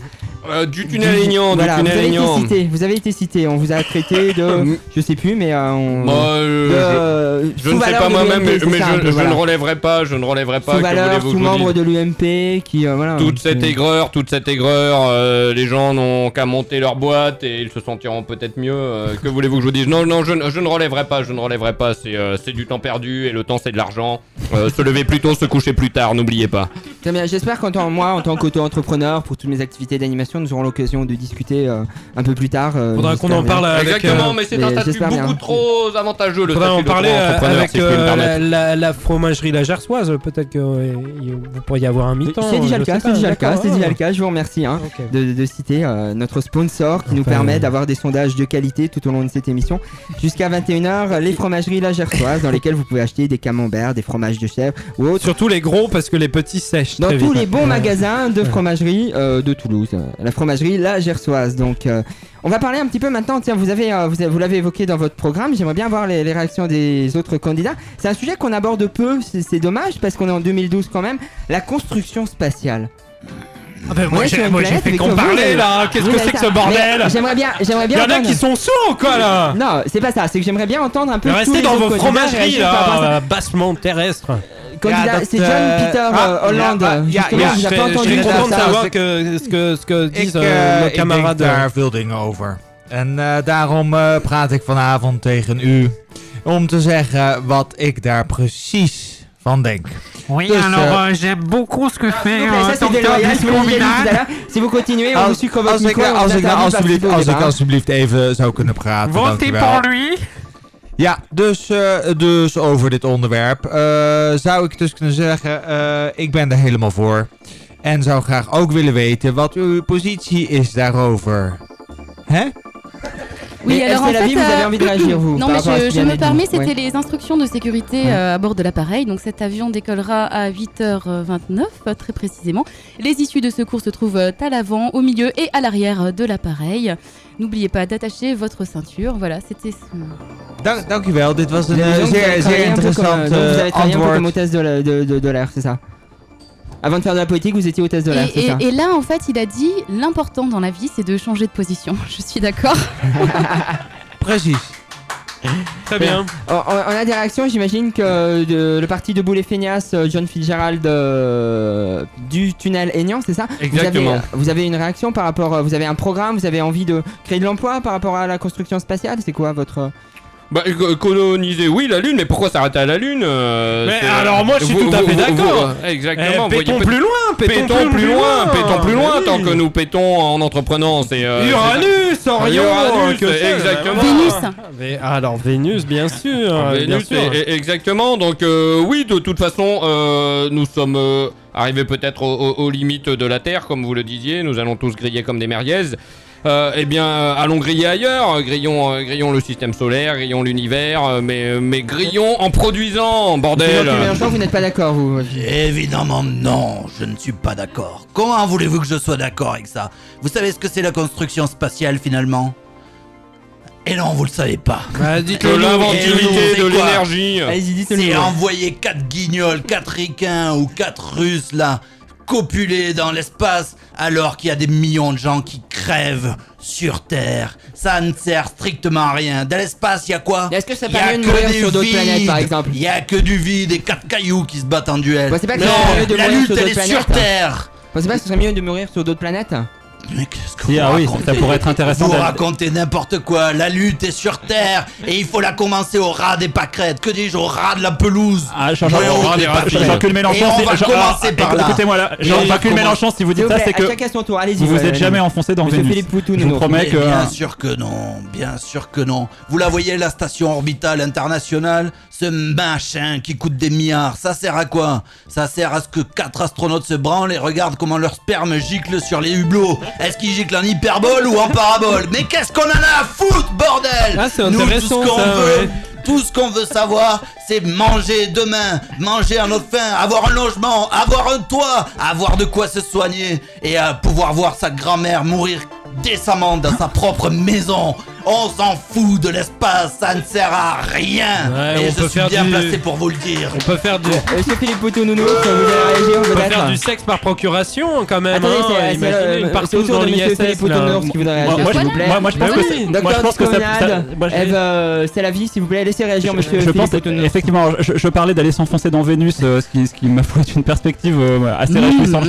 S10: Euh, du tunnel Aignan, du,
S8: voilà,
S10: tunnel vous
S8: avez, Été cité, vous avez été cité, on vous a traité de. Euh, mm. je sais plus, mais. Euh, on,
S10: bah, euh, je, ne sais pas moi-même, mais, je, ne relèverai pas, je ne relèverai pas.
S8: Sous valeur,
S10: tout
S8: membre de l'UMP qui. voilà,
S10: toute cette aigreur, toute cette aigreur, les gens n'ont qu'à monter leur boîte et ils se sentiront peut-être mieux. que voulez-vous que je vous dise Non, non, je, je, ne relèverai pas, je ne relèverai pas, c'est du temps perdu et le temps c'est de l'argent. se lever plus tôt, se coucher plus tard, n'oubliez pas.
S8: J'espère qu'en tant moi, en tant qu'auto-entrepreneur, pour toutes mes activités d'animation, nous aurons l'occasion de discuter euh, un peu plus tard. Euh,
S16: Faudra qu'on en parle.
S10: Exactement,
S16: euh,
S10: mais c'est un statut beaucoup trop avantageux. Le
S16: Faudra en parler avec la fromagerie lagersoise. Peut-être que vous pourriez avoir un mi-temps.
S8: C'est déjà le cas, c'est déjà c'est déjà. Je vous remercie hein, de citer notre sponsor qui ah, nous
S16: ben,
S8: permet d'avoir des sondages de qualité tout au long de cette émission. Jusqu'à 21h, les fromageries lagersoises dans lesquelles vous pouvez acheter des camemberts, des fromages de chèvre ou autres.
S16: Surtout les gros parce que les petits sèchent.
S8: Dans tous les bons magasins de fromagerie de Toulouse la fromagerie La Gersoise. Donc, euh, on va parler un petit peu maintenant. Tiens, euh, vous avez, vous, l'avez évoqué dans votre programme. J'aimerais bien voir les, réactions des autres candidats. C'est un sujet qu'on aborde peu. C'est, dommage parce qu'on est en 2012 quand même. La construction spatiale.
S16: Ah ben moi,
S8: ouais,
S16: j'ai, moi j'ai fait qu'on parlait là, qu'est-ce que c'est que ce bordel
S8: Mais J'aimerais bien, j'aimerais bien.
S16: Il y en a qui sont sourds ou quoi là
S8: Non, c'est pas ça, c'est que j'aimerais bien entendre un peu.
S16: Restez dans vos fromageries
S8: là,
S16: là bassement terrestre.
S8: candidat, c'est John
S11: eh,
S8: Peter
S11: ah,
S8: Hollande.
S11: Ja,
S8: ah,
S11: ja,
S16: je
S8: pas entendu.
S16: content te ce que, ce que
S11: eh,
S16: euh,
S11: daar veel dingen over. En eh, daarom praat ik vanavond tegen u om te zeggen wat ik daar precies van denk.
S39: Oui,
S11: dus,
S39: alors euh, j'aime beaucoup ce que fait euh,
S8: Si vous continuez, on.
S11: Als ik alsjeblieft even zou kunnen praten.
S39: Votez pour lui.
S11: Ja, dus, eh, dus over dit onderwerp uh, zou ik dus kunnen zeggen, eh, ik ben er helemaal voor. En zou graag ook willen weten wat uw positie is daarover. Hè?
S12: Oui, alors en fait,
S8: la vie, vous avez
S12: euh,
S8: envie de réagir, vous
S12: Non, mais je, me permets, c'était les instructions de sécurité euh, à bord de l'appareil. Donc cet avion décollera à 8h29, euh, très précisément. Les issues de secours se trouvent à l'avant, au milieu et à l'arrière de l'appareil. N'oubliez pas d'attacher votre ceinture. Voilà, c'était... Dank,
S11: dank u wel, dit was een eh, zeer interessant
S8: antwoord. Eh, vous avez travaillé un peu comme hôtesse de l'air, c'est ça? Avant de faire de la politique, vous étiez hôtesse de l'air.
S12: Et, et, et, là, en fait, il a dit l'important dans la vie, c'est de changer de position. Je suis d'accord.
S11: Précis.
S16: Très bien.
S8: Euh, On, a des réactions, j'imagine que le parti de Boulet Feignasse, euh, John Fitzgerald euh, du tunnel Aignan, c'est ça
S10: Exactement.
S8: Vous avez, vous avez, une réaction par rapport, vous avez un programme, vous avez envie de créer de l'emploi par rapport à la construction spatiale, c'est quoi votre...
S10: Bah, euh, coloniser, oui, la Lune, mais pourquoi s'arrêter à la Lune euh,
S16: Mais
S10: euh,
S16: alors, moi, je suis tout à fait d'accord. Eh,
S10: exactement.
S16: Pétons plus loin, pétons,
S10: pétons
S16: plus,
S10: loin, pétons plus
S16: eh
S10: loin, tant que nous pétons en entreprenant. C'est
S16: Uranus, Orion,
S10: exactement.
S16: Vénus. Ah, alors, Vénus, bien sûr.
S10: Ah, Vénus, bien sûr. Exactement. Donc, oui, de toute façon, nous sommes arrivés peut-être aux, limites de la Terre, comme vous le disiez. Nous allons tous griller comme des merguez. Euh, eh bien, euh, allons griller ailleurs, grillons, euh, grillons le système solaire, grillons l'univers, euh, mais, mais grillons en produisant, bordel.
S8: Mélenchon, vous n'êtes pas d'accord, vous
S9: Évidemment non, je ne suis pas d'accord. Comment voulez-vous que je sois d'accord avec ça? Vous savez ce que c'est la construction spatiale finalement? Et non, vous le savez pas.
S40: Bah, dites-le
S10: De l'inventivité,
S9: C'est
S10: de
S9: quoi?
S10: l'énergie.
S8: Allez-y, dites-le
S9: C'est envoyer quatre guignols, quatre ricains ou quatre russes là, copuler dans l'espace alors qu'il y a des millions de gens qui crèvent sur Terre. Ça ne sert strictement à rien. Dans l'espace, il y a quoi?
S8: Est-ce que ça
S9: Il y a
S8: permet de
S9: que
S8: mourir
S9: des
S8: sur d'autres
S9: vides.
S8: planètes, par exemple?
S9: Il y a que du vide et quatre cailloux qui se battent en duel.
S8: Bah, c'est pas que
S9: non, la
S8: mourir
S9: lutte
S8: sur
S9: elle est sur
S8: planètes.
S9: Terre.
S8: Pensez pas que ce serait mieux de mourir sur d'autres planètes?
S9: Mais qu'est-ce que vous
S14: ah oui,
S9: racontez
S14: ça pourrait être intéressant
S9: Vous racontez n'importe quoi. La lutte est sur Terre et il faut la commencer au ras des pâquerettes. Que dis-je au ras de la pelouse
S14: Ah. Jean-Claude Mélenchon,
S9: Et on
S14: c'est-
S9: va commencer
S14: ah,
S9: par là.
S14: Écoutez-moi là, Jean-Claude Mélenchon, si vous dites ça, c'est
S8: à
S14: que
S8: chaque question tour, allez-y,
S14: vous vous êtes jamais enfoncé dans Vénus.
S8: Philippe Poutou,
S14: Je vous
S8: nous,
S14: promets que
S9: Bien sûr que non, bien sûr que non. Vous la voyez, la station orbitale internationale Ce machin qui coûte des milliards, ça sert à quoi? Ça sert à ce que quatre astronautes se branlent et regardent comment leur sperme gicle sur les hublots. Est-ce qu'ils giclent en hyperbole ou en parabole? Mais qu'est-ce qu'on en a à foutre, bordel?
S40: Ah, c'est
S9: Nous, tout ce qu'on veut,
S40: ouais.
S9: tout ce qu'on veut savoir, c'est manger demain, manger à notre faim, avoir un logement, avoir un toit, avoir de quoi se soigner et euh, pouvoir voir sa grand-mère mourir décemment dans sa propre maison. On s'en fout de l'espace, ça ne sert à rien.
S40: Ouais,
S9: et
S40: on
S9: je
S40: peut
S9: suis
S40: faire
S9: bien
S40: du-
S9: placé pour vous le dire.
S40: On peut faire du,
S8: Monsieur Philippe Poutou, Nounou, vous allez réagir
S40: on peut
S8: peut-être
S40: faire du sexe par procuration quand même.
S8: Attendez,
S40: hein.
S8: c'est-
S40: une
S8: c'est
S40: partouze
S8: autour
S40: dans
S8: de Monsieur
S40: l'ISS.
S8: Philippe. Poutou-Nounours qui voudrait réagir,
S14: moi,
S8: s'il
S14: je-
S8: vous plaît.
S14: moi- moi, je pense que
S40: oui.
S14: c'est- moi, je pense que ça- ça-
S8: euh, c'est la vie, s'il vous plaît, laissez réagir Monsieur
S14: je
S8: Philippe
S14: pense
S8: Poutou-Nounours.
S14: effectivement, je, parlais d'aller s'enfoncer dans Vénus, euh, ce qui, ma est une perspective euh, assez réjouissante,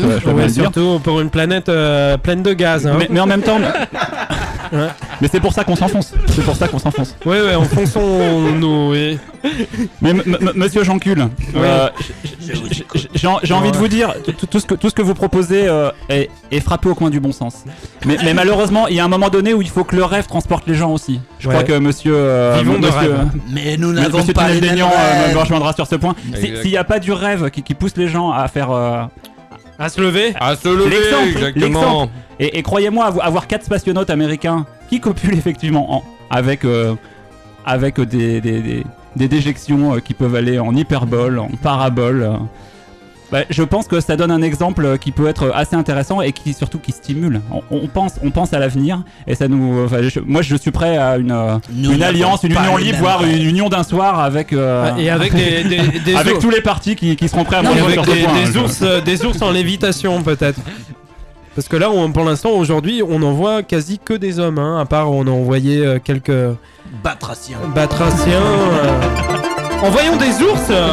S40: surtout pour une planète euh, pleine de gaz. Hein.
S14: Mais, en même temps, mais c'est pour ça qu'on s'enfonce. C'est pour ça qu'on s'enfonce.
S40: Ouais, ouais, enfonçons-nous. oui.
S14: Mais m- m- Monsieur Jeancul, euh, j- j- j- j'ai j'ai envie de vous dire, tout, tout ce que, tout ce que vous proposez euh, est, est frappé au coin du bon sens. Mais, mais malheureusement, il y a un moment donné où il faut que le rêve transporte les gens aussi. Je
S40: Ouais.
S14: crois que Monsieur, euh,
S40: Vivons de
S14: monsieur,
S40: rêve.
S9: Mais nous n'avons
S14: Monsieur
S9: pas les mêmes
S14: Tunnel-Daignan, euh, me
S9: rêves.
S14: rejoindra sur ce point. Si-
S10: Exact.
S14: S'il n'y a pas du rêve qui, qui pousse les gens à faire euh,
S40: À se lever.
S10: À se lever,
S14: L'exemple,
S10: exactement.
S14: Et, et croyez-moi, avo- avoir quatre spationautes américains qui copulent effectivement en- avec, euh, avec des, des, des- des déjections euh, qui peuvent aller en hyperbole, en parabole. euh, bah, je pense que ça donne un exemple qui peut être assez intéressant et qui surtout qui stimule. On, on pense, on pense à l'avenir et ça nous. enfin, je- moi, je suis prêt à une, euh,
S9: Nous
S14: une alliance, une union libre, voire une union d'un soir avec. euh,
S40: Et avec des, des, des
S14: avec tous les partis qui, qui seront prêts à
S40: Non,
S14: mourir
S40: avec
S14: sur ce
S40: des,
S14: point,
S40: des
S14: hein,
S40: ours, euh, des ours en lévitation peut-être. Parce que là, on- pour l'instant, aujourd'hui, on en voit quasi que des hommes, hein, à part on a envoyé euh, quelques
S9: Batracien.
S40: batraciens. Euh. Envoyons des ours euh.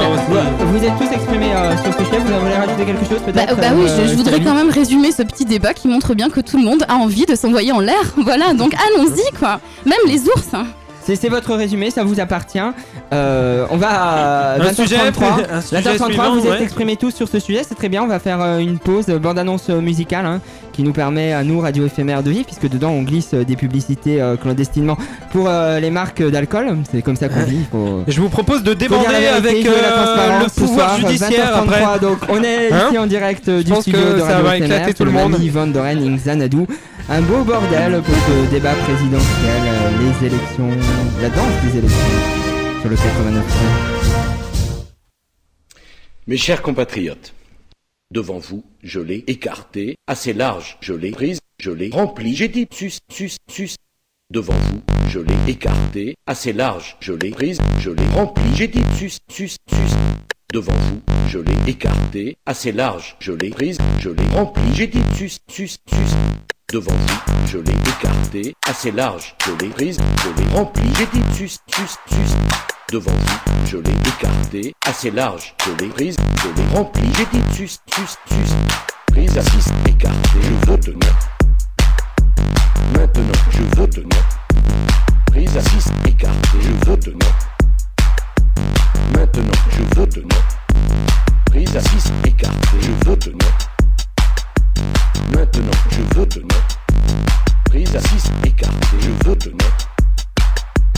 S8: Vous vous êtes tous exprimés euh, sur ce sujet, vous voulez rajouter quelque chose
S12: Bah,
S8: peut-être
S12: bah oui,
S8: euh,
S12: je, je voudrais quand même résumer ce petit débat qui montre bien que tout le monde a envie de s'envoyer en l'air. Voilà, donc allons-y quoi. Même les ours. hein.
S8: C'est votre résumé, ça vous appartient. Euh, on va à
S40: Un
S8: 20h33.
S40: sujet, un sujet
S8: 20h33,
S40: suivant,
S8: vous êtes
S40: ouais.
S8: exprimés tous sur ce sujet, c'est très bien. On va faire une pause, bande-annonce musicale, hein, qui nous permet à nous, Radio Éphémère, de vivre, puisque dedans on glisse euh, des publicités euh, clandestinement pour euh, les marques d'alcool. C'est comme ça qu'on vit. il Faut...
S40: Je vous propose de
S8: vérité,
S40: avec euh, le pouvoir
S8: soir,
S40: judiciaire
S8: 20h33,
S40: après.
S8: Donc on est
S40: Hein
S8: ici en direct euh,
S40: Je
S8: du
S40: pense
S8: studio
S40: que
S8: de
S40: ça va
S8: Éphémère,
S40: éclater tout le monde.
S8: Doren. Un beau bordel pour ce débat présidentiel, les élections, la danse des élections sur le 89.
S41: Mes chers compatriotes, devant vous, je l'ai écarté, assez large, je l'ai prise, je l'ai rempli, j'ai dit sus, sus, sus. Devant vous, je l'ai écarté, assez large, je l'ai prise, je l'ai rempli, j'ai dit sus, sus, sus. Devant vous, je l'ai écarté, assez large, je l'ai prise, je l'ai rempli, j'ai dit sus, sus, sus. Devant vous, je l'ai écarté, assez large, je l'ai prise, je l'ai rempli, j'ai dit sus, sus, sus. Devant vous, je l'ai écarté, assez large, je l'ai prise, je l'ai rempli, j'ai dit sus, sus, sus. Prise à 6, écarté, je vote non. Maintenant, je vote non. Prise à 6, écarté, je vote non. Maintenant, je vote non. Prise à 6, écarté, je vote non. Maintenant, je vote non. Prise à 6, écarté, je vote non.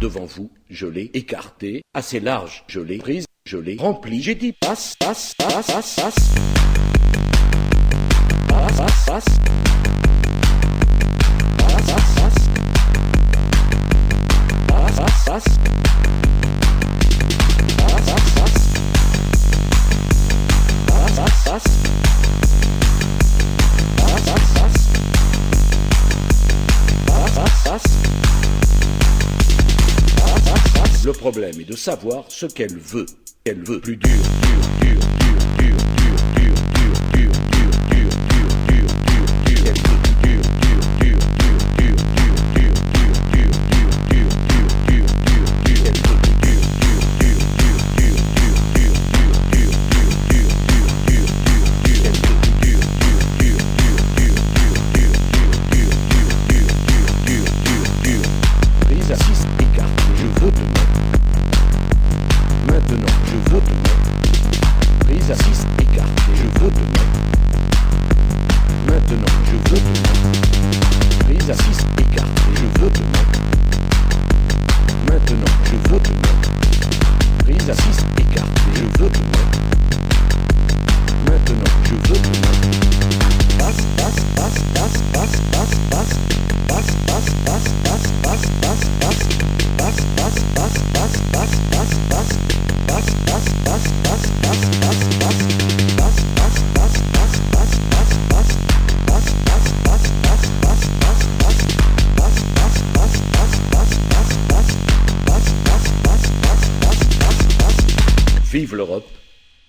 S41: Devant vous, je l'ai écarté, assez large, je l'ai prise, je l'ai rempli, j'ai dit passe, passe, passe, passe, passe. Passe, passe, passe. Passe, passe, passe. Passe, passe, passe. Passe, passe, passe. Passe, passe, passe. Passe, passe, passe. Passe, passe, passe. Le problème est de savoir ce qu'elle veut.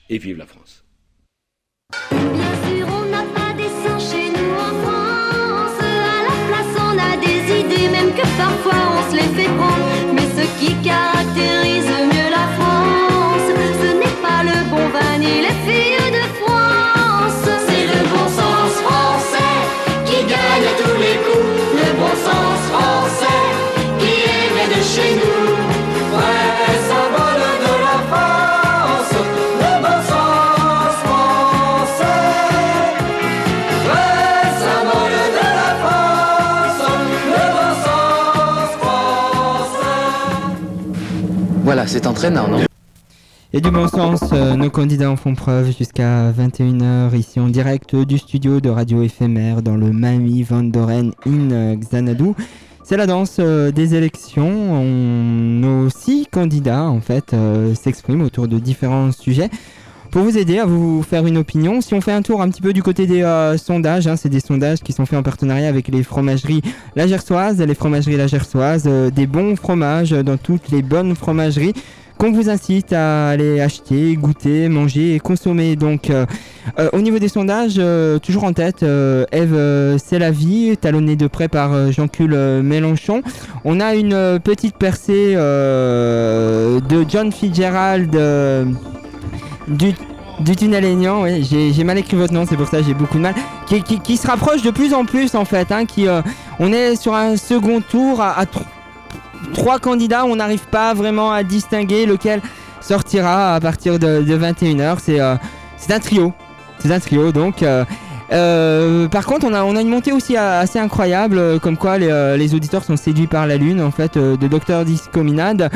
S41: Et vive la.
S8: Et du bon sens, euh, nos candidats en font preuve jusqu'à 21h ici en direct du studio de Radio Éphémère dans le Mami Van Doren in euh, Xanadu. C'est la danse euh, des élections. On- nos six candidats en fait s'expriment autour de différents sujets. Pour vous aider à vous faire une opinion, si on fait un tour un petit peu du côté des sondages, hein, c'est des sondages qui sont faits en partenariat avec les fromageries La Gersoise, les fromageries La Gersoise, euh, des bons fromages dans toutes les bonnes fromageries qu'on vous incite à aller acheter, goûter, manger et consommer. Donc, euh, euh, au niveau des sondages, euh, toujours en tête, Eve C'est la vie, talonnée de près par Jean-Cul Mélenchon. On a une petite percée de John Fitzgerald du, du tunnel Aignan. Oui, j'ai mal écrit votre nom, c'est pour ça j'ai beaucoup de mal. Qui, qui- se rapproche de plus en plus en fait. hein, qui, on est sur un second tour à, à trois candidats, on n'arrive pas vraiment à distinguer lequel sortira à partir de, 21h. C'est euh, un trio. C'est un trio, donc. euh, euh, par contre, on a, on a une montée aussi assez incroyable, euh, comme quoi les, les auditeurs sont séduits par la lune, en fait, de Dr Discominade.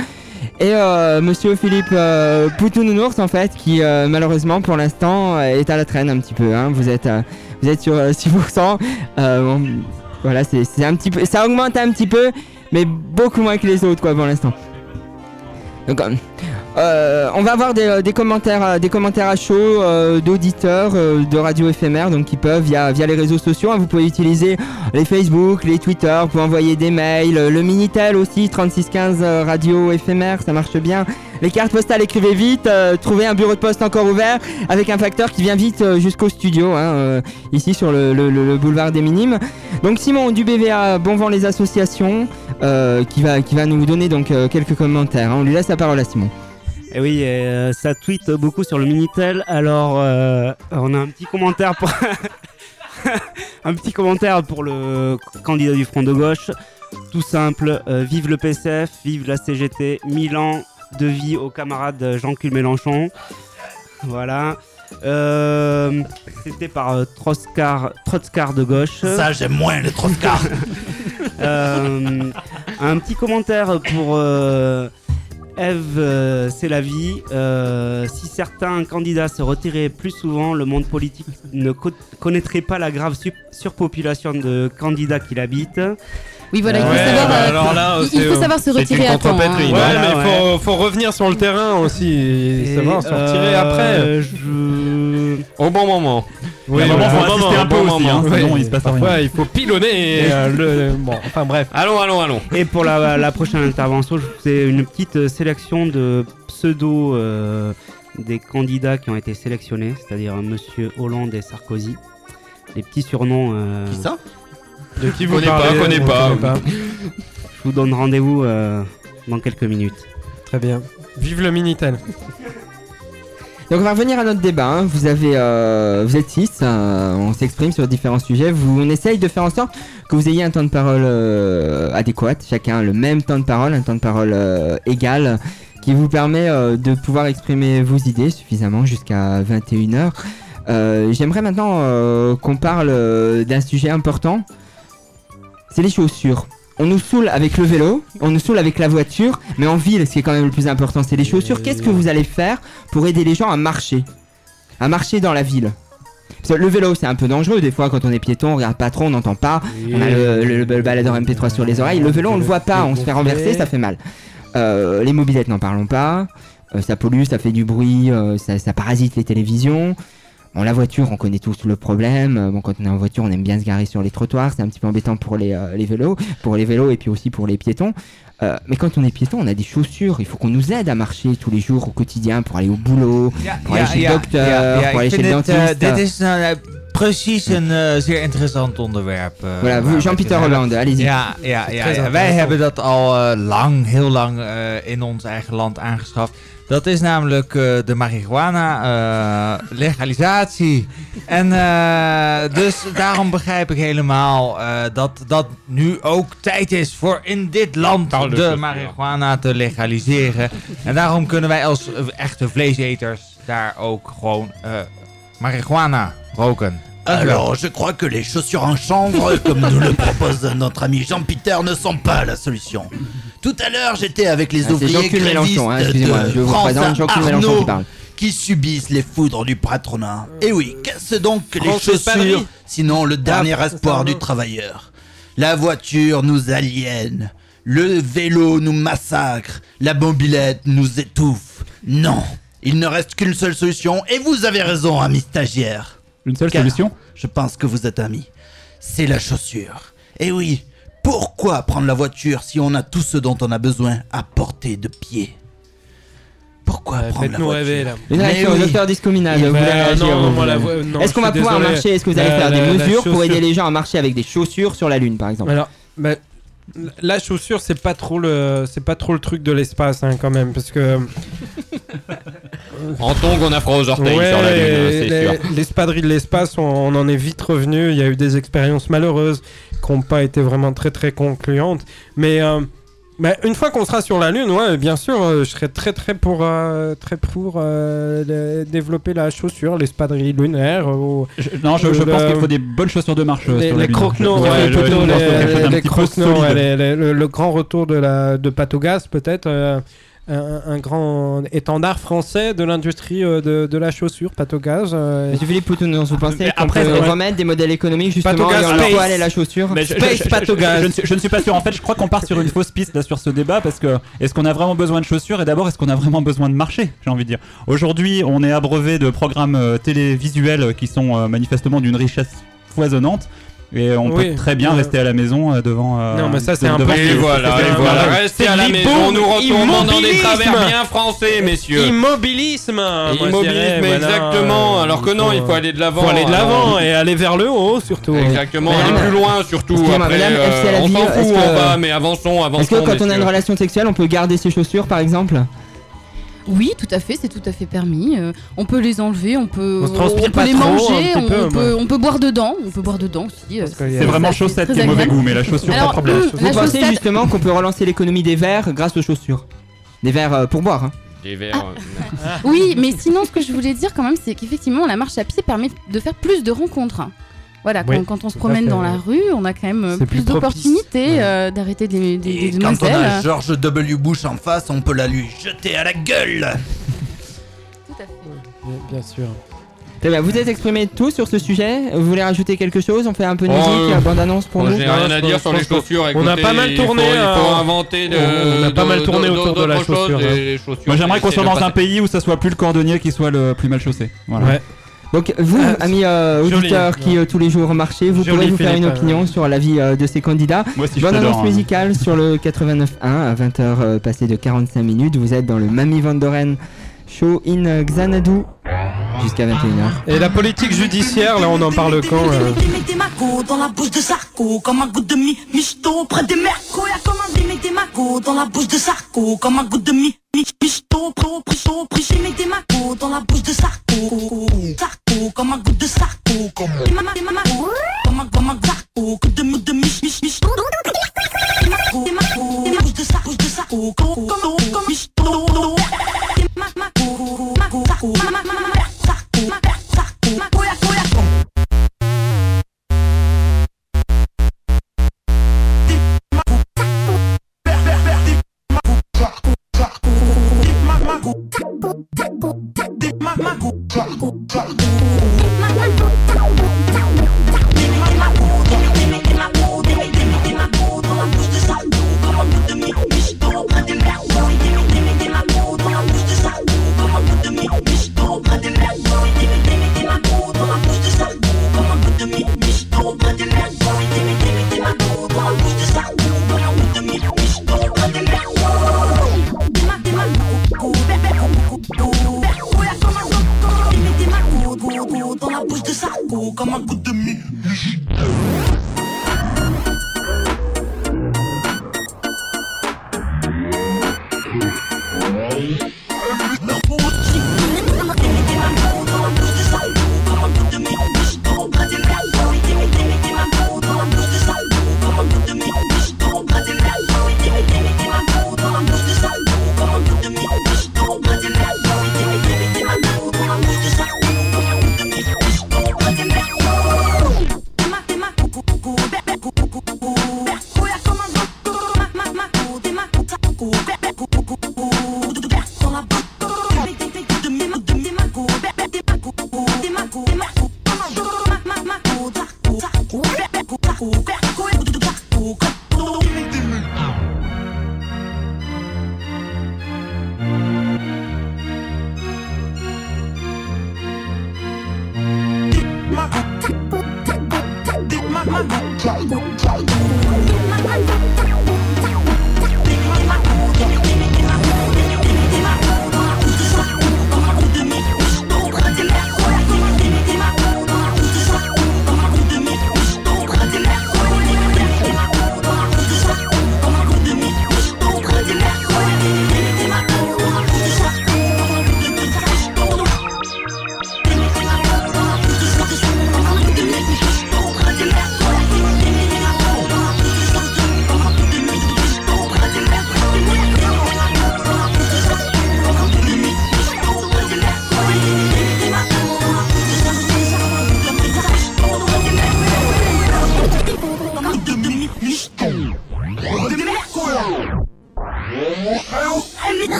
S8: Et euh, Monsieur Philippe euh, Poutounours, en fait, qui malheureusement pour l'instant est à la traîne un petit peu. hein. Vous êtes, vous êtes sur euh, 6%. Euh, bon, voilà, c'est un petit peu, ça augmente un petit peu, mais beaucoup moins que les autres, quoi, pour l'instant. Donc, euh, on va avoir des, euh, commentaires à chaud euh, d'auditeurs de radio éphémère, donc qui peuvent via, les réseaux sociaux. hein, vous pouvez utiliser les Facebook, les Twitter, vous pouvez envoyer des mails, le minitel aussi 3615 euh, radio éphémère, ça marche bien. Les cartes postales, écrivez vite, trouvez un bureau de poste encore ouvert avec un facteur qui vient vite jusqu'au studio, hein, ici sur le, le- le- le boulevard des Minimes. Donc Simon du BVA Bon Vent les associations, qui, va, qui va nous donner donc quelques commentaires. hein. On lui laisse la parole à Simon.
S38: Et oui, et, euh, ça tweet beaucoup sur le Minitel. Alors, euh, on a un petit commentaire pour un petit commentaire pour le candidat du Front de gauche. Tout simple, euh, vive le PCF, vive la CGT, mille ans de vie au camarade Jean-Claude Mélenchon. Voilà. Euh, C'était par euh, Trotskar, Trotskar de gauche.
S9: Ça, j'aime moins les Trotskar.
S38: Un petit commentaire pour Eve, euh, c'est la vie. Euh, si certains candidats se retiraient plus souvent, le monde politique ne co- connaîtrait pas la grave surpopulation de candidats qui l'habitent.
S12: Oui, voilà, il faut savoir,
S16: bah
S12: euh,
S16: alors là,
S12: il- il faut savoir se retirer
S16: une
S12: à temps,
S16: contrepétrie.
S12: hein.
S16: Ouais,
S38: Voilà,
S16: mais
S38: ouais.
S16: faut, faut revenir sur le terrain aussi et,
S38: Et,
S16: savoir se retirer
S38: euh,
S16: après.
S38: je-
S10: Au bon moment.
S16: Oui,
S14: Il moment,
S16: bon
S14: faut
S16: moment,
S14: insister un
S16: au
S14: peu aussi, hein, sinon il se passe rien.
S16: Il faut pilonner euh, le. Bon, enfin bref.
S10: Allons, allons, allons.
S38: Et pour la, la prochaine intervention, je vous fais une petite sélection de pseudo euh, des candidats qui ont été sélectionnés, c'est-à-dire Monsieur Hollande et Sarkozy. Les petits surnoms. euh,
S9: Qui ça?
S16: De qui vous
S10: Connais pas,
S16: parlez
S10: connais
S16: On
S10: pas.
S16: connaît pas.
S38: Je vous donne rendez-vous euh, dans quelques minutes.
S16: Très bien. Vive le Minitel.
S8: Donc on va revenir à notre débat. hein. Vous avez, euh, vous êtes six. euh, on s'exprime sur différents sujets. Vous, on essaye de faire en sorte que vous ayez un temps de parole euh, adéquat. Chacun le même temps de parole, un temps de parole euh, égal, qui vous permet euh, de pouvoir exprimer vos idées suffisamment jusqu'à 21h. Euh, J'aimerais maintenant euh, qu'on parle euh, d'un sujet important. C'est les chaussures. On nous saoule avec le vélo, on nous saoule avec la voiture, mais en ville, ce qui est quand même le plus important, c'est les chaussures. Qu'est-ce que vous allez faire pour aider les gens à marcher? À marcher dans la ville le vélo, c'est un peu dangereux. Des fois, quand on est piéton, on regarde pas trop, on n'entend pas. On a le, le, le baladeur MP3 sur les oreilles. Le vélo, on le voit pas, on se fait renverser, ça fait mal. Euh, les mobilettes, n'en parlons pas. Euh, ça pollue, ça fait du bruit, euh, ça, ça parasite les télévisions. Bon, la voiture, on connaît tous le problème. Euh, Bon, quand on est en voiture, on aime bien se garer sur les trottoirs. C'est un petit peu embêtant pour les, euh, les vélos, pour les vélos et puis aussi pour les piétons. Euh, mais quand on est piéton, on a des chaussures. Il faut qu'on nous aide à marcher tous les jours au quotidien pour aller au boulot, pour aller chez le docteur, pour aller chez le dentiste.
S11: Nou, precies een eh, zeer interessant onderwerp. eh,
S8: Voilà, Jean-Pieter
S11: het in
S8: Hollande, allez-y.
S11: Ja, ja, ja, ja. wij hebben dat al eh, lang, heel lang eh, in ons eigen land aangeschaft. Dat is namelijk eh, de marihuana eh, legalisatie. En eh, dus daarom begrijp ik helemaal eh, dat dat nu ook tijd is voor in dit land
S10: de
S11: de
S10: chaussure.
S11: marihuana te legaliseren. En daarom kunnen wij als echte vleeseters daar ook gewoon eh, marihuana roken.
S9: Alors, je crois que les chaussures en chanvre, comme nous le propose notre ami Jean-Peter, ne sont pas la solution. Tout à l'heure, j'étais avec les
S8: Ah,
S9: ouvriers grévistes
S8: hein,
S9: de France Arnaud
S8: qui
S9: subissent les foudres du patronat. Et oui, qu'est-ce donc que les chaussures, sinon le dernier
S10: Ah,
S9: espoir
S10: pardon.
S9: du travailleur? La voiture nous aliène, le vélo nous massacre, la mobilette nous étouffe. Non, il ne reste qu'une seule solution, et vous avez raison, ami stagiaire.
S14: Une seule
S9: Car
S14: solution?
S9: Je pense que vous êtes amis. C'est la chaussure. Et oui, pourquoi prendre la voiture si on a tout ce dont on a besoin à portée de pied? Pourquoi prendre la voiture?
S16: rêver là.
S8: Réaction au
S9: oui.
S8: docteur vous réagir,
S16: voix- non,
S8: Est-ce qu'on va pouvoir
S16: désolé.
S8: marcher? Est-ce que vous allez faire
S16: la-
S8: des
S16: la
S8: mesures pour
S16: chaussure.
S8: aider les gens à marcher avec des chaussures sur la Lune, par exemple?
S16: Alors, bah, la chaussure, c'est pas trop le, c'est pas trop le truc de l'espace hein, quand même, parce que.
S10: En tongs, on a froid aux orteils
S16: Ouais,
S10: sur la lune, hein, c'est
S16: les-
S10: sûr.
S16: L'espadrille de l'espace, on, on en est vite revenu. Il y a eu des expériences malheureuses qui n'ont pas été vraiment très très concluantes. Mais euh, bah, une fois qu'on sera sur la Lune, ouais, bien sûr, euh, je serais très très pour, euh, très pour euh, développer la chaussure, l'espadrille lunaire. ou-
S14: Non, je, pense qu'il faut des bonnes chaussures de marche
S16: les,
S14: sur
S16: les les, croquenots, ouais, le grand retour de la de Patogas peut-être. Un, un grand étendard français de l'industrie euh, de, de la chaussure, Patogaz. euh,
S8: Monsieur Philippe Poutoun, vous pensez
S14: Mais
S8: qu'on
S14: après,
S8: peut
S14: ouais.
S8: remettre des modèles économiques justement
S16: Patogaz
S8: liant le
S16: Space.
S8: poil et la chaussure
S14: Mais je,
S16: Space
S14: je- je-
S16: Patogaz.
S14: je- je ne suis, je ne suis pas sûr. En fait, je crois qu'on part sur une fausse piste là sur ce débat parce que est-ce qu'on a vraiment besoin de chaussures et d'abord est-ce qu'on a vraiment besoin de marcher J'ai envie de dire? Aujourd'hui, on est abreuvé de programmes euh, télévisuels qui sont euh, manifestement d'une richesse foisonnante. Et on
S16: Oui.
S14: peut très bien
S16: Ouais.
S14: rester à la maison euh, devant. euh,
S16: Non, mais ça, c'est
S14: devant-
S16: important.
S10: Et voilà, et voilà, restez à la maison, nous retournons dans des travers bien français, messieurs.
S16: Immobilisme
S10: Immobilisme, exactement. Alors que non, il faut aller de l'avant.
S16: Faut aller de l'avant et aller vers le haut surtout.
S10: Exactement, aller plus loin surtout. Après, euh, on s'en fout
S8: est-ce
S10: où
S8: que-
S10: on va, mais avançons, avançons.
S8: Est-ce que quand on a une relation sexuelle, on peut garder ses chaussures par exemple?
S12: Oui, tout à fait, c'est tout à fait permis. Euh, on peut les enlever, on peut,
S40: On
S12: les
S40: trop,
S12: manger, on,
S40: peu,
S12: peut,
S40: moi.
S12: on peut boire dedans, on peut boire dedans aussi. euh,
S14: C'est vraiment
S12: ça,
S14: chaussette qui est mauvais goût, mais la chaussure, pas de
S12: Alors,
S14: problème.
S12: hum,
S8: Vous pensez
S12: chaussette-
S8: justement qu'on peut relancer l'économie des verres grâce aux chaussures Des verres euh, pour boire. Hein.
S10: Des verres.
S12: Ah. Oui, mais sinon, ce que je voulais dire quand même, c'est qu'effectivement, la marche à pied permet de faire plus de rencontres. Voilà, quand,
S9: Oui,
S12: quand on se
S9: tout à
S12: promène
S9: fait,
S12: dans la rue, on a quand même euh, plus d'opportunités euh, d'arrêter des, des,
S9: Et
S12: des
S9: quand on a George W. Bush en face, on peut la lui jeter à la gueule.
S40: Bien sûr.
S8: Très bien, vous êtes exprimés tous sur ce sujet. Vous voulez rajouter quelque chose? On fait un peu de
S10: Oh,
S8: musique,
S10: euh,
S8: euh, bande-annonce pour
S10: moi,
S8: nous
S10: j'ai rien à dire sur les chaussures.
S40: On a
S10: écoutez,
S40: pas mal
S10: il faut-
S40: tourné,
S10: Il faut,
S40: euh,
S10: inventer de,
S40: on a pas
S10: de-
S40: mal tourné
S10: de-
S40: autour de la chaussure, hein.
S14: Moi j'aimerais qu'on soit dans un pays où ça soit plus le cordonnier qui soit le plus mal chaussé. Voilà.
S40: Ouais.
S8: Donc vous,
S14: Ah,
S8: amis euh,
S14: joli,
S8: auditeurs qui euh, tous les jours marchez, vous
S14: Joli,
S8: pourrez vous faire une opinion
S14: euh,
S8: sur la vie euh, de ces candidats.
S14: Moi aussi, je
S8: Bonne annonce
S14: hein.
S8: musicale sur le 89.1 à 20h passé de 45 minutes. Vous êtes dans le Mami Van Doren Show in Xanadu jusqu'à 21h.
S40: Et la politique judiciaire, là, on en parle quand euh,
S42: Mettez ma go dans la bouche de Sarko Comme un goût de mi michto près des mercos Y'a comme un mettez ma go dans la bouche de Sarko Comme un goût de mi mi michto pro pricho priché mettez ma go dans la bouche de Sarko Sarko comme un goût de Sarko Comme ma ma ma go comme un comme un Sarko Goût de mi de mi mich mich Ma go ma go ma bouche de Sarko bouche de Sarko Comme comme comme michto Ma ma go ma go Sarko
S39: cuca,
S8: cuca, cuca,
S39: cuca,
S8: cuca, cuca,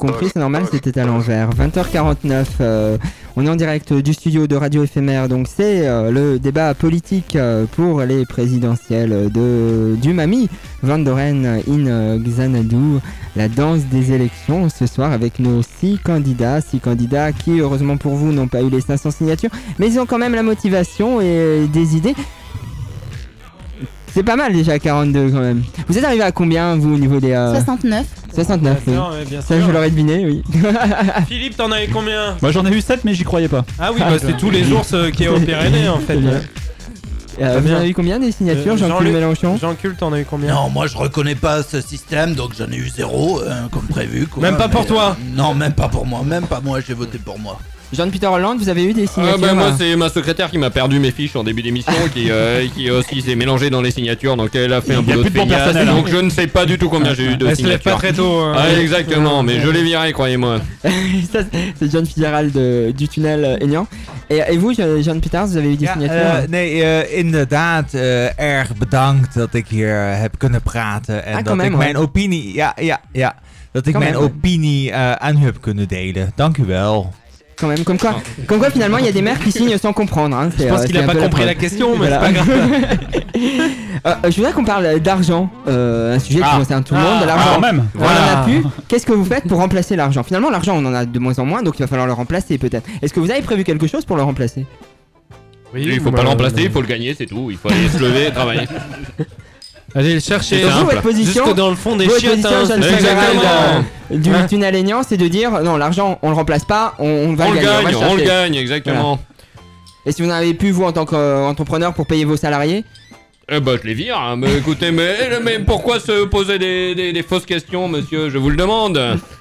S8: compris, c'est normal, c'était à l'envers. 20h49, euh, on est en direct du studio de Radio Éphémère, donc c'est euh, le débat politique euh, pour les présidentielles de, du Mami. Van Doren in euh, Xanadu, la danse des élections ce soir avec nos six candidats, six candidats qui heureusement pour vous n'ont pas eu les 500 signatures, mais ils ont quand même la motivation et des idées. C'est pas mal déjà 42 quand même. Vous êtes arrivé à combien vous au niveau des... euh,
S12: 69.
S8: 69,
S40: Bien
S8: oui.
S40: sûr, ouais, bien
S8: Ça
S40: sûr.
S8: je l'aurais deviné, oui.
S40: Philippe, t'en avais combien?
S14: Moi j'en ai eu 7 mais j'y croyais pas.
S40: Ah oui, bah, c'est tous les ours euh, qui est au Pyrénées en fait.
S8: Euh, vous en avez eu combien des signatures,
S40: Euh,
S8: Jean-Claude
S40: Jean-Luc-
S8: Mélenchon?
S40: Jean-Claude, t'en as eu combien?
S9: Non, moi je reconnais pas ce système, donc j'en ai eu zéro, hein, comme prévu. quoi.
S40: Même pas pour
S9: Mais,
S40: toi?
S9: euh, Non, même pas pour moi, même pas moi, j'ai voté pour moi.
S8: Jean-Peter Hollande, vous avez eu des
S10: Ah
S8: signatures
S10: bah, moi
S8: euh,
S10: c'est ma secrétaire qui m'a perdu mes fiches en début d'émission qui, euh, qui aussi s'est mélangée dans les signatures donc elle a fait un
S14: Il y a
S10: boulot de
S14: plus de bon
S10: feignasse,
S14: personnel,
S10: donc je ne sais pas du tout combien j'ai eu de
S40: Elle se lève
S10: signatures.
S40: pas très tôt, hein.
S10: Ah, exactement mais je l'ai viré croyez-moi.
S8: Ça, c'est John Fitzgerald de- du tunnel euh, Aignan. Et, et vous, John Peters, vous avez eu des
S11: Ja,
S8: signatures
S11: eh, nee, eh, inderdaad. eh, erg bedankt dat ik hier heb kunnen praten. En
S8: Ah,
S11: dat ik mijn opinie. Ja, ja, ja. Dat ik mijn opinie eh, aan u heb kunnen delen. Dank u wel.
S8: Quand même, comme quoi, comme quoi finalement il y a des maires qui signent sans comprendre. hein,
S40: Je pense
S8: euh,
S40: qu'il
S8: c'est
S40: a
S8: un
S40: pas compris la question, mais
S8: Voilà.
S40: c'est pas grave.
S8: Euh, je voudrais qu'on parle d'argent, euh, un sujet qui
S14: Ah.
S8: concerne tout le
S14: Ah.
S8: monde.
S14: Ah,
S8: L'argent,
S14: même.
S8: on en a plus. Qu'est-ce que vous faites pour remplacer l'argent? Finalement, l'argent, on en a de moins en moins, donc il va falloir le remplacer peut-être. Est-ce que vous avez prévu quelque chose pour le remplacer?
S10: Il faut pas le remplacer, il faut le gagner, c'est tout. Il faut aller se lever et travailler.
S40: Allez le chercher.
S10: C'est
S8: Vous,
S10: simple.
S8: votre position,
S40: Jusque dans le fond des
S8: votre
S40: chiottes,
S8: position,
S40: hein,
S8: euh, du
S40: Hein
S8: tunnel Aignan, c'est de dire non, l'argent, on le remplace pas, on, on va
S10: On
S8: le
S10: le
S8: gagner.
S10: gagne,
S8: va
S10: on le gagne, exactement.
S8: Et si vous en avez plus, vous, en tant qu'entrepreneur, pour payer vos salariés
S10: Eh bah je les vire, hein. mais écoutez, mais, mais pourquoi se poser des, des- des fausses questions, monsieur? Je vous le demande.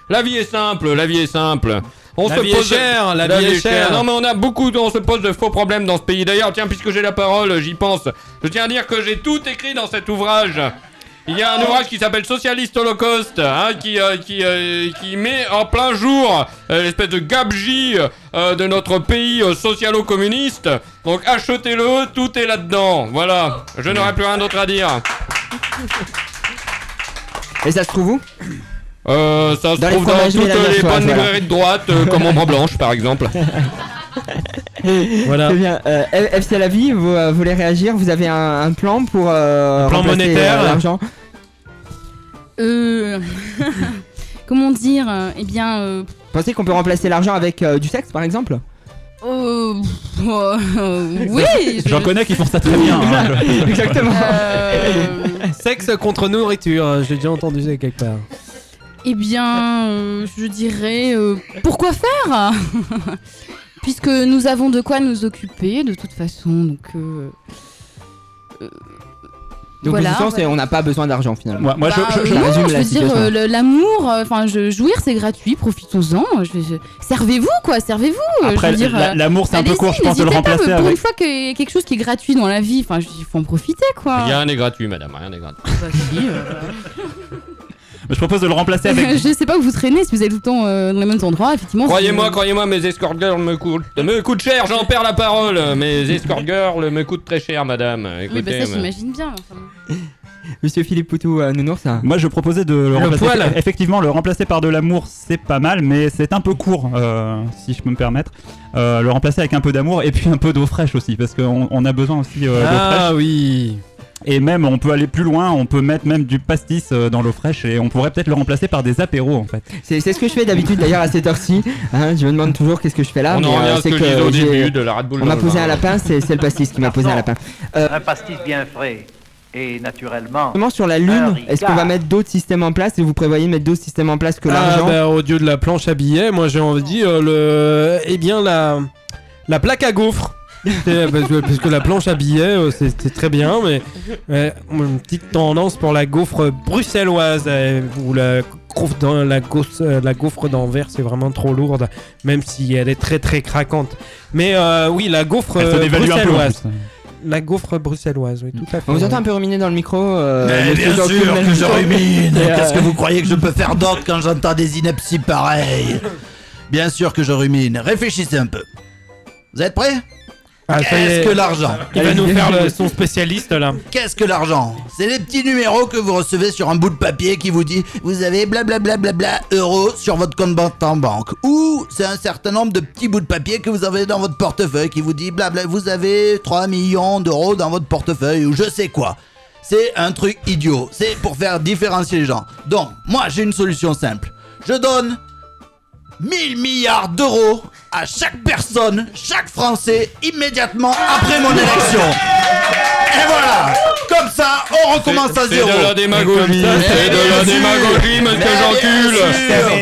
S10: La vie est simple, la vie est simple. On
S40: La
S10: se
S40: vie est
S10: pose
S40: chère, la vie est chère.
S10: Non mais on a beaucoup, on se pose de faux problèmes dans ce pays. D'ailleurs, tiens, puisque j'ai la parole, j'y pense. Je tiens à dire que j'ai tout écrit dans cet ouvrage. Il y a un ouvrage qui s'appelle Socialiste Holocauste, hein, qui, euh, qui, euh, qui met en plein jour euh, l'espèce de gabegie euh, de notre pays euh, socialo-communiste. Donc achetez-le, tout est là-dedans. Voilà, je n'aurai plus rien d'autre à dire.
S8: Et ça se trouve où?
S10: Euh, ça se
S8: Dans
S10: trouve dans toutes
S8: La
S10: les bonnes
S8: voilà.
S10: librairies de droite, euh, comme Ombre Blanche par exemple.
S40: Voilà.
S8: Très bien. Euh, FC La Vie, vous euh, voulez réagir Vous avez un, un plan pour euh,
S40: Un plan
S8: remplacer,
S40: monétaire
S8: euh, l'argent
S12: Euh. Comment dire Eh bien. euh,
S8: Pensez qu'on peut remplacer l'argent avec euh, du sexe, par exemple
S12: euh, euh, oui je-
S14: J'en connais qui font ça très bien. hein.
S8: Exactement.
S12: Euh,
S40: Sexe contre nourriture, j'ai déjà entendu ça quelque part.
S12: Eh bien, euh, je dirais euh, pourquoi faire Puisque nous avons de quoi nous occuper de toute façon, donc. euh, euh,
S8: Donc,
S12: voilà, voilà.
S8: on n'a pas besoin d'argent finalement.
S14: Moi, moi, je-
S12: Bah,
S14: je- je-
S12: non,
S8: résume
S12: je
S8: la
S12: veux dire
S8: situation.
S12: euh, l'amour, enfin je jouir c'est gratuit, profitons-en. Je, je- Servez-vous quoi, servez-vous. je
S14: Après, l'amour, c'est un peu court, je pense, de le
S12: n'hésitez pas,
S14: remplacer
S12: Pour
S14: avec-
S12: une fois qu'il y a quelque chose qui est gratuit dans la vie, enfin il faut en profiter quoi.
S10: Rien n'est gratuit, madame, rien n'est gratuit.
S12: Bah, si, euh,
S14: je propose de le remplacer avec.
S12: je sais pas où vous traînez, si vous êtes tout le temps euh, dans les mêmes endroits, effectivement.
S10: Croyez-moi, croyez-moi, mes escort girls me coûtent, me coûtent cher, j'en perds la parole. Mes escort girls me coûtent très cher, madame.
S12: Oui, bah ça
S10: mais-
S12: j'imagine bien. enfin.
S8: Monsieur Philippe Poutou, euh, Nounours, ça
S14: Moi, je proposais de le, remplacer.
S40: poil.
S14: Effectivement, le remplacer par de l'amour, c'est pas mal, mais c'est un peu court, euh, si je peux me permettre. Euh, le remplacer avec un peu d'amour et puis un peu d'eau fraîche aussi, parce qu'on on a besoin aussi euh, d'eau
S40: Ah
S14: fraîche.
S40: oui.
S14: Et même, on peut aller plus loin, on peut mettre même du pastis euh, dans l'eau fraîche et on pourrait peut-être le remplacer par des apéros en fait.
S8: C'est ce que je fais d'habitude d'ailleurs à cette heure-ci. Hein, je me demande toujours qu'est-ce que je fais là.
S10: On
S8: mais,
S10: en revient
S8: euh,
S10: à ce
S8: c'est
S10: que disais au début de la Red Bull
S8: On m'a posé un lapin, c'est c'est le pastis qui m'a posé un lapin. Euh,
S43: Un pastis bien frais et naturellement.
S8: Comment sur la
S43: un
S8: Lune, est-ce qu'on va mettre d'autres systèmes en place et vous prévoyez mettre d'autres systèmes en place que
S40: Ah,
S8: l'argent
S40: bah, au dieu de la planche à billets, moi j'ai envie de dire le. Eh bien la. La plaque à gaufres. C'est- parce, que, parce que la planche à billets, euh, c'est c'est très bien, mais euh, une petite tendance pour la gaufre bruxelloise euh, ou la gaufre dans la gaufre, euh, la gaufre d'Anvers, c'est vraiment trop lourde, même si elle est très très craquante. Mais euh, oui, la gaufre euh, bruxelloise. La gaufre bruxelloise, oui, tout à fait.
S8: On vous entend un peu ruminer dans le micro. euh,
S9: Mais bien sûr que je rumine
S8: euh,
S9: Qu'est-ce que vous croyez que je peux faire d'autre quand j'entends des inepties pareilles? Bien sûr que je rumine. Réfléchissez un peu. Vous êtes prêts?
S40: Ah.
S9: Qu'est-ce que l'argent
S40: Il va nous faire le- son spécialiste là.
S9: Qu'est-ce que l'argent C'est les petits numéros que vous recevez sur un bout de papier qui vous dit vous avez blablabla bla euros sur votre compte banque en banque. Ou c'est un certain nombre de petits bouts de papier que vous avez dans votre portefeuille qui vous dit blabla vous avez 3 millions d'euros dans votre portefeuille ou je sais quoi. C'est un truc idiot. C'est pour faire différencier les gens. Donc, moi j'ai une solution simple. Je donne 1000 milliards d'euros à chaque personne, chaque Français, immédiatement après mon élection. Et voilà, comme ça, on recommence à
S10: C'est
S9: zéro.
S10: de la démagogie, c'est de la démagogie, monsieur
S9: sûr.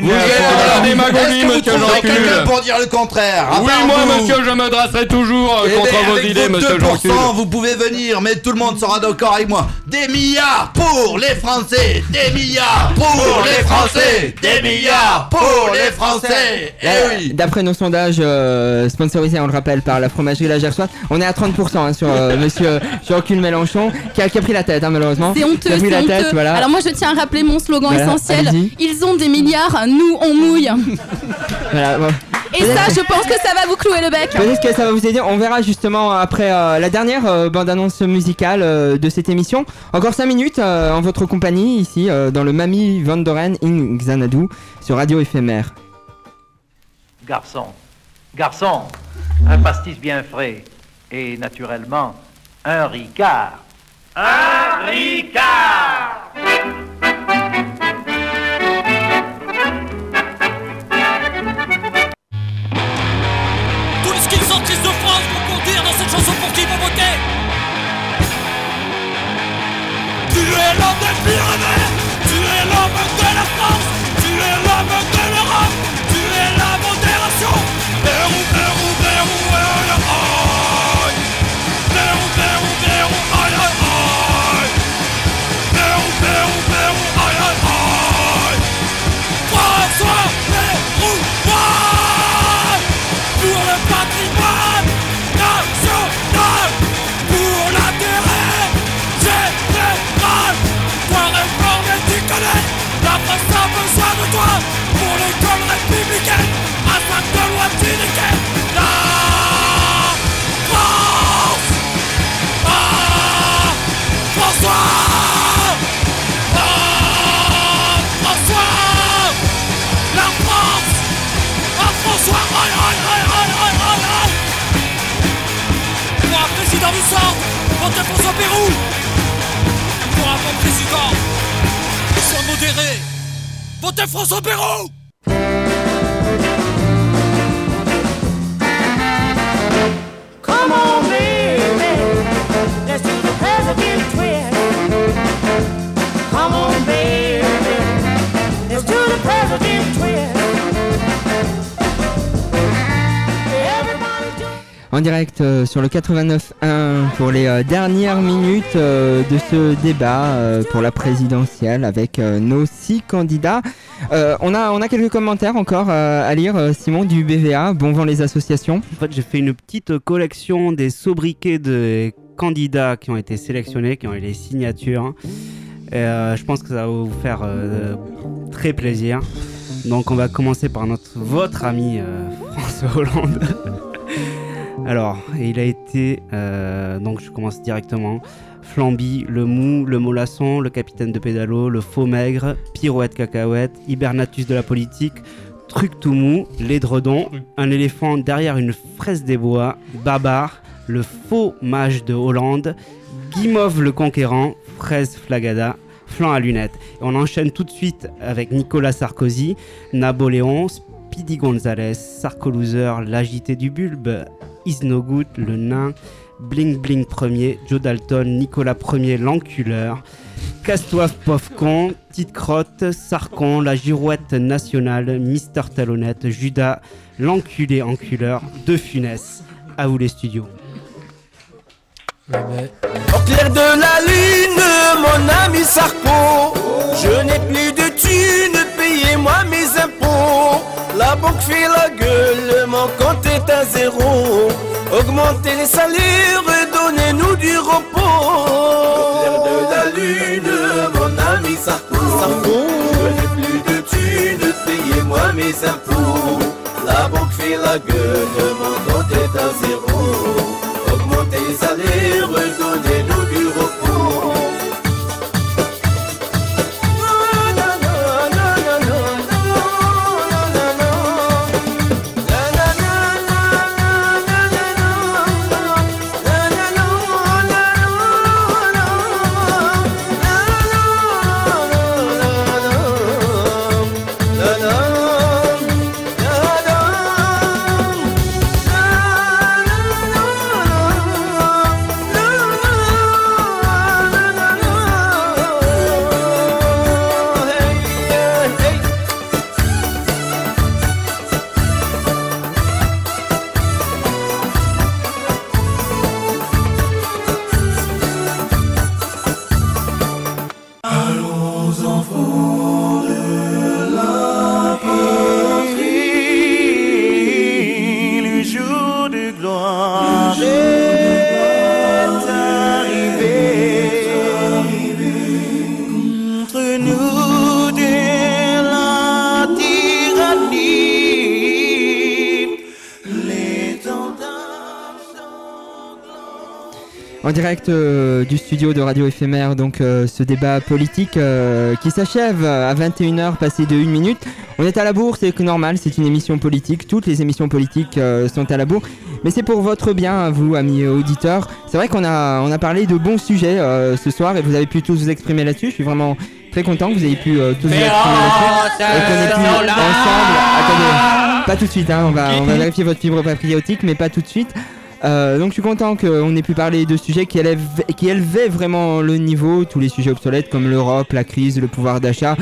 S10: Vous êtes de la démagogie, monsieur
S9: quelqu'un pour dire le contraire.
S10: Oui, moi, monsieur, je me dresserai toujours euh,
S9: Eh
S10: contre vos idées, monsieur
S9: 2%,
S10: Jean-Cul.
S9: vous pouvez venir, mais tout le monde sera d'accord avec moi. Des milliards pour les Français, des milliards pour les Français, des milliards pour les Français. Eh
S8: Là,
S9: oui.
S8: D'après nos sondages euh, sponsorisés, on le rappelle, par la fromagerie La Gersoise, on est à 30% hein, sur euh, monsieur Jean-Cul Mélenchon, qui a, qui a pris la tête, hein, malheureusement.
S12: C'est honteux,
S8: Qui a pris
S12: c'est
S8: la
S12: honteux.
S8: tête, voilà.
S12: Alors moi je tiens à rappeler mon slogan
S8: Voilà,
S12: essentiel. Ils ont des milliards, nous on mouille.
S8: Voilà, bon.
S12: Et ça je pense que ça va vous clouer le bec.
S8: Peut-être que ça va vous aider. On verra justement après euh, la dernière euh, bande-annonce musicale euh, de cette émission. Encore 5 minutes euh, en votre compagnie ici euh, dans le Mami Vandoren in Xanadu sur Radio Éphémère.
S43: Garçon, garçon, un pastis bien frais et naturellement un ricard. Un ricard
S8: sur le 89.1 pour les euh, dernières minutes euh, de ce débat euh, pour la présidentielle avec nos six candidats. On, a, on a quelques commentaires encore à lire, Simon, du BVA, Bon Vent les associations.
S38: En fait, j'ai fait une petite collection des sobriquets de candidats qui ont été sélectionnés, qui ont eu les signatures. Et, je pense que ça va vous faire très plaisir. Donc, on va commencer par notre, votre ami François Hollande. Alors, il a été. euh, donc, je commence directement. Flamby, le mou, le mollasson, le capitaine de pédalo, le faux maigre, pirouette cacahuète, hibernatus de la politique, truc tout mou, l'édredon, un éléphant derrière une fraise des bois, Babar, le faux mage de Hollande, Guimauve le conquérant, fraise flagada, flanc à lunettes. Et on enchaîne tout de suite avec Nicolas Sarkozy, Napoléon, Speedy Gonzalez, Sarko-Loser, l'agité du bulbe, Is No Good, le nain, Bling Bling premier, Joe Dalton, Nicolas Ier, l'enculeur, Castoif Pauvre-Con, Petite Crotte, Sarcon, la girouette nationale, Mister Talonnette, Judas, l'enculé enculeur, De Funès. À vous les studios.
S44: Au clair de la lune, mon ami Sarko, je n'ai plus de thunes, payez-moi mes impôts. La banque fait la gueule, mon compte est à zéro. Augmentez les salaires, donnez-nous du repos. De la lune, mon ami Sarko, je n'ai plus de thunes, payez-moi mes impôts. La banque fait la gueule, mon compte est à zéro. Augmentez les salaires, donnez-nous
S8: direct euh, du studio de Radio Éphémère, donc euh, ce débat politique euh, qui s'achève à 21h passé de 1 minute. On est à la bourre, c'est normal, c'est une émission politique. Toutes les émissions politiques sont à la bourre. Mais c'est pour votre bien, vous, amis auditeurs. C'est vrai qu'on a, on a parlé de bons sujets ce soir et vous avez pu tous vous exprimer là-dessus. Je suis vraiment très content que vous ayez pu tous vous exprimer là-dessus. Et qu'on ait pu ensemble. Attendez, pas tout de suite, hein, on, va, on va vérifier votre fibre patriotique, mais pas tout de suite. Euh, donc je suis content qu'on ait pu parler de sujets qui, élevaient vraiment le niveau, tous les sujets obsolètes comme l'Europe, la crise, le pouvoir d'achat.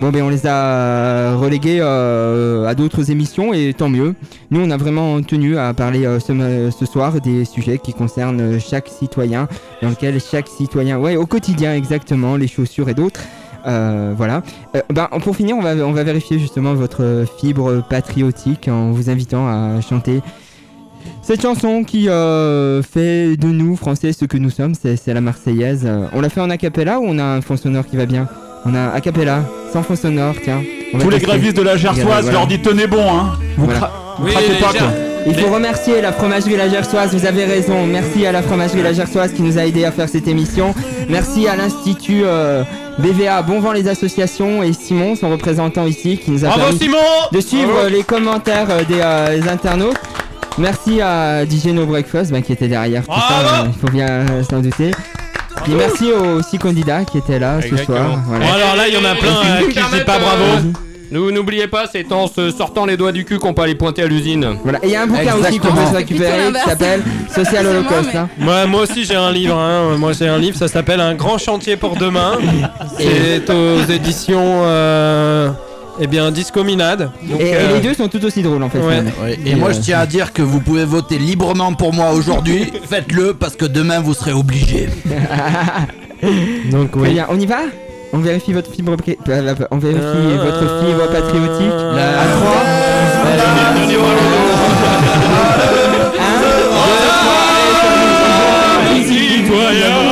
S8: Bon ben on les a relégués euh, à d'autres émissions et tant mieux. Nous on a vraiment tenu à parler euh, ce, soir des sujets qui concernent chaque citoyen, dans lequel chaque citoyen, ouais au quotidien exactement, les chaussures et d'autres. Voilà. Ben, pour finir, on va vérifier justement votre fibre patriotique en vous invitant à chanter cette chanson qui euh, fait de nous, Français, ce que nous sommes. C'est la Marseillaise. Euh, on l'a fait en a cappella ou on a un fond sonore qui va bien? On a a cappella, sans fond sonore, tiens.
S14: Tous les grévistes de la Gersoise,
S8: Voilà.
S14: leur dit tenez bon, hein. Vous,
S8: Voilà.
S14: cra- vous craquez pas, quoi.
S8: Il faut remercier la fromagerie La Gersoise, vous avez raison. Merci à la fromagerie La Gersoise qui nous a aidé à faire cette émission. Merci à l'Institut euh, BVA Bon Vent les Associations et Simon, son représentant ici, qui nous a
S45: Bravo,
S8: permis
S45: Simon
S8: de suivre
S45: Bravo.
S8: les commentaires euh, des, euh, des internautes. Merci à DJ No Breakfast bah, qui était derrière tout ça, euh, il faut bien euh, s'en douter. Puis merci aux six candidats qui étaient là ce soir. Voilà.
S10: Bon, alors là, il y en a plein, euh, qui disent pas bravo.
S8: euh,
S10: Nous n'oubliez pas, c'est en se sortant les doigts du cul qu'on peut aller pointer à l'usine.
S8: Voilà, et il y a un bouquin aussi qu'on peut se récupérer qui s'appelle Social Holocaust. hein.
S46: Moi, moi aussi j'ai un livre, hein. moi j'ai un livre, ça s'appelle Un grand chantier pour demain. C'est aux éditions euh, eh bien Discominade. Donc,
S8: Et, et
S46: euh,
S8: les deux sont tout aussi drôles en fait.
S46: Ouais.
S9: Et moi, je
S8: euh,
S9: tiens à dire que vous pouvez voter librement pour moi aujourd'hui. Faites-le parce que demain vous serez obligé.
S46: Donc
S8: bien, on y va? On vérifie votre fibre, euh, on vérifie votre fibre patriotique. À 3
S16: Les tendances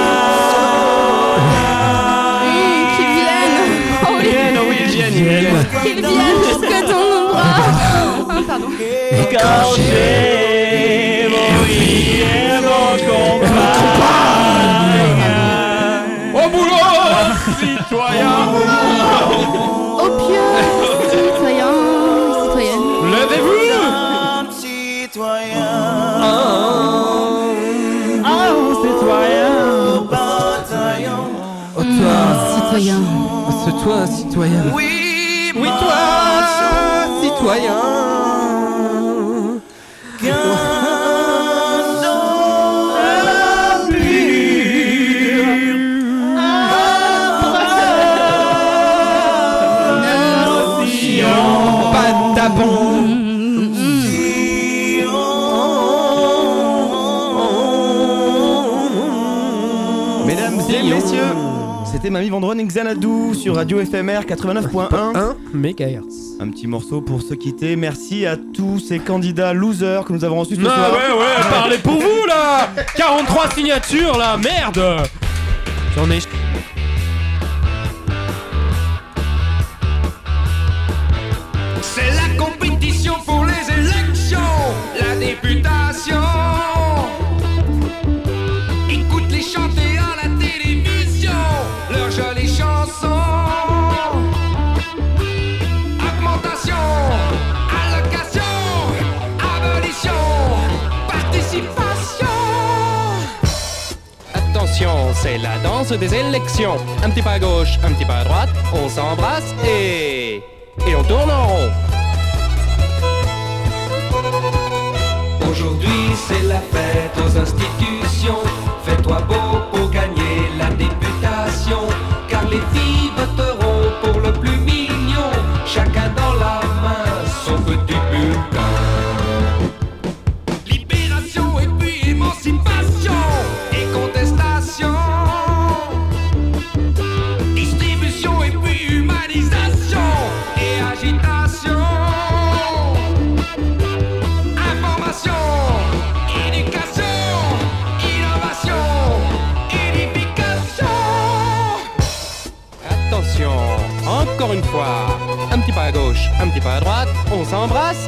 S12: Qu'ils viennent jusque dans nos bras Oh, pardon.
S16: Vos vies et vos campagnes Au boulot, citoyens
S12: Au pieu, citoyens, citoyennes.
S16: Levez-vous
S47: Citoyen
S16: Oh, citoyens
S47: Bataillon
S12: Citoyens.
S46: C'est toi, citoyen.
S47: Oui,
S46: toi, citoyen. Pas de tapon.
S48: Mesdames et messieurs, c'était Mamie Vendrone Xanadu sur Radio FMR 89.1
S46: 1 MHz.
S48: Un petit morceau pour se quitter. Merci à tous ces candidats losers que nous avons reçus ce
S46: Ah
S48: soir.
S46: ouais, ouais, parlez pour vous là 43 signatures là, merde J'en ai.
S49: Des élections. Un petit pas à gauche, un petit pas à droite, on s'embrasse et... Et on tourne en rond.
S16: Aujourd'hui c'est la fête aux institutions.
S46: Pas à droite, on s'embrasse